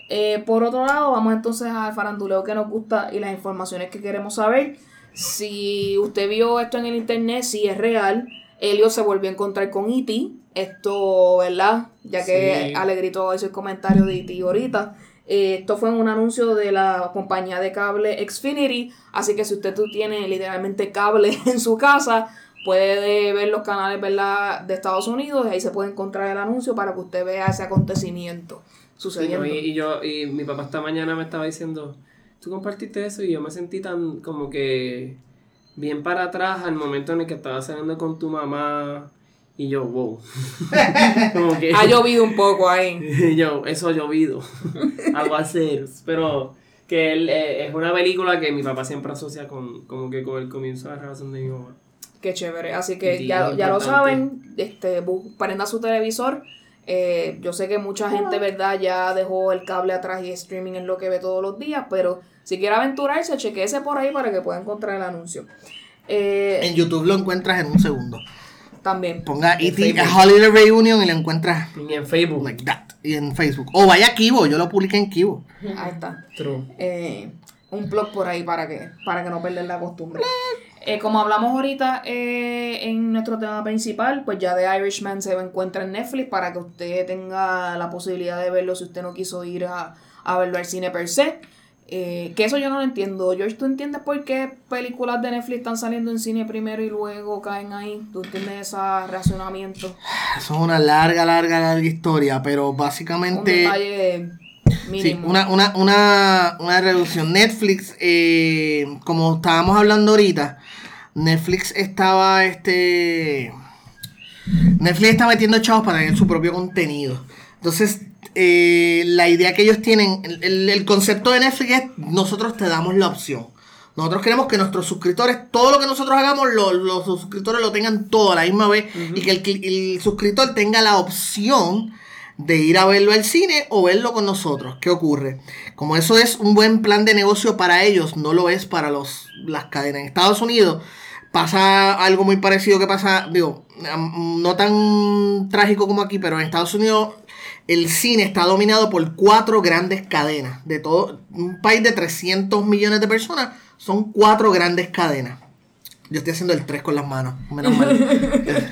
Eh, por otro lado, vamos entonces al faranduleo que nos gusta y las informaciones que queremos saber. Si usted vio esto en el internet, si es real, Elio se volvió a encontrar con E.T. Esto, ¿verdad? Ya que Sí. Alegrito hizo el comentario de E.T. ahorita. Eh, esto fue un anuncio de la compañía de cable Xfinity. Así que si usted tú tiene literalmente cable (laughs) en su casa, puede ver los canales ¿verdad? de Estados Unidos y ahí se puede encontrar el anuncio para que usted vea ese acontecimiento Sí, sucediendo. no, y, y yo, y mi papá esta mañana me estaba diciendo, tú compartiste eso y yo me sentí tan como que bien para atrás al momento en el que estaba saliendo con tu mamá y yo, wow. (laughs) como que, Ha llovido un poco ahí. y (laughs) yo, eso ha llovido, (laughs) aguaceros, pero que él, eh, es una película que mi papá siempre asocia con como que con el comienzo de la relación de mi mamá. Qué chévere. Así que ya, ya lo saben. Este, bu- prenda su televisor. Eh, yo sé que mucha gente, ¿verdad? Ya dejó el cable atrás y streaming es lo que ve todos los días. Pero si quiere aventurarse, chequeese por ahí para que pueda encontrar el anuncio. Eh, En YouTube lo encuentras en un segundo. también. Ponga En E.T. Facebook. Holiday Reunion y lo encuentras Y en Facebook. like that. Y en Facebook. O vaya a Kibo, yo lo publiqué en Kibo. Ahí está. True. eh, un blog por ahí para que, para que no perder la costumbre. Eh, como hablamos ahorita eh, en nuestro tema principal, pues ya The Irishman se encuentra en Netflix para que usted tenga la posibilidad de verlo si usted no quiso ir a, a verlo al cine per se. Eh, que eso yo no lo entiendo. George, ¿tú entiendes por qué películas de Netflix están saliendo en cine primero y luego caen ahí? ¿Tú entiendes ese racionamiento? Eso es una larga, larga, larga historia, pero Un básicamente... Sí, una, una, una, una reducción. Netflix, eh, como estábamos hablando ahorita, Netflix estaba este. Netflix está metiendo chavos para tener su propio contenido. Entonces, eh, la idea que ellos tienen, el, concepto de Netflix es nosotros te damos la opción. Nosotros queremos que nuestros suscriptores, todo lo que nosotros hagamos, lo- los suscriptores lo tengan todo a la misma vez y que el, el suscriptor tenga la opción de ir a verlo al cine o verlo con nosotros. ¿Qué ocurre? Como eso es un buen plan de negocio para ellos, no lo es para los, las cadenas. En Estados Unidos pasa algo muy parecido que pasa, digo, no tan trágico como aquí, pero en Estados Unidos el cine está dominado por cuatro grandes cadenas. De todo un país de 300 millones de personas, son cuatro grandes cadenas. Yo estoy haciendo el 3 con las manos. Menos (laughs) mal.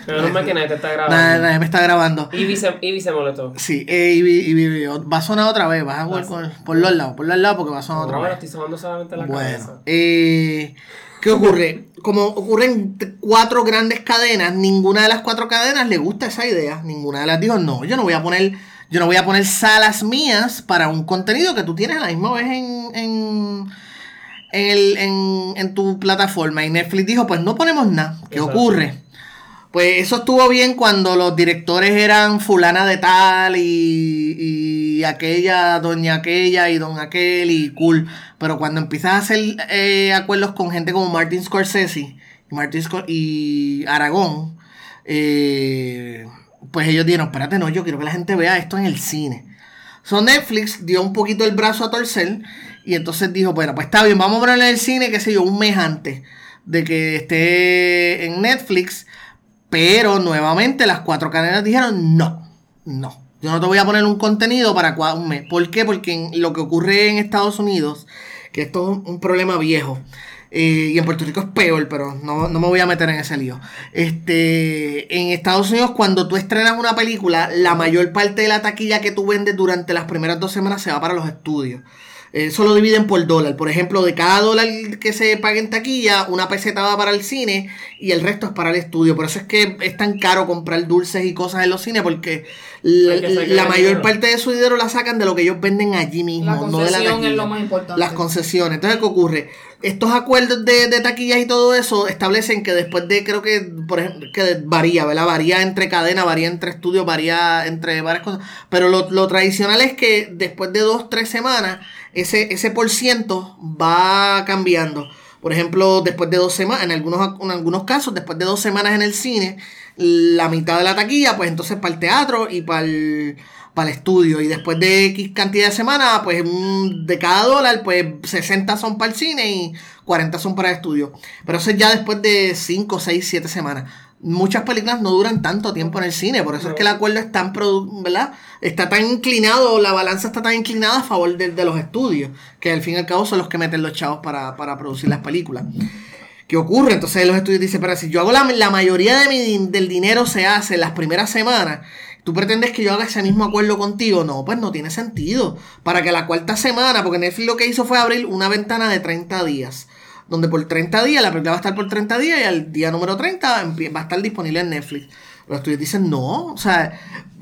Menos mal que nadie te está grabando. Nadie, nadie me está grabando. Ivy se, Ivy se molestó. Sí, eh, va a sonar otra vez. Vas a jugar con, por los lados, por los lados porque va a sonar otra No, vez. estoy sonando solamente la Bueno, cabeza. eh, ¿qué ocurre? Como ocurren cuatro grandes cadenas, ninguna de las cuatro cadenas le gusta esa idea. Ninguna de las dijo, no, yo no voy a poner, yo no voy a poner salas mías para un contenido que tú tienes a la misma vez en, en, en, el- en- en tu plataforma. Y Netflix dijo, pues no ponemos nada. ¿Qué Exacto. ocurre? Pues eso estuvo bien cuando los directores eran fulana de tal y, y aquella, doña aquella y don aquel y cool. Pero cuando empiezas a hacer eh, acuerdos con gente como Martin Scorsese y, Martin Scor- y Aragón, eh, pues ellos dijeron, espérate, no, yo quiero que la gente vea esto en el cine. So Netflix dio un poquito el brazo a torcer y entonces dijo, bueno, pues está bien, vamos a ponerle el cine, qué sé yo, un mes antes de que esté en Netflix. Pero nuevamente las cuatro cadenas dijeron, no, no, yo no te voy a poner un contenido para un mes. ¿Por qué? Porque en- lo que ocurre en Estados Unidos, que esto es un, un problema viejo, eh, y en Puerto Rico es peor, pero no, no me voy a meter en ese lío. Este, en Estados Unidos, cuando tú estrenas una película, la mayor parte de la taquilla que tú vendes durante las primeras dos semanas se va para los estudios. Eh, Eso lo dividen por dólar. Por ejemplo, de cada dólar que se pague en taquilla, una peseta va para el cine y el resto es para el estudio. Por eso es que es tan caro comprar dulces y cosas en los cines porque la, mayor dinero. parte de su dinero la sacan de lo que ellos venden allí mismo, La no de la concesión taquilla. es lo más importante. Las concesiones. Entonces, ¿qué ocurre? Estos acuerdos de, de taquillas y todo eso establecen que después de, creo que, por ejemplo, que varía, ¿verdad? Varía entre cadena, varía entre estudios, varía entre varias cosas. Pero lo, lo tradicional es que después de dos, tres semanas, ese, ese por ciento va cambiando. Por ejemplo, después de dos semanas, en algunos, en algunos casos, después de dos semanas en el cine, la mitad de la taquilla, pues entonces para el teatro y para el, para el estudio. Y después de X cantidad de semanas, pues de cada dólar, pues 60 son para el cine y 40 son para el estudio. Pero eso es ya después de 5, 6, 7 semanas. Muchas películas no duran tanto tiempo en el cine, por eso es que el acuerdo es tan, ¿verdad? Está tan inclinado, la balanza está tan inclinada a favor de, de los estudios, que al fin y al cabo son los que meten los chavos para, para producir las películas. ¿Qué ocurre? Entonces los estudios dicen, pero si yo hago la, la mayoría de mi, del dinero se hace en las primeras semanas, ¿tú pretendes que yo haga ese mismo acuerdo contigo? No, pues no tiene sentido. Para que la cuarta semana, porque Netflix lo que hizo fue abrir una ventana de 30 días, donde por 30 días, la película va a estar por 30 días y al día número 30 empie- va a estar disponible en Netflix. Los estudios dicen, no, o sea,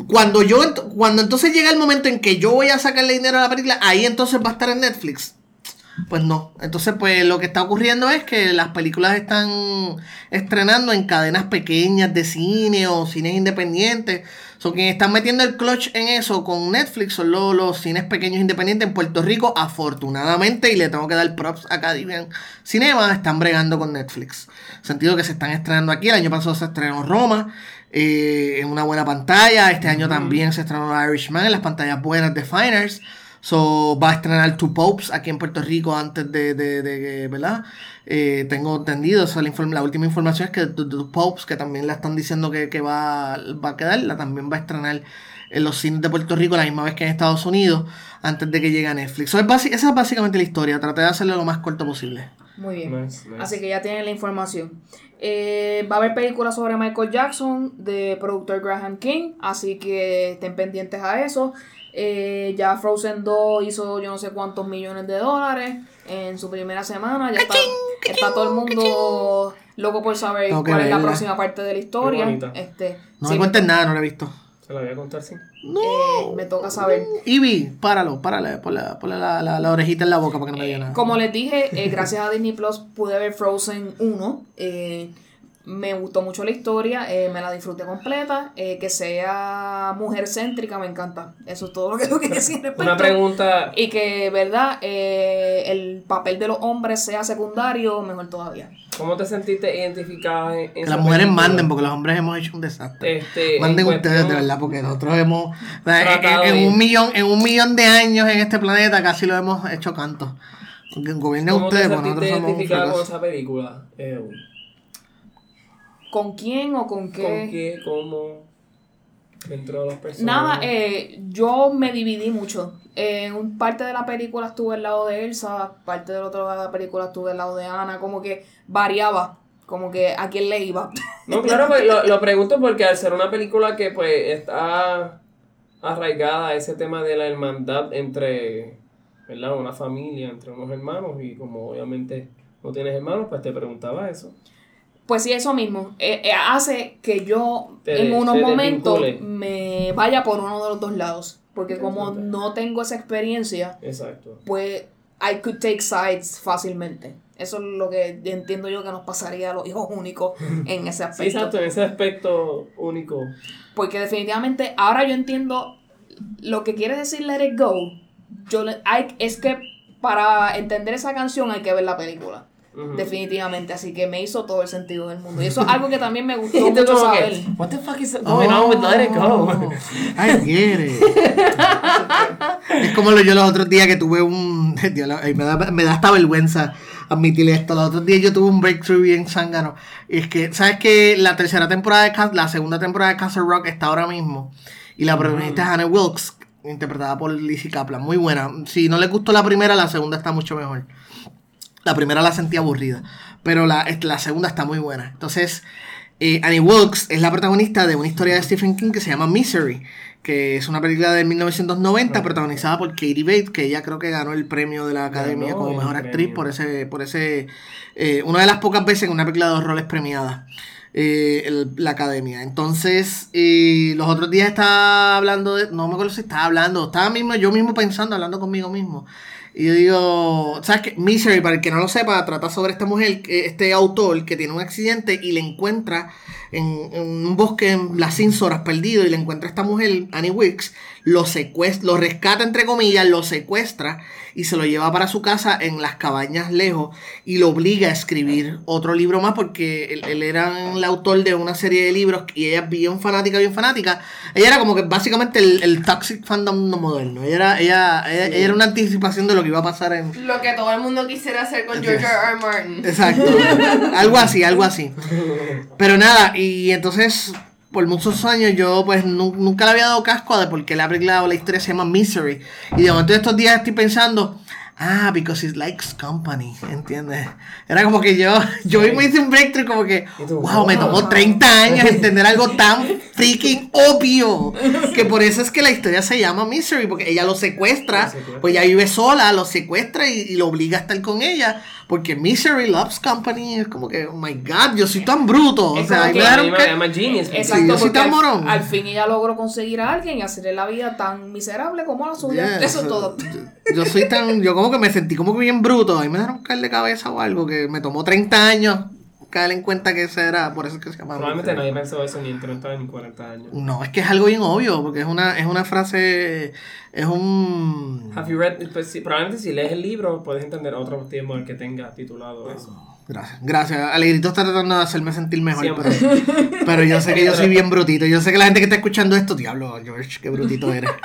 cuando yo, cuando entonces llega el momento en que yo voy a sacarle dinero a la película, ahí entonces va a estar en Netflix. Pues no. Entonces, pues lo que está ocurriendo es que las películas están estrenando en cadenas pequeñas de cine o cines independientes. Son quienes están metiendo el clutch en eso con Netflix son los, los cines pequeños independientes en Puerto Rico. Afortunadamente, y le tengo que dar props a Caribbean Cinema, están bregando con Netflix. Sentido que se están estrenando aquí. El año pasado se estrenó Roma. eh, en una buena pantalla. Este año también se estrenó Irishman en las pantallas buenas de Finers. So, va a estrenar Two Popes aquí en Puerto Rico antes de, de, de que, ¿verdad? Eh, tengo entendido, la, inform- la última información es que Two Popes, que también la están diciendo que, que va, va a quedar, la también va a estrenar en los cines de Puerto Rico la misma vez que en Estados Unidos, antes de que llegue a Netflix. So, es esa es básicamente la historia, traté de hacerlo lo más corto posible. Muy bien. Nice, nice. Así que ya tienen la información. Eh, va a haber películas sobre Michael Jackson de productor Graham King, así que estén pendientes a eso. Eh, ya Frozen 2 hizo yo no sé cuántos millones de dólares en su primera semana. Ya está, está todo el mundo loco por saber Tengo cuál es la verla. próxima parte de la historia. Qué bonita. Este, No sí, me cuentes nada, no lo he visto. Se la voy a contar, sí. eh, me toca saber. Ivy, páralo, párale, ponle, ponle la, la, la orejita en la boca para que no me diga nada. Como les dije, eh, gracias a Disney Plus pude ver Frozen 1. eh, me gustó mucho la historia, eh, me la disfruté completa. eh, que sea mujer céntrica, me encanta. Eso es todo lo que tengo que (laughs) decir. respecto. Una pregunta. Y que, ¿verdad? Eh, el papel de los hombres sea secundario, mejor todavía. ¿Cómo te sentiste identificada en, en Que las mujeres película? manden, porque los hombres hemos hecho un desastre. Este, Manden en ustedes de verdad, porque nosotros hemos. o sea, en- un millón, en un millón de años en este planeta casi lo hemos hecho canto. Porque gobiernen ¿Cómo te ustedes, porque sentiste nosotros somos identificada con esa película? Eh, ¿Con quién o con qué? ¿Con qué? ¿Cómo? Dentro de los personajes. Nada, eh, yo me dividí mucho. En un parte de la película estuve al lado de Elsa, parte del otro lado de la película estuve al lado de Ana, como que variaba. Como que a quién le iba. No, claro, pues lo, lo pregunto porque al ser una película que pues está arraigada a ese tema de la hermandad entre, ¿verdad? Una familia, entre unos hermanos y como obviamente no tienes hermanos, pues te preguntaba eso. Pues sí, eso mismo. Eh, eh, hace que yo Te- en unos momentos me vaya por uno de los dos lados. Porque como no tengo esa experiencia, Exacto. pues I could take sides fácilmente. Eso es lo que entiendo yo que nos pasaría a los hijos únicos (laughs) en ese Sí, aspecto. exacto, en ese aspecto único. Porque definitivamente ahora yo entiendo lo que quiere decir Let It Go. Yo hay- es que para entender esa canción hay que ver la película. Definitivamente. Así que me hizo todo el sentido del mundo. Y eso es algo que también me gustó (laughs) mucho que, saber. what the fuck is going on with Let It Go? Oh, I get it. es como lo, yo los otros días que tuve un. (laughs) Dios, me, da, me da hasta vergüenza admitir esto. Los otros días yo tuve un breakthrough bien zángano. Y es que, ¿sabes que La tercera temporada de la segunda temporada de Castle Rock está ahora mismo. Y la protagonista es Hannah Wilkes, interpretada por Lizzie Kaplan. Muy buena. Si no les gustó la primera, la segunda está mucho mejor. La primera la sentí aburrida, pero la, la segunda está muy buena. Entonces, eh, Annie Wilkes es la protagonista de una historia de Stephen King que se llama Misery, que es una película de 1990 protagonizada por Katie Bates, que ella creo que ganó el premio de la Academia Ganó como mejor actriz por ese, por ese, eh, una de las pocas veces en una película de dos roles premiada. eh, el- la academia. Entonces, eh, los otros días estaba hablando de. No me acuerdo si estaba hablando. Estaba mismo, yo mismo pensando, hablando conmigo mismo. Y yo digo, ¿sabes qué? Misery, para el que no lo sepa, trata sobre esta mujer, que- este autor que tiene un accidente y le encuentra en, un bosque en las Cinsoras perdido y le encuentra esta mujer, Annie Wicks, lo secuestra, lo rescata entre comillas, lo secuestra y se lo lleva para su casa en las cabañas lejos y lo obliga a escribir otro libro más porque él, él era el autor de una serie de libros y ella es bien fanática, bien fanática. Ella era como que básicamente el, el toxic fandom no moderno. Ella era, ella, ella, ella era una anticipación de lo que iba a pasar en, Lo que todo el mundo quisiera hacer con George R. R. Martin. Exacto. (laughs) algo así, algo así. Pero nada, y entonces por muchos años yo pues nu- nunca le había dado casco de por qué la película o la historia se llama Misery. Y de momento de estos días estoy pensando, ah, because it likes company, ¿entiendes? Era como que yo, (laughs) yo mismo hice un breakthrough como que, tú, wow, me tomó 30 años entender algo tan freaking obvio. Que por eso es que la historia se llama Misery, porque ella lo secuestra, Lo secuestra. pues ella vive sola, lo secuestra y, y lo obliga a estar con ella. Porque Misery loves company es como que, oh my god, yo soy tan bruto. O sea, que me que- I'm a genius. Exacto, yo soy tan al, morón. al fin ella logró conseguir a alguien y hacerle la vida tan miserable como la suya. Yes, Eso es todo. Yo, yo soy tan, yo como que me sentí como que bien bruto. Ahí me dieron caer de cabeza o algo que me tomó 30 años caer en cuenta que ese era, por eso es que se llama. Probablemente nadie pensó eso ni en 30 ni 40 años. No, es que es algo bien obvio, porque es una, es una frase, es un... Have you read, pues, sí, probablemente si lees el libro puedes entender otro tiempo el que tenga titulado eso. Gracias, gracias. Alegrito está tratando de hacerme sentir mejor, Siempre. pero, pero yo sé que yo soy bien (laughs) brutito. Yo sé que la gente que está escuchando esto, diablo, George, qué brutito eres. (laughs)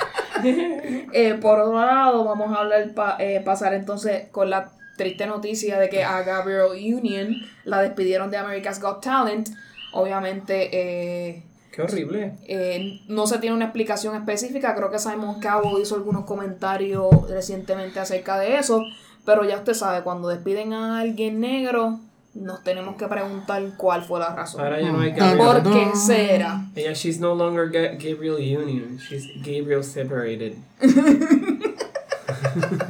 Eh, por otro lado, vamos a hablar, pa- eh, pasar entonces con la triste noticia de que a Gabriel Union la despidieron de America's Got Talent. Obviamente, eh, Qué horrible. eh, no se tiene una explicación específica. Creo que Simon Cowell hizo algunos comentarios recientemente acerca de eso. Pero ya usted sabe, cuando despiden a alguien negro, nos tenemos que preguntar cuál fue la razón. Ahora ya no hay Gabriel. ¿Por qué será? Ella, she's no longer Ga- Gabriel Union. She's Gabriel separated. (laughs)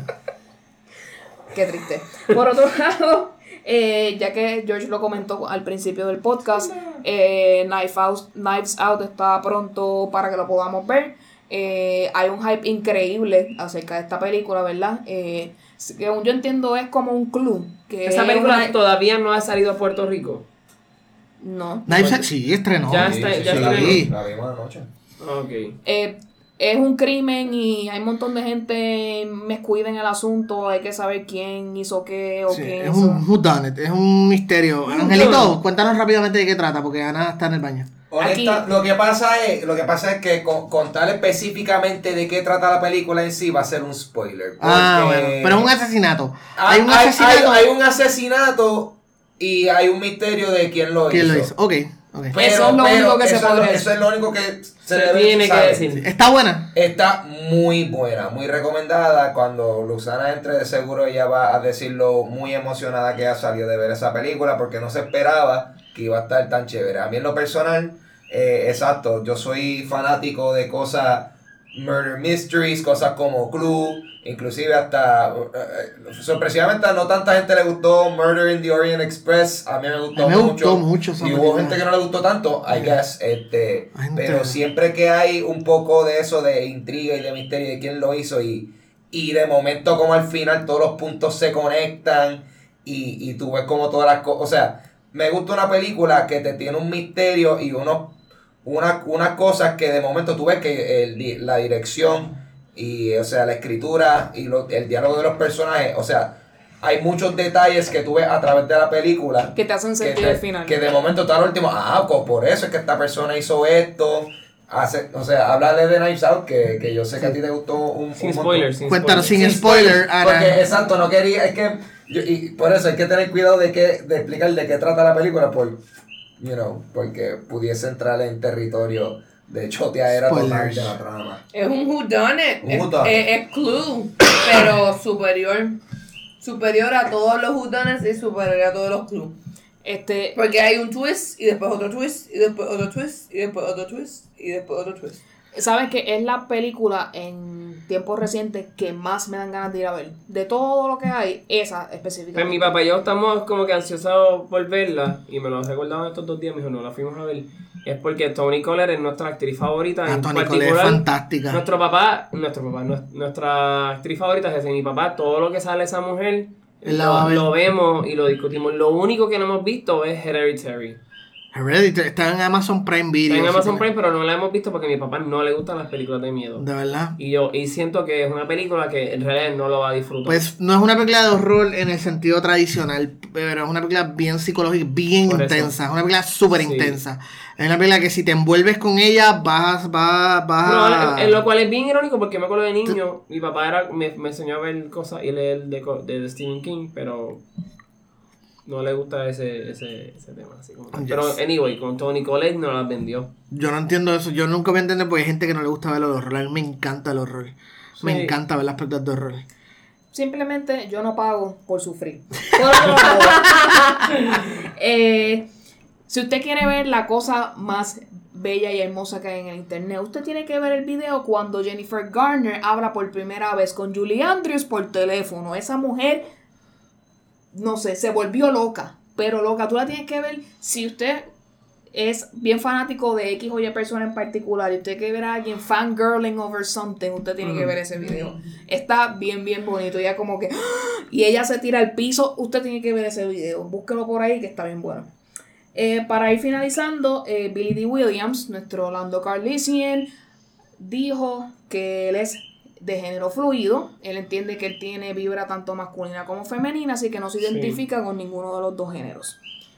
Qué triste. Por otro (laughs) lado, eh, ya que George lo comentó al principio del podcast, eh, Knife Out- Knives Out está pronto para que lo podamos ver. Eh, hay un hype increíble acerca de esta película, ¿verdad? Eh, según yo entiendo es como un club. Que Esa es película una- todavía no ha salido a Puerto Rico. No. Knives Out- sí, estrenó. Ya está- sí, ya sí. está Sí. La vimos anoche. Ok. Eh, es un crimen y hay un montón de gente mezcuida en el asunto. Hay que saber quién hizo qué o Sí, quién es hizo. un whodunit, es un misterio. Angelito, cuéntanos rápidamente de qué trata, porque Ana está en el baño. Honesta, Aquí- lo que pasa es, lo que pasa es que con- contar específicamente de qué trata la película en sí va a ser un spoiler. Ah, bueno, pero es un asesinato. hay, Hay un hay- asesinato. hay- hay un asesinato y hay un misterio de quién lo ¿Quién hizo. lo hizo? Ok. Ok. Eso es lo único que se podría lo- Eso es lo único que se, Se debe tiene que decir. Está buena. Está muy buena, muy recomendada. Cuando Luzana entre, de seguro ella va a decirlo muy emocionada que ya salió de ver esa película porque no se esperaba que iba a estar tan chévere. A mí en lo personal, eh, exacto, yo soy fanático de cosas, murder mysteries, cosas como Clue, inclusive hasta, eh, eh, sorpresivamente a no tanta gente le gustó Murder in the Orient Express, a mí me gustó me mucho. gustó mucho esa y hubo gente que no le gustó tanto, I guess, este, pero siempre que hay un poco de eso de intriga y de misterio de quién lo hizo y, y de momento como al final todos los puntos se conectan y, y tú ves como todas las cosas, o sea, me gusta una película que te tiene un misterio y unos una, unas cosas que de momento tú ves que el di- la dirección y o sea la escritura y lo- el diálogo de los personajes, o sea, hay muchos detalles que tú ves a través de la película Que te hacen sentir el final. que de momento está al último, ah, pues por eso es que esta persona hizo esto. Hace, o sea, háblale de Knives Out, que, que yo sé que a ti te gustó un, Sin un spoilers, sin Cuéntanos spoilers. sin spoiler. Porque exacto, no quería, es que yo- y por eso hay que tener cuidado de que, de explicar de qué trata la película, por, you know, porque pudiese entrar en territorio de choteadera total Spoilers. de la trama. Es un whodunit. Un Es, whodunit. es, es Clue, pero superior. Superior a todos los whodunits y superior a todos los Clue. Este, Porque hay un twist y después otro twist y después otro twist y después otro twist y después otro twist. ¿Sabes que es la película en tiempos recientes que más me dan ganas de ir a ver? De todo lo que hay, esa Pues específicamente. mi papá y yo estamos como que ansiosos por verla y me lo recordaban estos dos días, me dijo, no la fuimos a ver. Es porque Tony Collette es nuestra actriz favorita. Ah, en Toni Collette es particular, fantástica. Nuestro papá, nuestro papá, nues- nuestra actriz favorita es ese. Mi papá, todo lo que sale de esa mujer, la lo, lo vemos y lo discutimos. Lo único que no hemos visto es Hereditary. Hereditary está en Amazon Prime Video. Está en Amazon Prime, pero no la hemos visto porque a mi papá no le gustan las películas de miedo. De verdad. Y yo y siento que es una película que en realidad no lo va a disfrutar. Pues no es una película de horror en el sentido tradicional, pero es una película bien psicológica, bien Por intensa. Es una película súper Sí. intensa. Es una película que si te envuelves con ella, vas, vas, vas No, en- en lo cual es bien irónico porque me acuerdo de niño, mi papá era, me, me enseñó a ver cosas y leer de, de Stephen King, pero no le gusta ese, ese, ese tema. Así como. Yes. Pero anyway, con Tony Collette no las vendió. Yo no entiendo eso. Yo nunca voy a entender porque hay gente que no le gusta ver el horror. A mí me encanta el horror. Me encanta ver las películas de horror. Simplemente yo no pago por sufrir. Por otro lado, eh, si usted quiere ver la cosa más bella y hermosa que hay en el internet, usted tiene que ver el video cuando Jennifer Garner habla por primera vez con Julie Andrews por teléfono. Esa mujer, no sé, se volvió loca. Pero loca, tú la tienes que ver si usted es bien fanático de X o Y persona en particular y usted quiere ver a alguien fangirling over something, usted tiene que ver ese video. Está bien, bien bonito. Ya como que. (gasps) Y ella se tira al piso. Usted tiene que ver ese video. Búsquelo por ahí que está bien bueno. Eh, para ir finalizando, eh, Billy D. Williams, nuestro Lando Carlisian, dijo que él es de género fluido. Él entiende que él tiene vibra tanto masculina como femenina, así que no se Sí. identifica con ninguno de los dos géneros.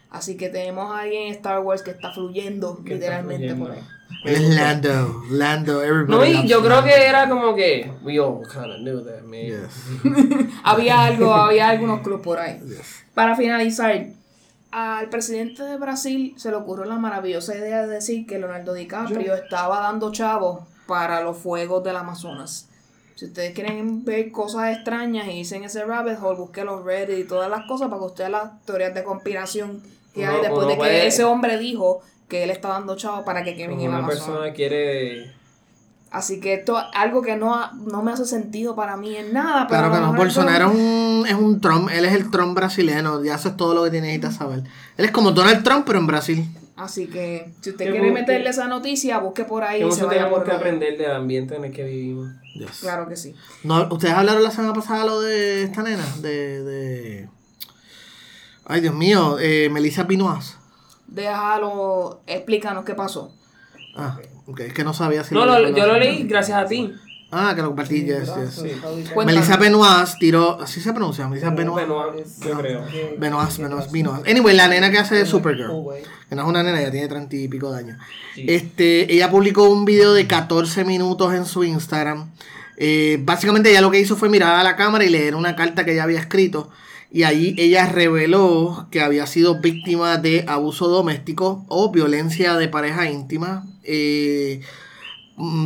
Así que tenemos a alguien en Star Wars que está fluyendo Que está literalmente fluyendo. por ahí. Es Lando. Lando. Everybody No, y yo creo Lando. que era como que, we all kind of knew that, man. Yes. (laughs) había algo, había algunos clubes por ahí. Para finalizar, al presidente de Brasil se le ocurrió la maravillosa idea de decir que Leonardo DiCaprio estaba dando chavos para los fuegos del Amazonas. Si ustedes quieren ver cosas extrañas y dicen ese rabbit hole, busquen los Reddit y todas las cosas para que ustedes las teorías de conspiración que Uno- hay después de que puede- ese hombre dijo que él está dando chavos para que quemen Como el una persona quiere... Así que esto es algo que no, ha- no me hace sentido para mí en nada. Pero Claro que no, Bolsonaro es un, es un Trump, él es el Trump brasileño, ya eso es todo lo que necesitas saber. Él es como Donald Trump, pero en Brasil. Así que si usted quiere meterle esa noticia, busque por ahí y se vaya tenemos por que aprender del ambiente en el que vivimos. Yes. Claro que sí. No, Ustedes hablaron la semana pasada lo de esta nena, de... de... Ay, Dios mío, eh, Melissa Pinoaz. Déjalo, explícanos qué pasó. Ah, ok, es que no sabía si No, lo lo- yo lo leí gracias a ti. Ah, que lo compartí, yes, yes. Cuéntanos. Melissa Benoist tiró, así se pronuncia, Melissa Benoist. Benoit, yo creo. Benoist, Benoist, Benoist. Anyway, la nena que hace de Supergirl. Que no es una nena, ya tiene treinta y pico de años. Sí. Este, ella publicó un video de 14 minutos en su Instagram. Eh, básicamente ella lo que hizo fue mirar a la cámara y leer una carta que ella había escrito. y allí ella reveló que había sido víctima de abuso doméstico o violencia de pareja íntima eh,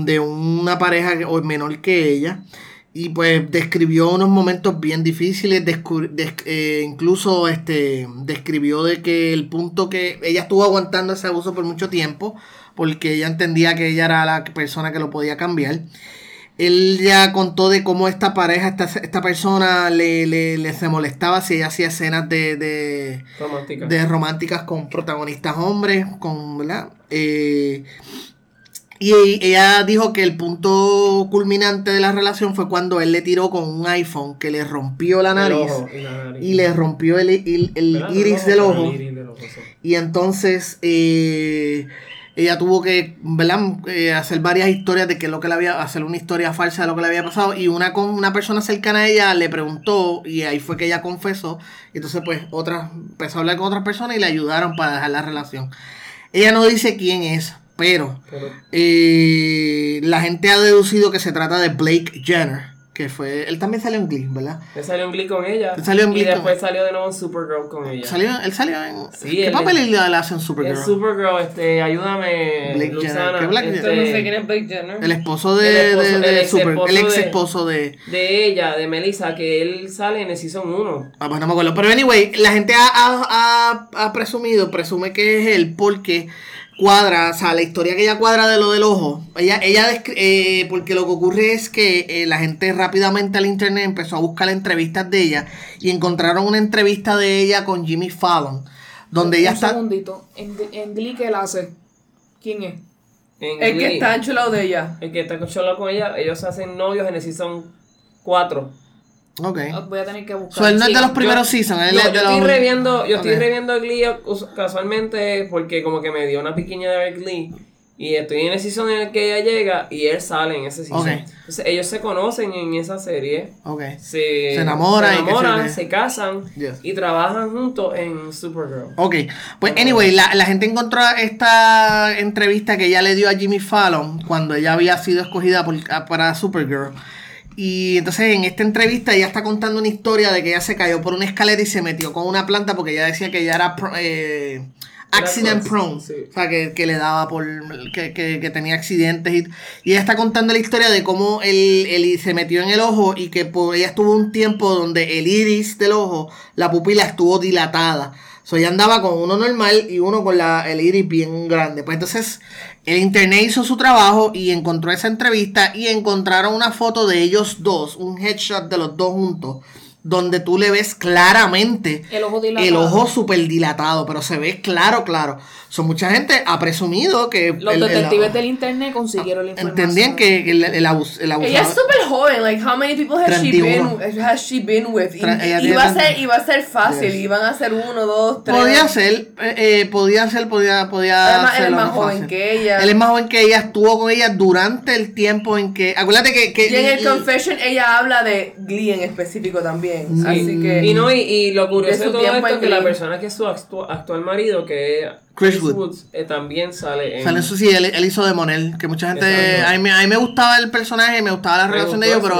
de una pareja o menor que ella. Y pues describió unos momentos bien difíciles, des- eh, incluso este, describió de que el punto que ella estuvo aguantando ese abuso por mucho tiempo, porque ella entendía que ella era la persona que lo podía cambiar. Él ya contó de cómo esta pareja, esta, esta persona le, le, le se molestaba si ella hacía escenas de, de, Romántica. de románticas con protagonistas hombres, con, ¿verdad? Eh, y ella dijo que el punto culminante de la relación fue cuando él le tiró con un iPhone que le rompió la nariz ojo y la nariz. y le rompió el, el- iris del ojo. El iris del ojo, sí. Y entonces eh, ella tuvo que. Eh, hacer varias historias de qué es lo que le había, hacer una historia falsa de lo que le había pasado. Y una, con una persona cercana a ella le preguntó y ahí fue que ella confesó. Y entonces pues otras, empezó a hablar con otras personas y le ayudaron para dejar la relación. Ella no dice quién es, pero Pero eh, la gente ha deducido que se trata de Blake Jenner. Que fue, él también salió en Glee, ¿verdad? él salió en Glee con ella. Él salió en Glee y después con- salió de nuevo en Supergirl con ella. Salió, él salió en... Sí, ¿Qué él papel le hace en Supergirl? En Supergirl, este, ayúdame, Blake. Jenner. ¿Qué Blake este, no sé quién es Blake Jenner. El esposo de, El esposo- de- de el ex Super, esposo el ex de- esposo de. De ella, de Melissa, que él sale en el Season 1. Ah, pues no me acuerdo. Pero anyway, la gente ha, ha- ha- ha presumido, presume que es él porque cuadra, o sea, la historia que ella cuadra de lo del ojo. Ella, ella eh, porque lo que ocurre es que eh, la gente rápidamente al internet empezó a buscar entrevistas de ella y encontraron una entrevista de ella con Jimmy Fallon, donde ella Un está. segundito. En, en Glee, ¿qué él hace? ¿Quién es? En El que está enchulado de ella. El que está concholo con ella, ellos se hacen novios en el Season 4. Ok. Voy a tener que buscar. So, él no es de los primeros seasons, él Yo, es de yo los- estoy reviendo, yo estoy reviendo Glee us- casualmente porque como que me dio una piquiña de ver Glee. Y estoy en el season en el que ella llega y él sale en ese season. Ok. Entonces ellos se conocen en esa serie. Ok. Se, Se enamoran se, enamoran, se casan Yes. y trabajan juntos en Supergirl. Ok, pues anyway, la, la gente encontró esta entrevista que ella le dio a Jimmy Fallon cuando ella había sido escogida por- a- para Supergirl. Y entonces en esta entrevista ella está contando una historia de que ella se cayó por una escalera y se metió con una planta porque ella decía que ella era pro- eh, accident prone. sí. O sea, que, que le daba por. Que, que- que tenía accidentes. Y, y ella está contando la historia de cómo él, él se metió en el ojo y que por, ella estuvo un tiempo donde el iris del ojo, la pupila estuvo dilatada. So, ella andaba con uno normal y uno con la, el iris bien grande. Pues entonces, el internet hizo su trabajo y encontró esa entrevista y encontraron una foto de ellos dos, un headshot de los dos juntos, donde tú le ves claramente El ojo dilatado. el ojo súper dilatado, pero se ve claro, claro. So, mucha gente ha presumido que Los el- el- detectives del internet consiguieron la información. entendían que el, el, abus- el Ella es abusador... súper joven, like how many people has she 31. been has she been with? Y, Tra- ella y iba a ser iba a ser fácil, Yes. iban a ser uno, dos, tres. Podía ser, eh, eh, podía ser, podía, podía Además, él es más joven fácil. que ella. Él es más joven que ella, estuvo con ella durante el tiempo en que... Acuérdate que... que Y en el y- confession ella habla de Glee en específico también. Sí. Así que Y no, y, y lo curioso De todo esto es que la persona que es su actu- actual marido, que es Chris Chris Wood. Woods, eh, también sale en... Sale eso sí, él, él hizo de Monel, que mucha gente... A mí, me- a mí me gustaba el personaje, me gustaba la Me relación de ellos, pero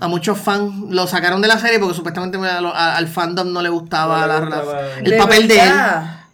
a, muchos fans lo sacaron de la serie porque supuestamente a al fandom no le gustaba No le la gustaba. relación. ¿De El papel de él,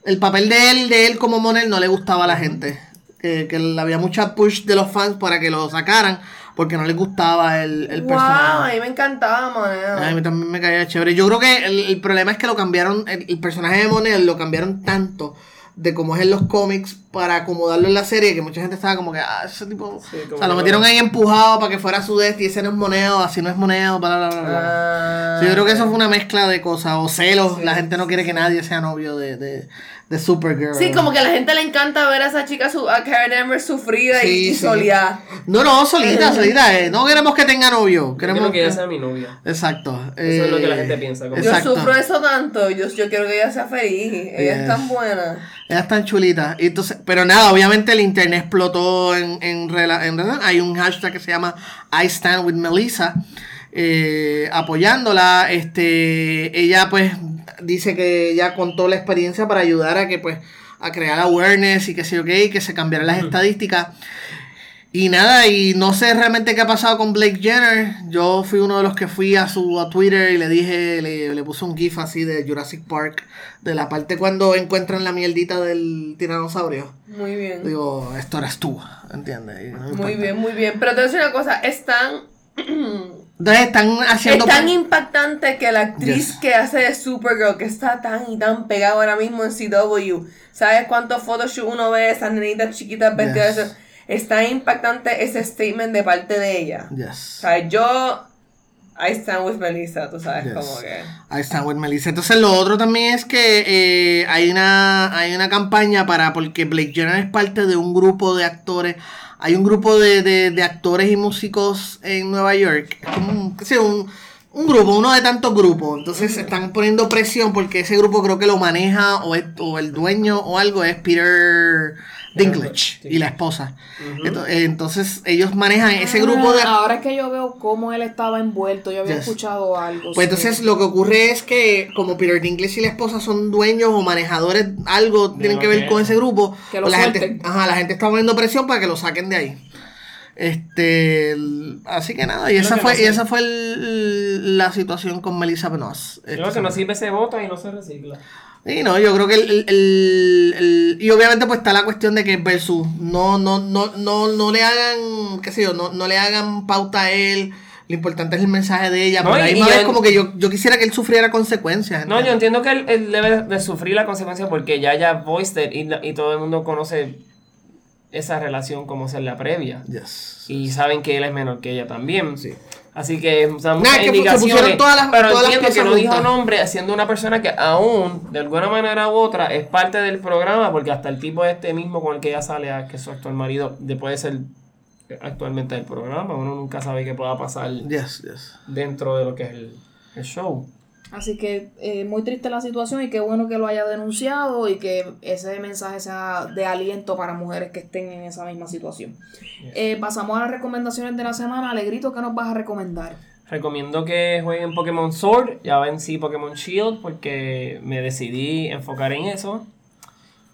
el el papel de él, de él como Monel no le gustaba a la gente. Que, que había mucha push de los fans para que lo sacaran porque no les gustaba el, el wow, personaje. a mí me encantaba, man. A mí también me caía chévere. Yo creo que el, el problema es que lo cambiaron, el, el personaje de Monel lo cambiaron tanto de cómo es en los cómics para acomodarlo en la serie que mucha gente estaba como que, ah, ese tipo. Sí, o sea, lo metieron ahí empujado para que fuera su y ese no es moneo, así no es moneo, bla, bla, bla, bla. Ah, Sí, yo creo que eso fue una mezcla de cosas. O celos, la gente no quiere que nadie sea novio de, de, de Supergirl. Sí, como que a la gente le encanta ver a esa chica, su, a Karen Amber sufrida Sí, y, y sí. No, no, solita, (laughs) solita. eh. No queremos que tenga novio. Yo Queremos quiero que ella sea mi novia. Exacto. Eso es lo que la eh, gente piensa, como- Yo Exacto. sufro eso tanto, yo, yo quiero que ella sea feliz. Ella Yes. es tan buena. Ella es tan chulita. Y entonces, pero nada, obviamente el internet explotó en, en, rela- en rela- Hay un hashtag que se llama I stand with Melissa. Eh, apoyándola. Este, ella pues dice que ella contó la experiencia para ayudar a que pues a crear awareness y que sé yo qué, y que se cambiaran las estadísticas. Y nada, y no sé realmente qué ha pasado con Blake Jenner. Yo fui uno de los que fui a su a Twitter y le dije, le, le puse un GIF así de Jurassic Park, de la parte cuando encuentran la mierdita del tiranosaurio. Muy bien. Digo, esto eres tú, ¿entiendes? No me Muy importa. bien, muy bien. Pero te voy a decir una cosa, es tan, (clears throat) (clears throat) Entonces están haciendo... es tan impactante que la actriz Yes. que hace de Supergirl, que está tan y tan pegada ahora mismo en CW, ¿sabes cuántos photoshoots uno ve de esas nenitas chiquitas vestidas? Yes. eso? Es tan impactante ese statement de parte de ella. O Yes. sea, yo... I stand with Melissa, tú sabes, Yes. como que... Ahí está, with Melissa. Entonces lo otro también es que eh, hay una hay una campaña para, porque Blake Jenner es parte de un grupo de actores, hay un grupo de, de- actores y músicos en Nueva York, es como un, un grupo, uno de tantos grupos, entonces están poniendo presión porque ese grupo creo que lo maneja o, es- o el dueño o algo es Peter Dinklage y la esposa. Ento- Entonces ellos manejan ese grupo de Ah, Ahora es que yo veo cómo él estaba envuelto, yo había Yes. escuchado algo. Pues sí. entonces lo que ocurre es que como Peter Dinklage y la esposa son dueños o manejadores, algo tienen que ver que con es. ese grupo, Que lo pues la gente, ajá, la gente está poniendo presión para que lo saquen de ahí. Este, el- así que nada, y esa fue, no y esa fue el- la situación con Melissa Benoist. Creo que no sirve se vota y no se recicla. Y no, yo creo que el, el- y obviamente pues está la cuestión de que versus no, no, no, no, no le hagan, qué sé yo, no, no le hagan pauta a él. Lo importante es el mensaje de ella. No, pero y- ahí es yo- como que yo, yo quisiera que él sufriera consecuencias. No, yo entiendo que él, él debe de sufrir la consecuencia porque ya ya it y, y todo el mundo conoce esa relación como ser la previa. Yes. Y saben que él es menor que ella también. Sí. Así que, o sea, muchas que se indicaciones. pusieron todas las- pero todas las entiendo que piezas no dijo nombre, siendo una persona que aún, de alguna manera u otra, es parte del programa, porque hasta el tipo este mismo con el que ella sale, a- que es su actual marido, de puede ser actualmente del programa. Uno nunca sabe qué pueda pasar Yes, yes. dentro de lo que es el, el show. Así que eh, muy triste la situación y qué bueno que lo haya denunciado y que ese mensaje sea de aliento para mujeres que estén en esa misma situación. Eh, pasamos a las recomendaciones de la semana. Alegrito, ¿qué nos vas a recomendar? Recomiendo que jueguen Pokémon Sword, ya vencí Pokémon Shield porque me decidí enfocar en eso.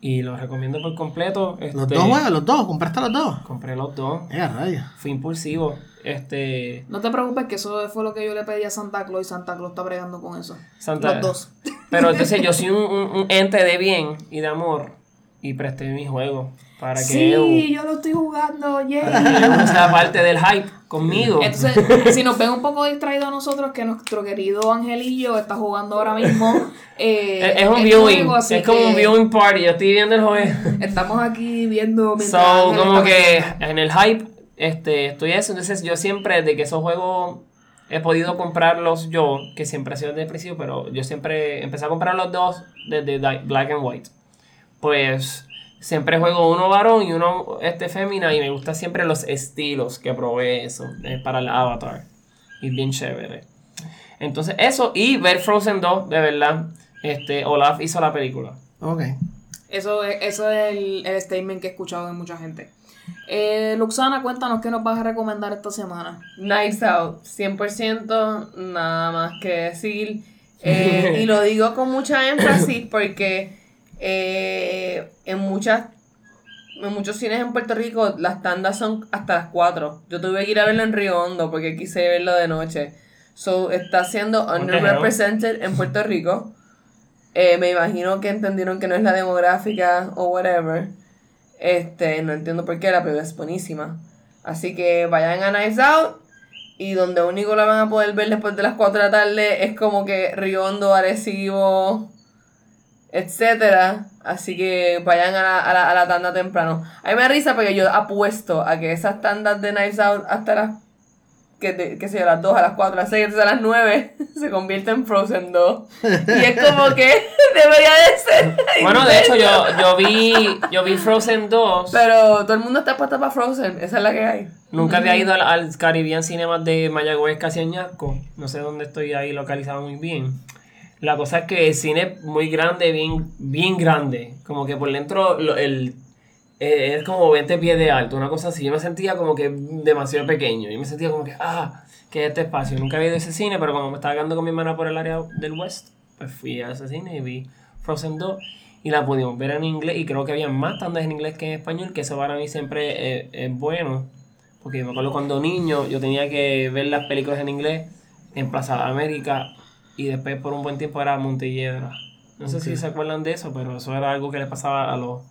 Y los recomiendo por completo. Los Este, dos juegos, los dos, compraste los dos. Compré los dos. Eh, a rayos. Fui impulsivo. Este. No te preocupes que eso fue lo que yo le pedí a Santa Claus y Santa Claus está bregando con eso. Santa- Los dos. (laughs) Pero entonces yo (laughs) soy un, un- un ente de bien y de amor. Y presté mi juego para que Sí, yo lo estoy jugando, yeah. sea parte del hype conmigo. Entonces, (laughs) si nos ven un poco distraídos a nosotros, que nuestro querido Angelillo está jugando ahora mismo. eh, es, es un viewing. juego, es como un viewing party. Yo estoy viendo el juego. Estamos aquí viendo. So, como que en el hype, este, estoy eso. Entonces, yo siempre, de que esos juegos he podido comprarlos yo, que siempre ha sido desde el principio, pero yo siempre empecé a comprar los dos desde Black and White. Pues siempre juego uno varón y uno este fémina, y me gustan siempre los estilos que probé eso eh, para el avatar. Y bien chévere. Entonces, eso y ver Frozen 2, de verdad. Este, Olaf hizo la película. Ok. Eso es, eso es el, el statement que he escuchado de mucha gente. Eh, Luxana, cuéntanos qué nos vas a recomendar esta semana. Nights Out, 100%, nada más que decir. (laughs) Eh, y lo digo con mucha énfasis porque eh, en muchas en muchos cines en Puerto Rico las tandas son hasta las 4. Yo tuve que ir a verlo en Río Hondo porque quise verlo de noche. So, está siendo underrepresented en Puerto Rico. Eh, me imagino que entendieron que no es la demográfica o whatever. Este, no entiendo por qué, la película es buenísima. Así que vayan a Nights Out. Y donde único la van a poder ver después de las 4 de la tarde es como que Riondo, Arecibo, etcétera. Así que vayan a la, a la, a la tanda temprano. A mí me da risa porque yo apuesto a que esas tandas de Nights Out hasta las que, te- que yo, a las 2, a las 4, a las 6, a las 9 (laughs) se convierte en Frozen 2. Y es como que (laughs) debería de ser. (laughs) Bueno, de hecho, yo, yo vi yo vi Frozen 2. Pero todo el mundo está puesto para Frozen, esa es la que hay. Nunca había ido al, al Caribbean Cinemas de Mayagüez, casi Añasco. No sé dónde estoy ahí localizado muy bien. La cosa es que el cine es muy grande, bien, bien grande. Como que por dentro lo- el, eh, es como 20 pies de alto, una cosa así. Yo me sentía como que demasiado pequeño. Yo me sentía como que, ah, que este espacio. Nunca había ido a ese cine, pero como me estaba quedando con mi hermana por el área del West, pues fui a ese cine y vi Frozen 2. Y la pudimos ver en inglés. Y creo que había más tandas en inglés que en español, que eso para mí siempre eh, es bueno Porque me acuerdo cuando niño yo tenía que ver las películas en inglés en Plaza de América y después por un buen tiempo era Montelledra. No sé si se acuerdan de eso, pero eso era algo que le pasaba a los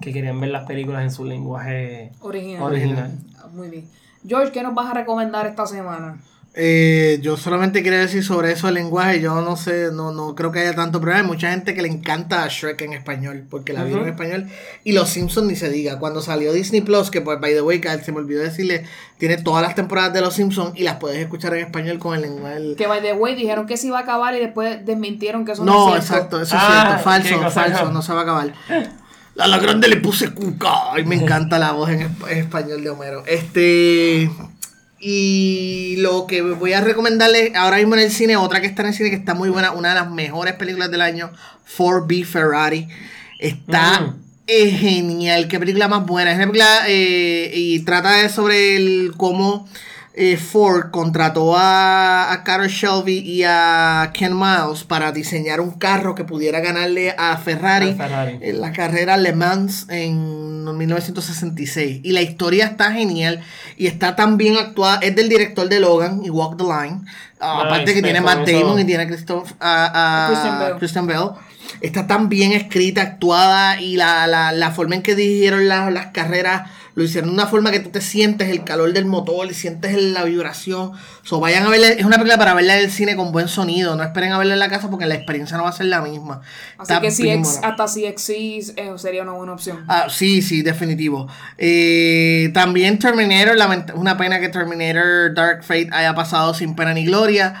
que querían ver las películas en su lenguaje Original. original. Muy bien. George, ¿qué nos vas a recomendar esta semana? Eh, yo solamente quería decir sobre eso el lenguaje. Yo no sé, no, no creo que haya tanto problema. Hay mucha gente que le encanta a Shrek en español porque la vieron en español. Y Los Simpsons ni se diga. Cuando salió Disney Plus, que pues, by the way, que se me olvidó decirle, tiene todas las temporadas de Los Simpsons y las puedes escuchar en español con el lenguaje. Que by the way dijeron que se iba a acabar y después desmintieron que eso no, No, es cierto. exacto, eso es Ah, cierto. qué Falso, falso, no. no se va a acabar. (laughs) A la grande le puse cuca. Y me encanta la voz en, esp- en español de Homero. Este. Y lo que voy a recomendarles ahora mismo en el cine, otra que está en el cine que está muy buena, una de las mejores películas del año, 4B Ferrari. Está Mm. eh, genial, qué película más buena. Es una película eh, y trata de sobre el cómo eh, Ford contrató a, a Carol Shelby y a Ken Miles para diseñar un carro que pudiera ganarle a Ferrari, en la carrera Le Mans en 1966. Y la historia está genial y está tan bien actuada. Es del director de Logan y Walk the Line. Ah, Nice, aparte que tiene Matt eso. Damon y tiene a Christoph- a- a Christian Bale. Christian Bale. Está tan bien escrita, actuada y la, la, la forma en que dirigieron las, las carreras lo hicieron de una forma que tú te sientes el calor del motor y sientes la vibración. So, vayan a verla, es una película para verla en el cine con buen sonido. No esperen a verla en la casa porque la experiencia no va a ser la misma. Así Está que si ex- hasta si exis eh, sería una buena opción. Ah, sí, sí, definitivo. Eh, también Terminator, una pena que Terminator Dark Fate haya pasado sin pena ni gloria.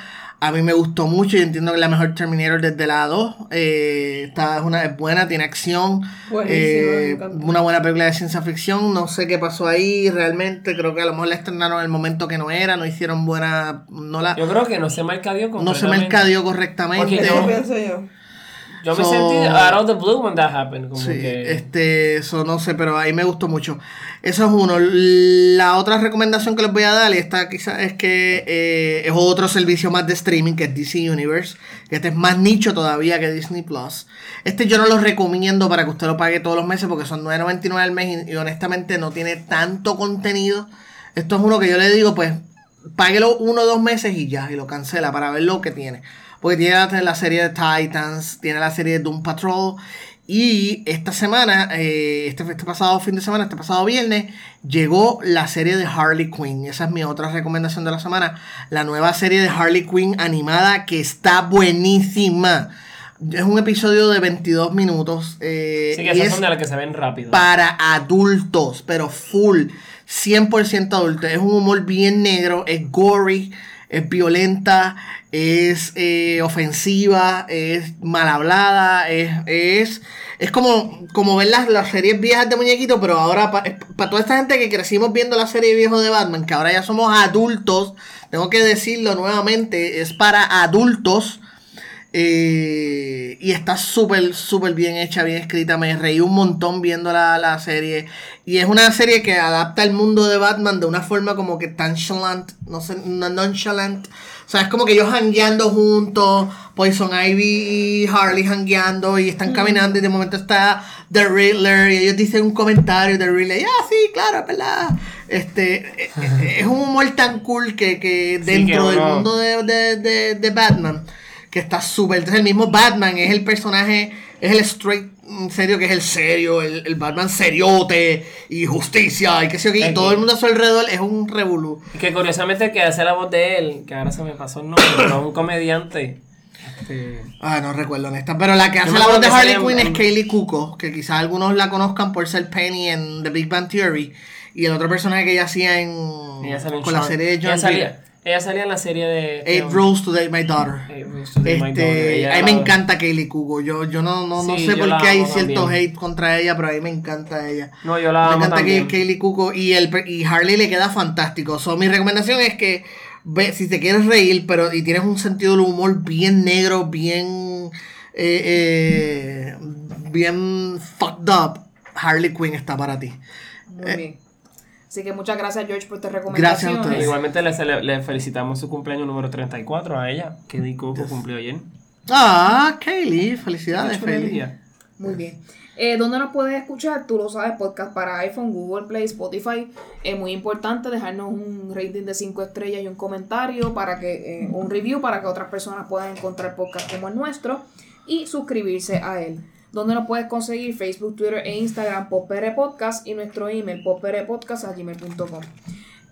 A mí me gustó mucho y entiendo que es la mejor Terminator desde la 2. Eh, esta es, una, es buena, tiene acción. Eh, una buena película de ciencia ficción. No sé qué pasó ahí realmente. Creo que a lo mejor la estrenaron en el momento que no era. No hicieron buena. No, la, Yo creo que no se mercadeó no se mercadeó correctamente. Porque pienso yo. Yo me So- sentí out of the blue when that happened. Como Sí, que... este, eso no sé, pero ahí me gustó mucho. Eso es uno. La otra recomendación que les voy a dar, y esta quizás es que eh, es otro servicio más de streaming, que es DC Universe. que Este es más nicho todavía que Disney Plus. Este yo no lo recomiendo para que usted lo pague todos los meses porque son 9.99 al mes y, y honestamente no tiene tanto contenido. Esto es uno que yo le digo, pues, páguelo uno o dos meses y ya, y lo cancela para ver lo que tiene. Porque tiene la, serie de Titans, tiene la serie de Doom Patrol. Y esta semana, eh, este, este pasado fin de semana, este pasado viernes, llegó la serie de Harley Quinn. Esa es mi otra recomendación de la semana. La nueva serie de Harley Quinn animada que está buenísima. Es un episodio de 22 minutos. eh, Sí, que esas es son de las que se ven rápido. para adultos, pero full, 100% adulto. Es un humor bien negro, es gory, es violenta, es eh, ofensiva, es mal hablada, es, es, es como, como ver las, las series viejas de muñequitos, pero ahora para toda esta gente que crecimos viendo la serie viejo de Batman, que ahora ya somos adultos, tengo que decirlo nuevamente, es para adultos. Eh, y está súper, súper bien hecha, bien escrita. Me reí un montón viendo la, la serie. Y es una serie que adapta el mundo de Batman de una forma como que tan nonchalant, no sé, no- nonchalant. O sea, es como que ellos hangueando juntos, Poison Ivy y Harley hangueando y están caminando y de momento está The Riddler y ellos dicen un comentario de Riddler, ah, sí, claro, es verdad. Este, eh, (laughs) eh, es un humor tan cool que, que Sí, dentro que del mundo de, de, de, de Batman, que está súper. Entonces, el mismo Batman es el personaje, es el straight, en serio, que es el serio, el, el Batman seriote y justicia y qué sé yo, qué, y todo el mundo a su alrededor es un revolú. Que curiosamente el que hace la voz de él, que ahora se me pasó el nombre, pero es un comediante. Este, Ah, no recuerdo esta, pero la que hace la voz de Harley Quinn es Kaylee Cuoco, que quizás algunos la conozcan por ser Penny en The Big Bang Theory. Y el otro personaje que ella hacía en. ella con la serie de John ella salía, ella salía en la serie de... Eight Rules to Date My Daughter. Eight Rules to Date My Daughter. Este, Ella a mí me encanta Kaylee Cuoco. Yo, yo no, no, no Sí, sé yo por qué hay cierto también. hate contra ella, pero a mí me encanta ella. No, yo la me amo encanta que también. Kaylee Cuoco y, el, y Harley le queda fantástico. So, mi recomendación es que ve, si te quieres reír pero y tienes un sentido del humor bien negro, bien eh, eh, bien fucked up, Harley Quinn está para ti. Muy bien. Así que muchas gracias, George, por tus Gracias a ustedes. Igualmente le, felicitamos su cumpleaños número 34 a ella, que Coco cumplió ayer. Ah, Kaylee, felicidades, Feliz. Muy bien. Eh, ¿Dónde nos puedes escuchar? Tú lo sabes, podcast para iPhone, Google Play, Spotify. Es muy importante dejarnos un rating de 5 estrellas y un comentario para que, eh, un review para que otras personas puedan encontrar podcast como el nuestro y suscribirse a él. ¿Dónde nos puedes conseguir? Facebook, Twitter e Instagram, Popere Podcast y nuestro email, poperepodcast.gmail.com.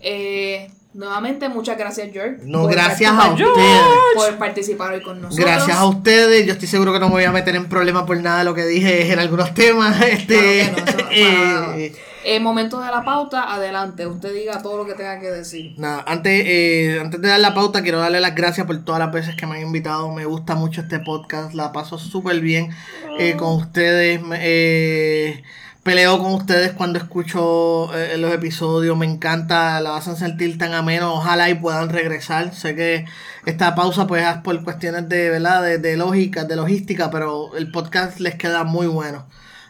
Eh, nuevamente, muchas gracias, George. No, gracias a ustedes. Por participar hoy con nosotros. Gracias a ustedes, yo estoy seguro que no me voy a meter en problemas por nada de lo que dije en algunos temas. (laughs) Este, Claro que no, eso eh, Eh, momento de la pauta, adelante. Usted diga todo lo que tenga que decir. Nada, antes, eh, antes de dar la pauta, quiero darle las gracias por todas las veces que me han invitado. Me gusta mucho este podcast, la paso súper bien eh, con ustedes. eh, peleo con ustedes cuando escucho eh, los episodios. Me encanta, la hacen sentir tan ameno. Ojalá y puedan regresar. Sé que esta pausa, pues, es por cuestiones de, ¿verdad? De, de lógica, de logística, pero el podcast les queda muy bueno.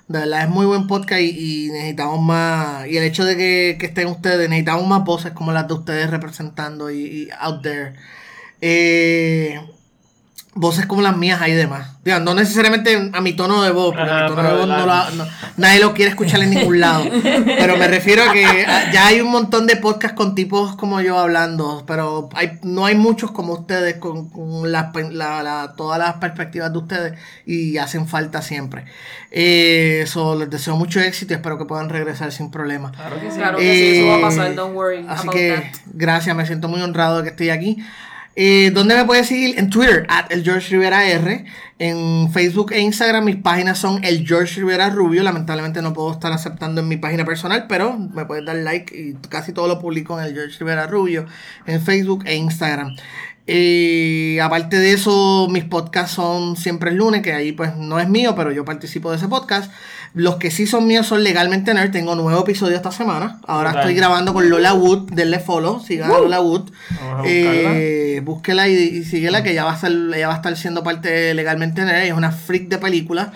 De verdad, es muy buen podcast y, necesitamos más. Y el hecho de que, que estén ustedes, necesitamos más voces como las de ustedes representando y, y out there. Eh, voces como las mías hay demás. Digo, no necesariamente a mi tono de voz, porque Ajá, mi tono de voz no la- lo- no- nadie lo quiere escuchar en ningún lado. Pero me refiero a que ya hay un montón de podcasts con tipos como yo hablando, pero hay, no hay muchos como ustedes con, con las pe- la- la- todas las perspectivas de ustedes y hacen falta siempre. Eh, Eso les deseo mucho éxito y espero que puedan regresar sin problemas. Claro que sí. Claro que sí, eso va a Eh, pasar, don't worry Así about que that. gracias, me siento muy honrado de que estoy aquí. Eh, ¿Dónde me puedes seguir? En Twitter, at el George Rivera R. En Facebook e Instagram mis páginas son el George Rivera Rubio. Lamentablemente no puedo estar aceptando en mi página personal, pero me puedes dar like y casi todo lo publico en el George Rivera Rubio en Facebook e Instagram. Eh, aparte de eso, mis podcasts son siempre el lunes, que ahí pues no es mío, pero yo participo de ese podcast. Los que sí son míos son Legalmente Nerd. Tengo nuevo episodio esta semana. Ahora estoy grabando con Lola Wood. Denle follow. Sigan a Lola Wood. Eh, búsquela y, y síguela, que ella va, a estar, ella va a estar siendo parte de Legalmente Nerd. Es una freak de películas.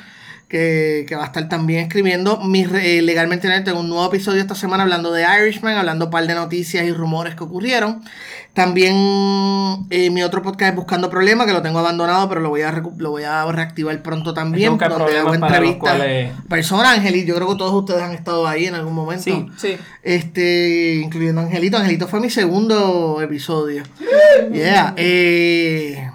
Que, que va a estar también escribiendo. Mi, re- eh, Legalmente tengo un nuevo episodio esta semana hablando de Irishman, hablando un par de noticias y rumores que ocurrieron. También eh, mi otro podcast es Buscando Problemas, que lo tengo abandonado, pero lo voy a, lo voy a reactivar pronto también. donde hago entrevistas. cuales- Personas, Angelito, yo creo que todos ustedes han estado ahí en algún momento. Sí. Sí. Este, incluyendo Angelito. Angelito fue mi segundo episodio. Yeah. eh,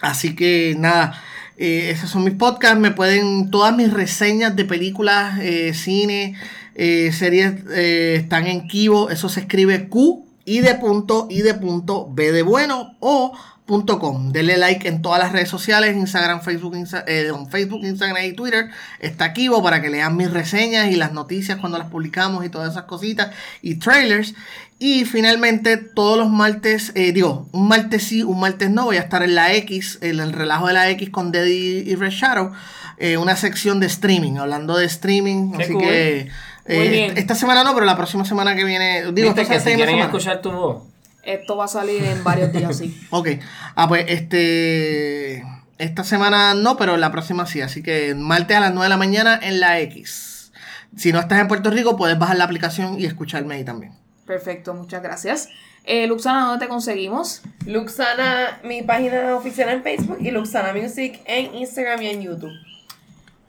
así que nada. Eh, esos son mis podcasts. Me pueden. Todas mis reseñas de películas, eh, cine, eh, series eh, están en Kivo. Eso se escribe Q de punto y de punto B de bueno o punto com. Denle like en todas las redes sociales, Instagram, Facebook, Insta- Facebook, Instagram y Twitter. Está Kivo para que lean mis reseñas y las noticias cuando las publicamos y todas esas cositas y trailers. Y finalmente, todos los martes, eh, digo, un martes sí, un martes no, voy a estar en la X, en el relajo de la X con Deddy y Red Shadow, eh, una sección de streaming, hablando de streaming. Qué así cool. que eh, Muy bien. esta semana no, pero la próxima semana que viene, digo, esta que si misma quieren semana. escuchar tu voz. Esto va a salir en varios días, sí. (laughs) Ok. Ah, pues este. Esta semana no, pero la próxima sí. Así que martes a las 9 de la mañana en la X. Si no estás en Puerto Rico, puedes bajar la aplicación y escucharme ahí también. Perfecto, muchas gracias. Eh, Luxana, ¿dónde te conseguimos? Luxana, mi página oficial en Facebook y Luxana Music en Instagram y en YouTube.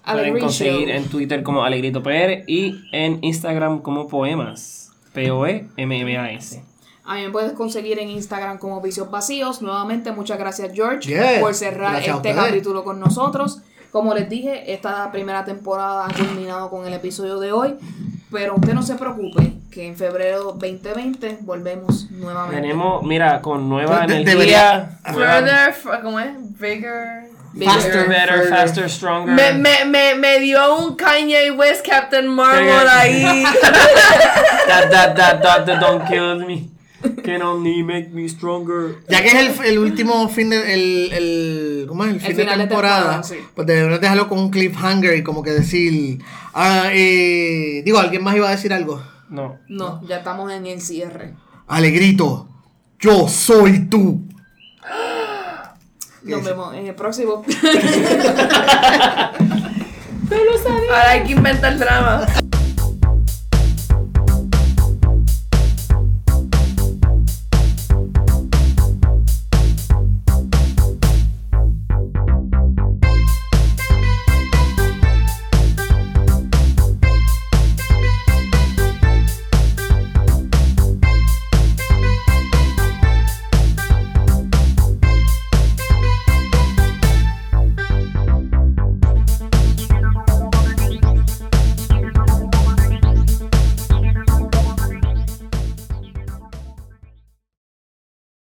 Pueden conseguir en Twitter como Alegrito PR y en Instagram como Poemas. E P-O-E-M-M-A-S. A mí me puedes conseguir en Instagram como Vicios Vacíos. Nuevamente, muchas gracias, George, Yes. por cerrar Gracias este capítulo con nosotros. Como les dije, esta primera temporada ha culminado con el episodio de hoy. Pero usted no se preocupe, que en febrero 2020 volvemos nuevamente. Tenemos, mira, con nueva De- energía. Further, ¿cómo es? Bigger. Faster, better, further. faster, stronger. Me, me, me, me dio un Kanye West Captain Marvel ahí. (laughs) That, that, that, that, that don't kill me. Can only make me stronger. Ya que es el, el último fin de. El, el, ¿Cómo es? El fin de final de temporada. temporada, sí. Pues deberíamos dejarlo con un cliffhanger y como que decir. ah, eh, digo, ¿alguien más iba a decir algo? No. No, ya estamos en el cierre. Alegrito, yo soy tú. (gasps) Nos vemos en el próximo. (laughs) Ahora hay que inventar drama.